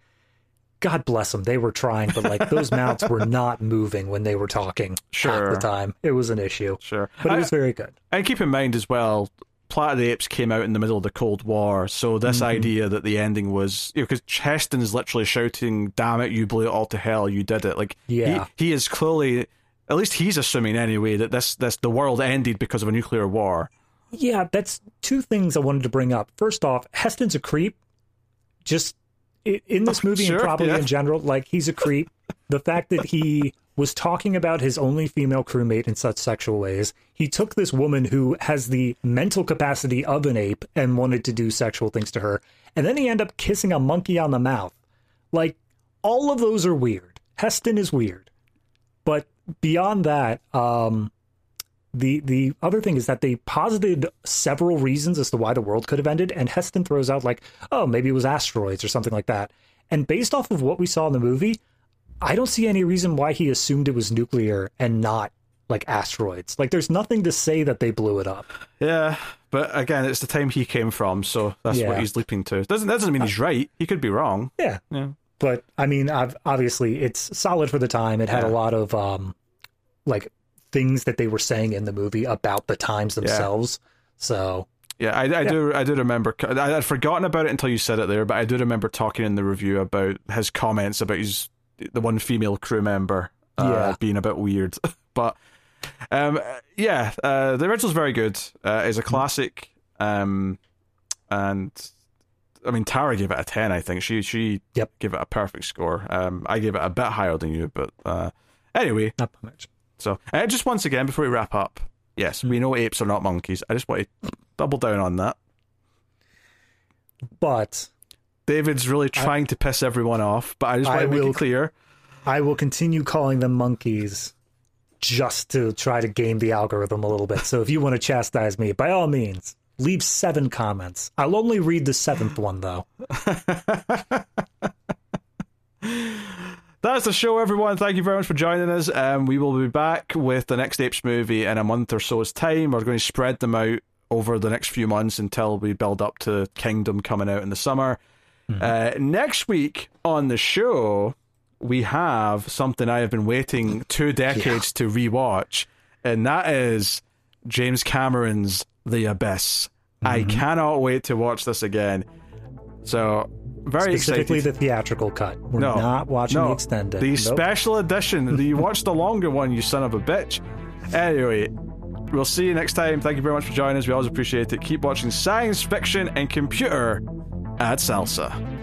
God bless them, they were trying, but like those <laughs> mounts were not moving when they were talking. Sure, At the time it was an issue. Sure, but it was very good. And keep in mind as well, Planet of the Apes came out in the middle of the Cold War, so this mm-hmm. idea that the ending was because you know, Heston is literally shouting, "Damn it, you blew it all to hell! You did it!" Like, yeah, he, he is clearly, at least he's assuming anyway, that this this the world ended because of a nuclear war. Yeah, that's two things I wanted to bring up. First off, Heston's a creep. Just in this movie sure, and probably yeah. in general, like he's a creep. the fact that he was talking about his only female crewmate in such sexual ways. He took this woman who has the mental capacity of an ape and wanted to do sexual things to her. And then he ended up kissing a monkey on the mouth. Like, all of those are weird. Heston is weird. But beyond that, um, the the other thing is that they posited several reasons as to why the world could have ended, and Heston throws out like, "Oh, maybe it was asteroids or something like that." And based off of what we saw in the movie, I don't see any reason why he assumed it was nuclear and not like asteroids. Like there's nothing to say that they blew it up. Yeah, but again, it's the time he came from, so that's yeah. what he's leaping to. Doesn't that doesn't mean he's right. He could be wrong. Yeah. Yeah. But I mean, obviously, it's solid for the time. It had yeah. a lot of um, like things that they were saying in the movie about the times themselves. Yeah. So yeah, I, I yeah. do. I do remember. I had forgotten about it until you said it there, but I do remember talking in the review about his comments about his the one female crew member uh, yeah. being a bit weird. <laughs> but um, yeah, uh, the original's very good. Uh, it's a classic, um, and I mean Tara gave it a ten. I think she she yep. gave it a perfect score. Um, I gave it a bit higher than you, but uh, anyway, not much. So uh, just once again before we wrap up, yes, we know apes are not monkeys. I just want to double down on that. But David's really trying I, to piss everyone off, but I just want I to make will, it clear. I will continue calling them monkeys just to try to game the algorithm a little bit. So if you want to chastise me, by all means, leave seven comments. I'll only read the seventh one, though. <laughs> That's the show, everyone. Thank you very much for joining us. Um, we will be back with the next Apes movie in a month or so's time. We're going to spread them out over the next few months until we build up to Kingdom coming out in the summer. Mm-hmm. Uh, next week on the show, we have something I have been waiting two decades yeah. to rewatch, and that is James Cameron's The Abyss. Mm-hmm. I cannot wait to watch this again. So very specifically excited. the theatrical cut. We're no, not watching no, the extended. The nope. special edition. <laughs> you watch the longer one, you son of a bitch. Anyway, we'll see you next time. Thank you very much for joining us. We always appreciate it. Keep watching science fiction and computer at Salsa.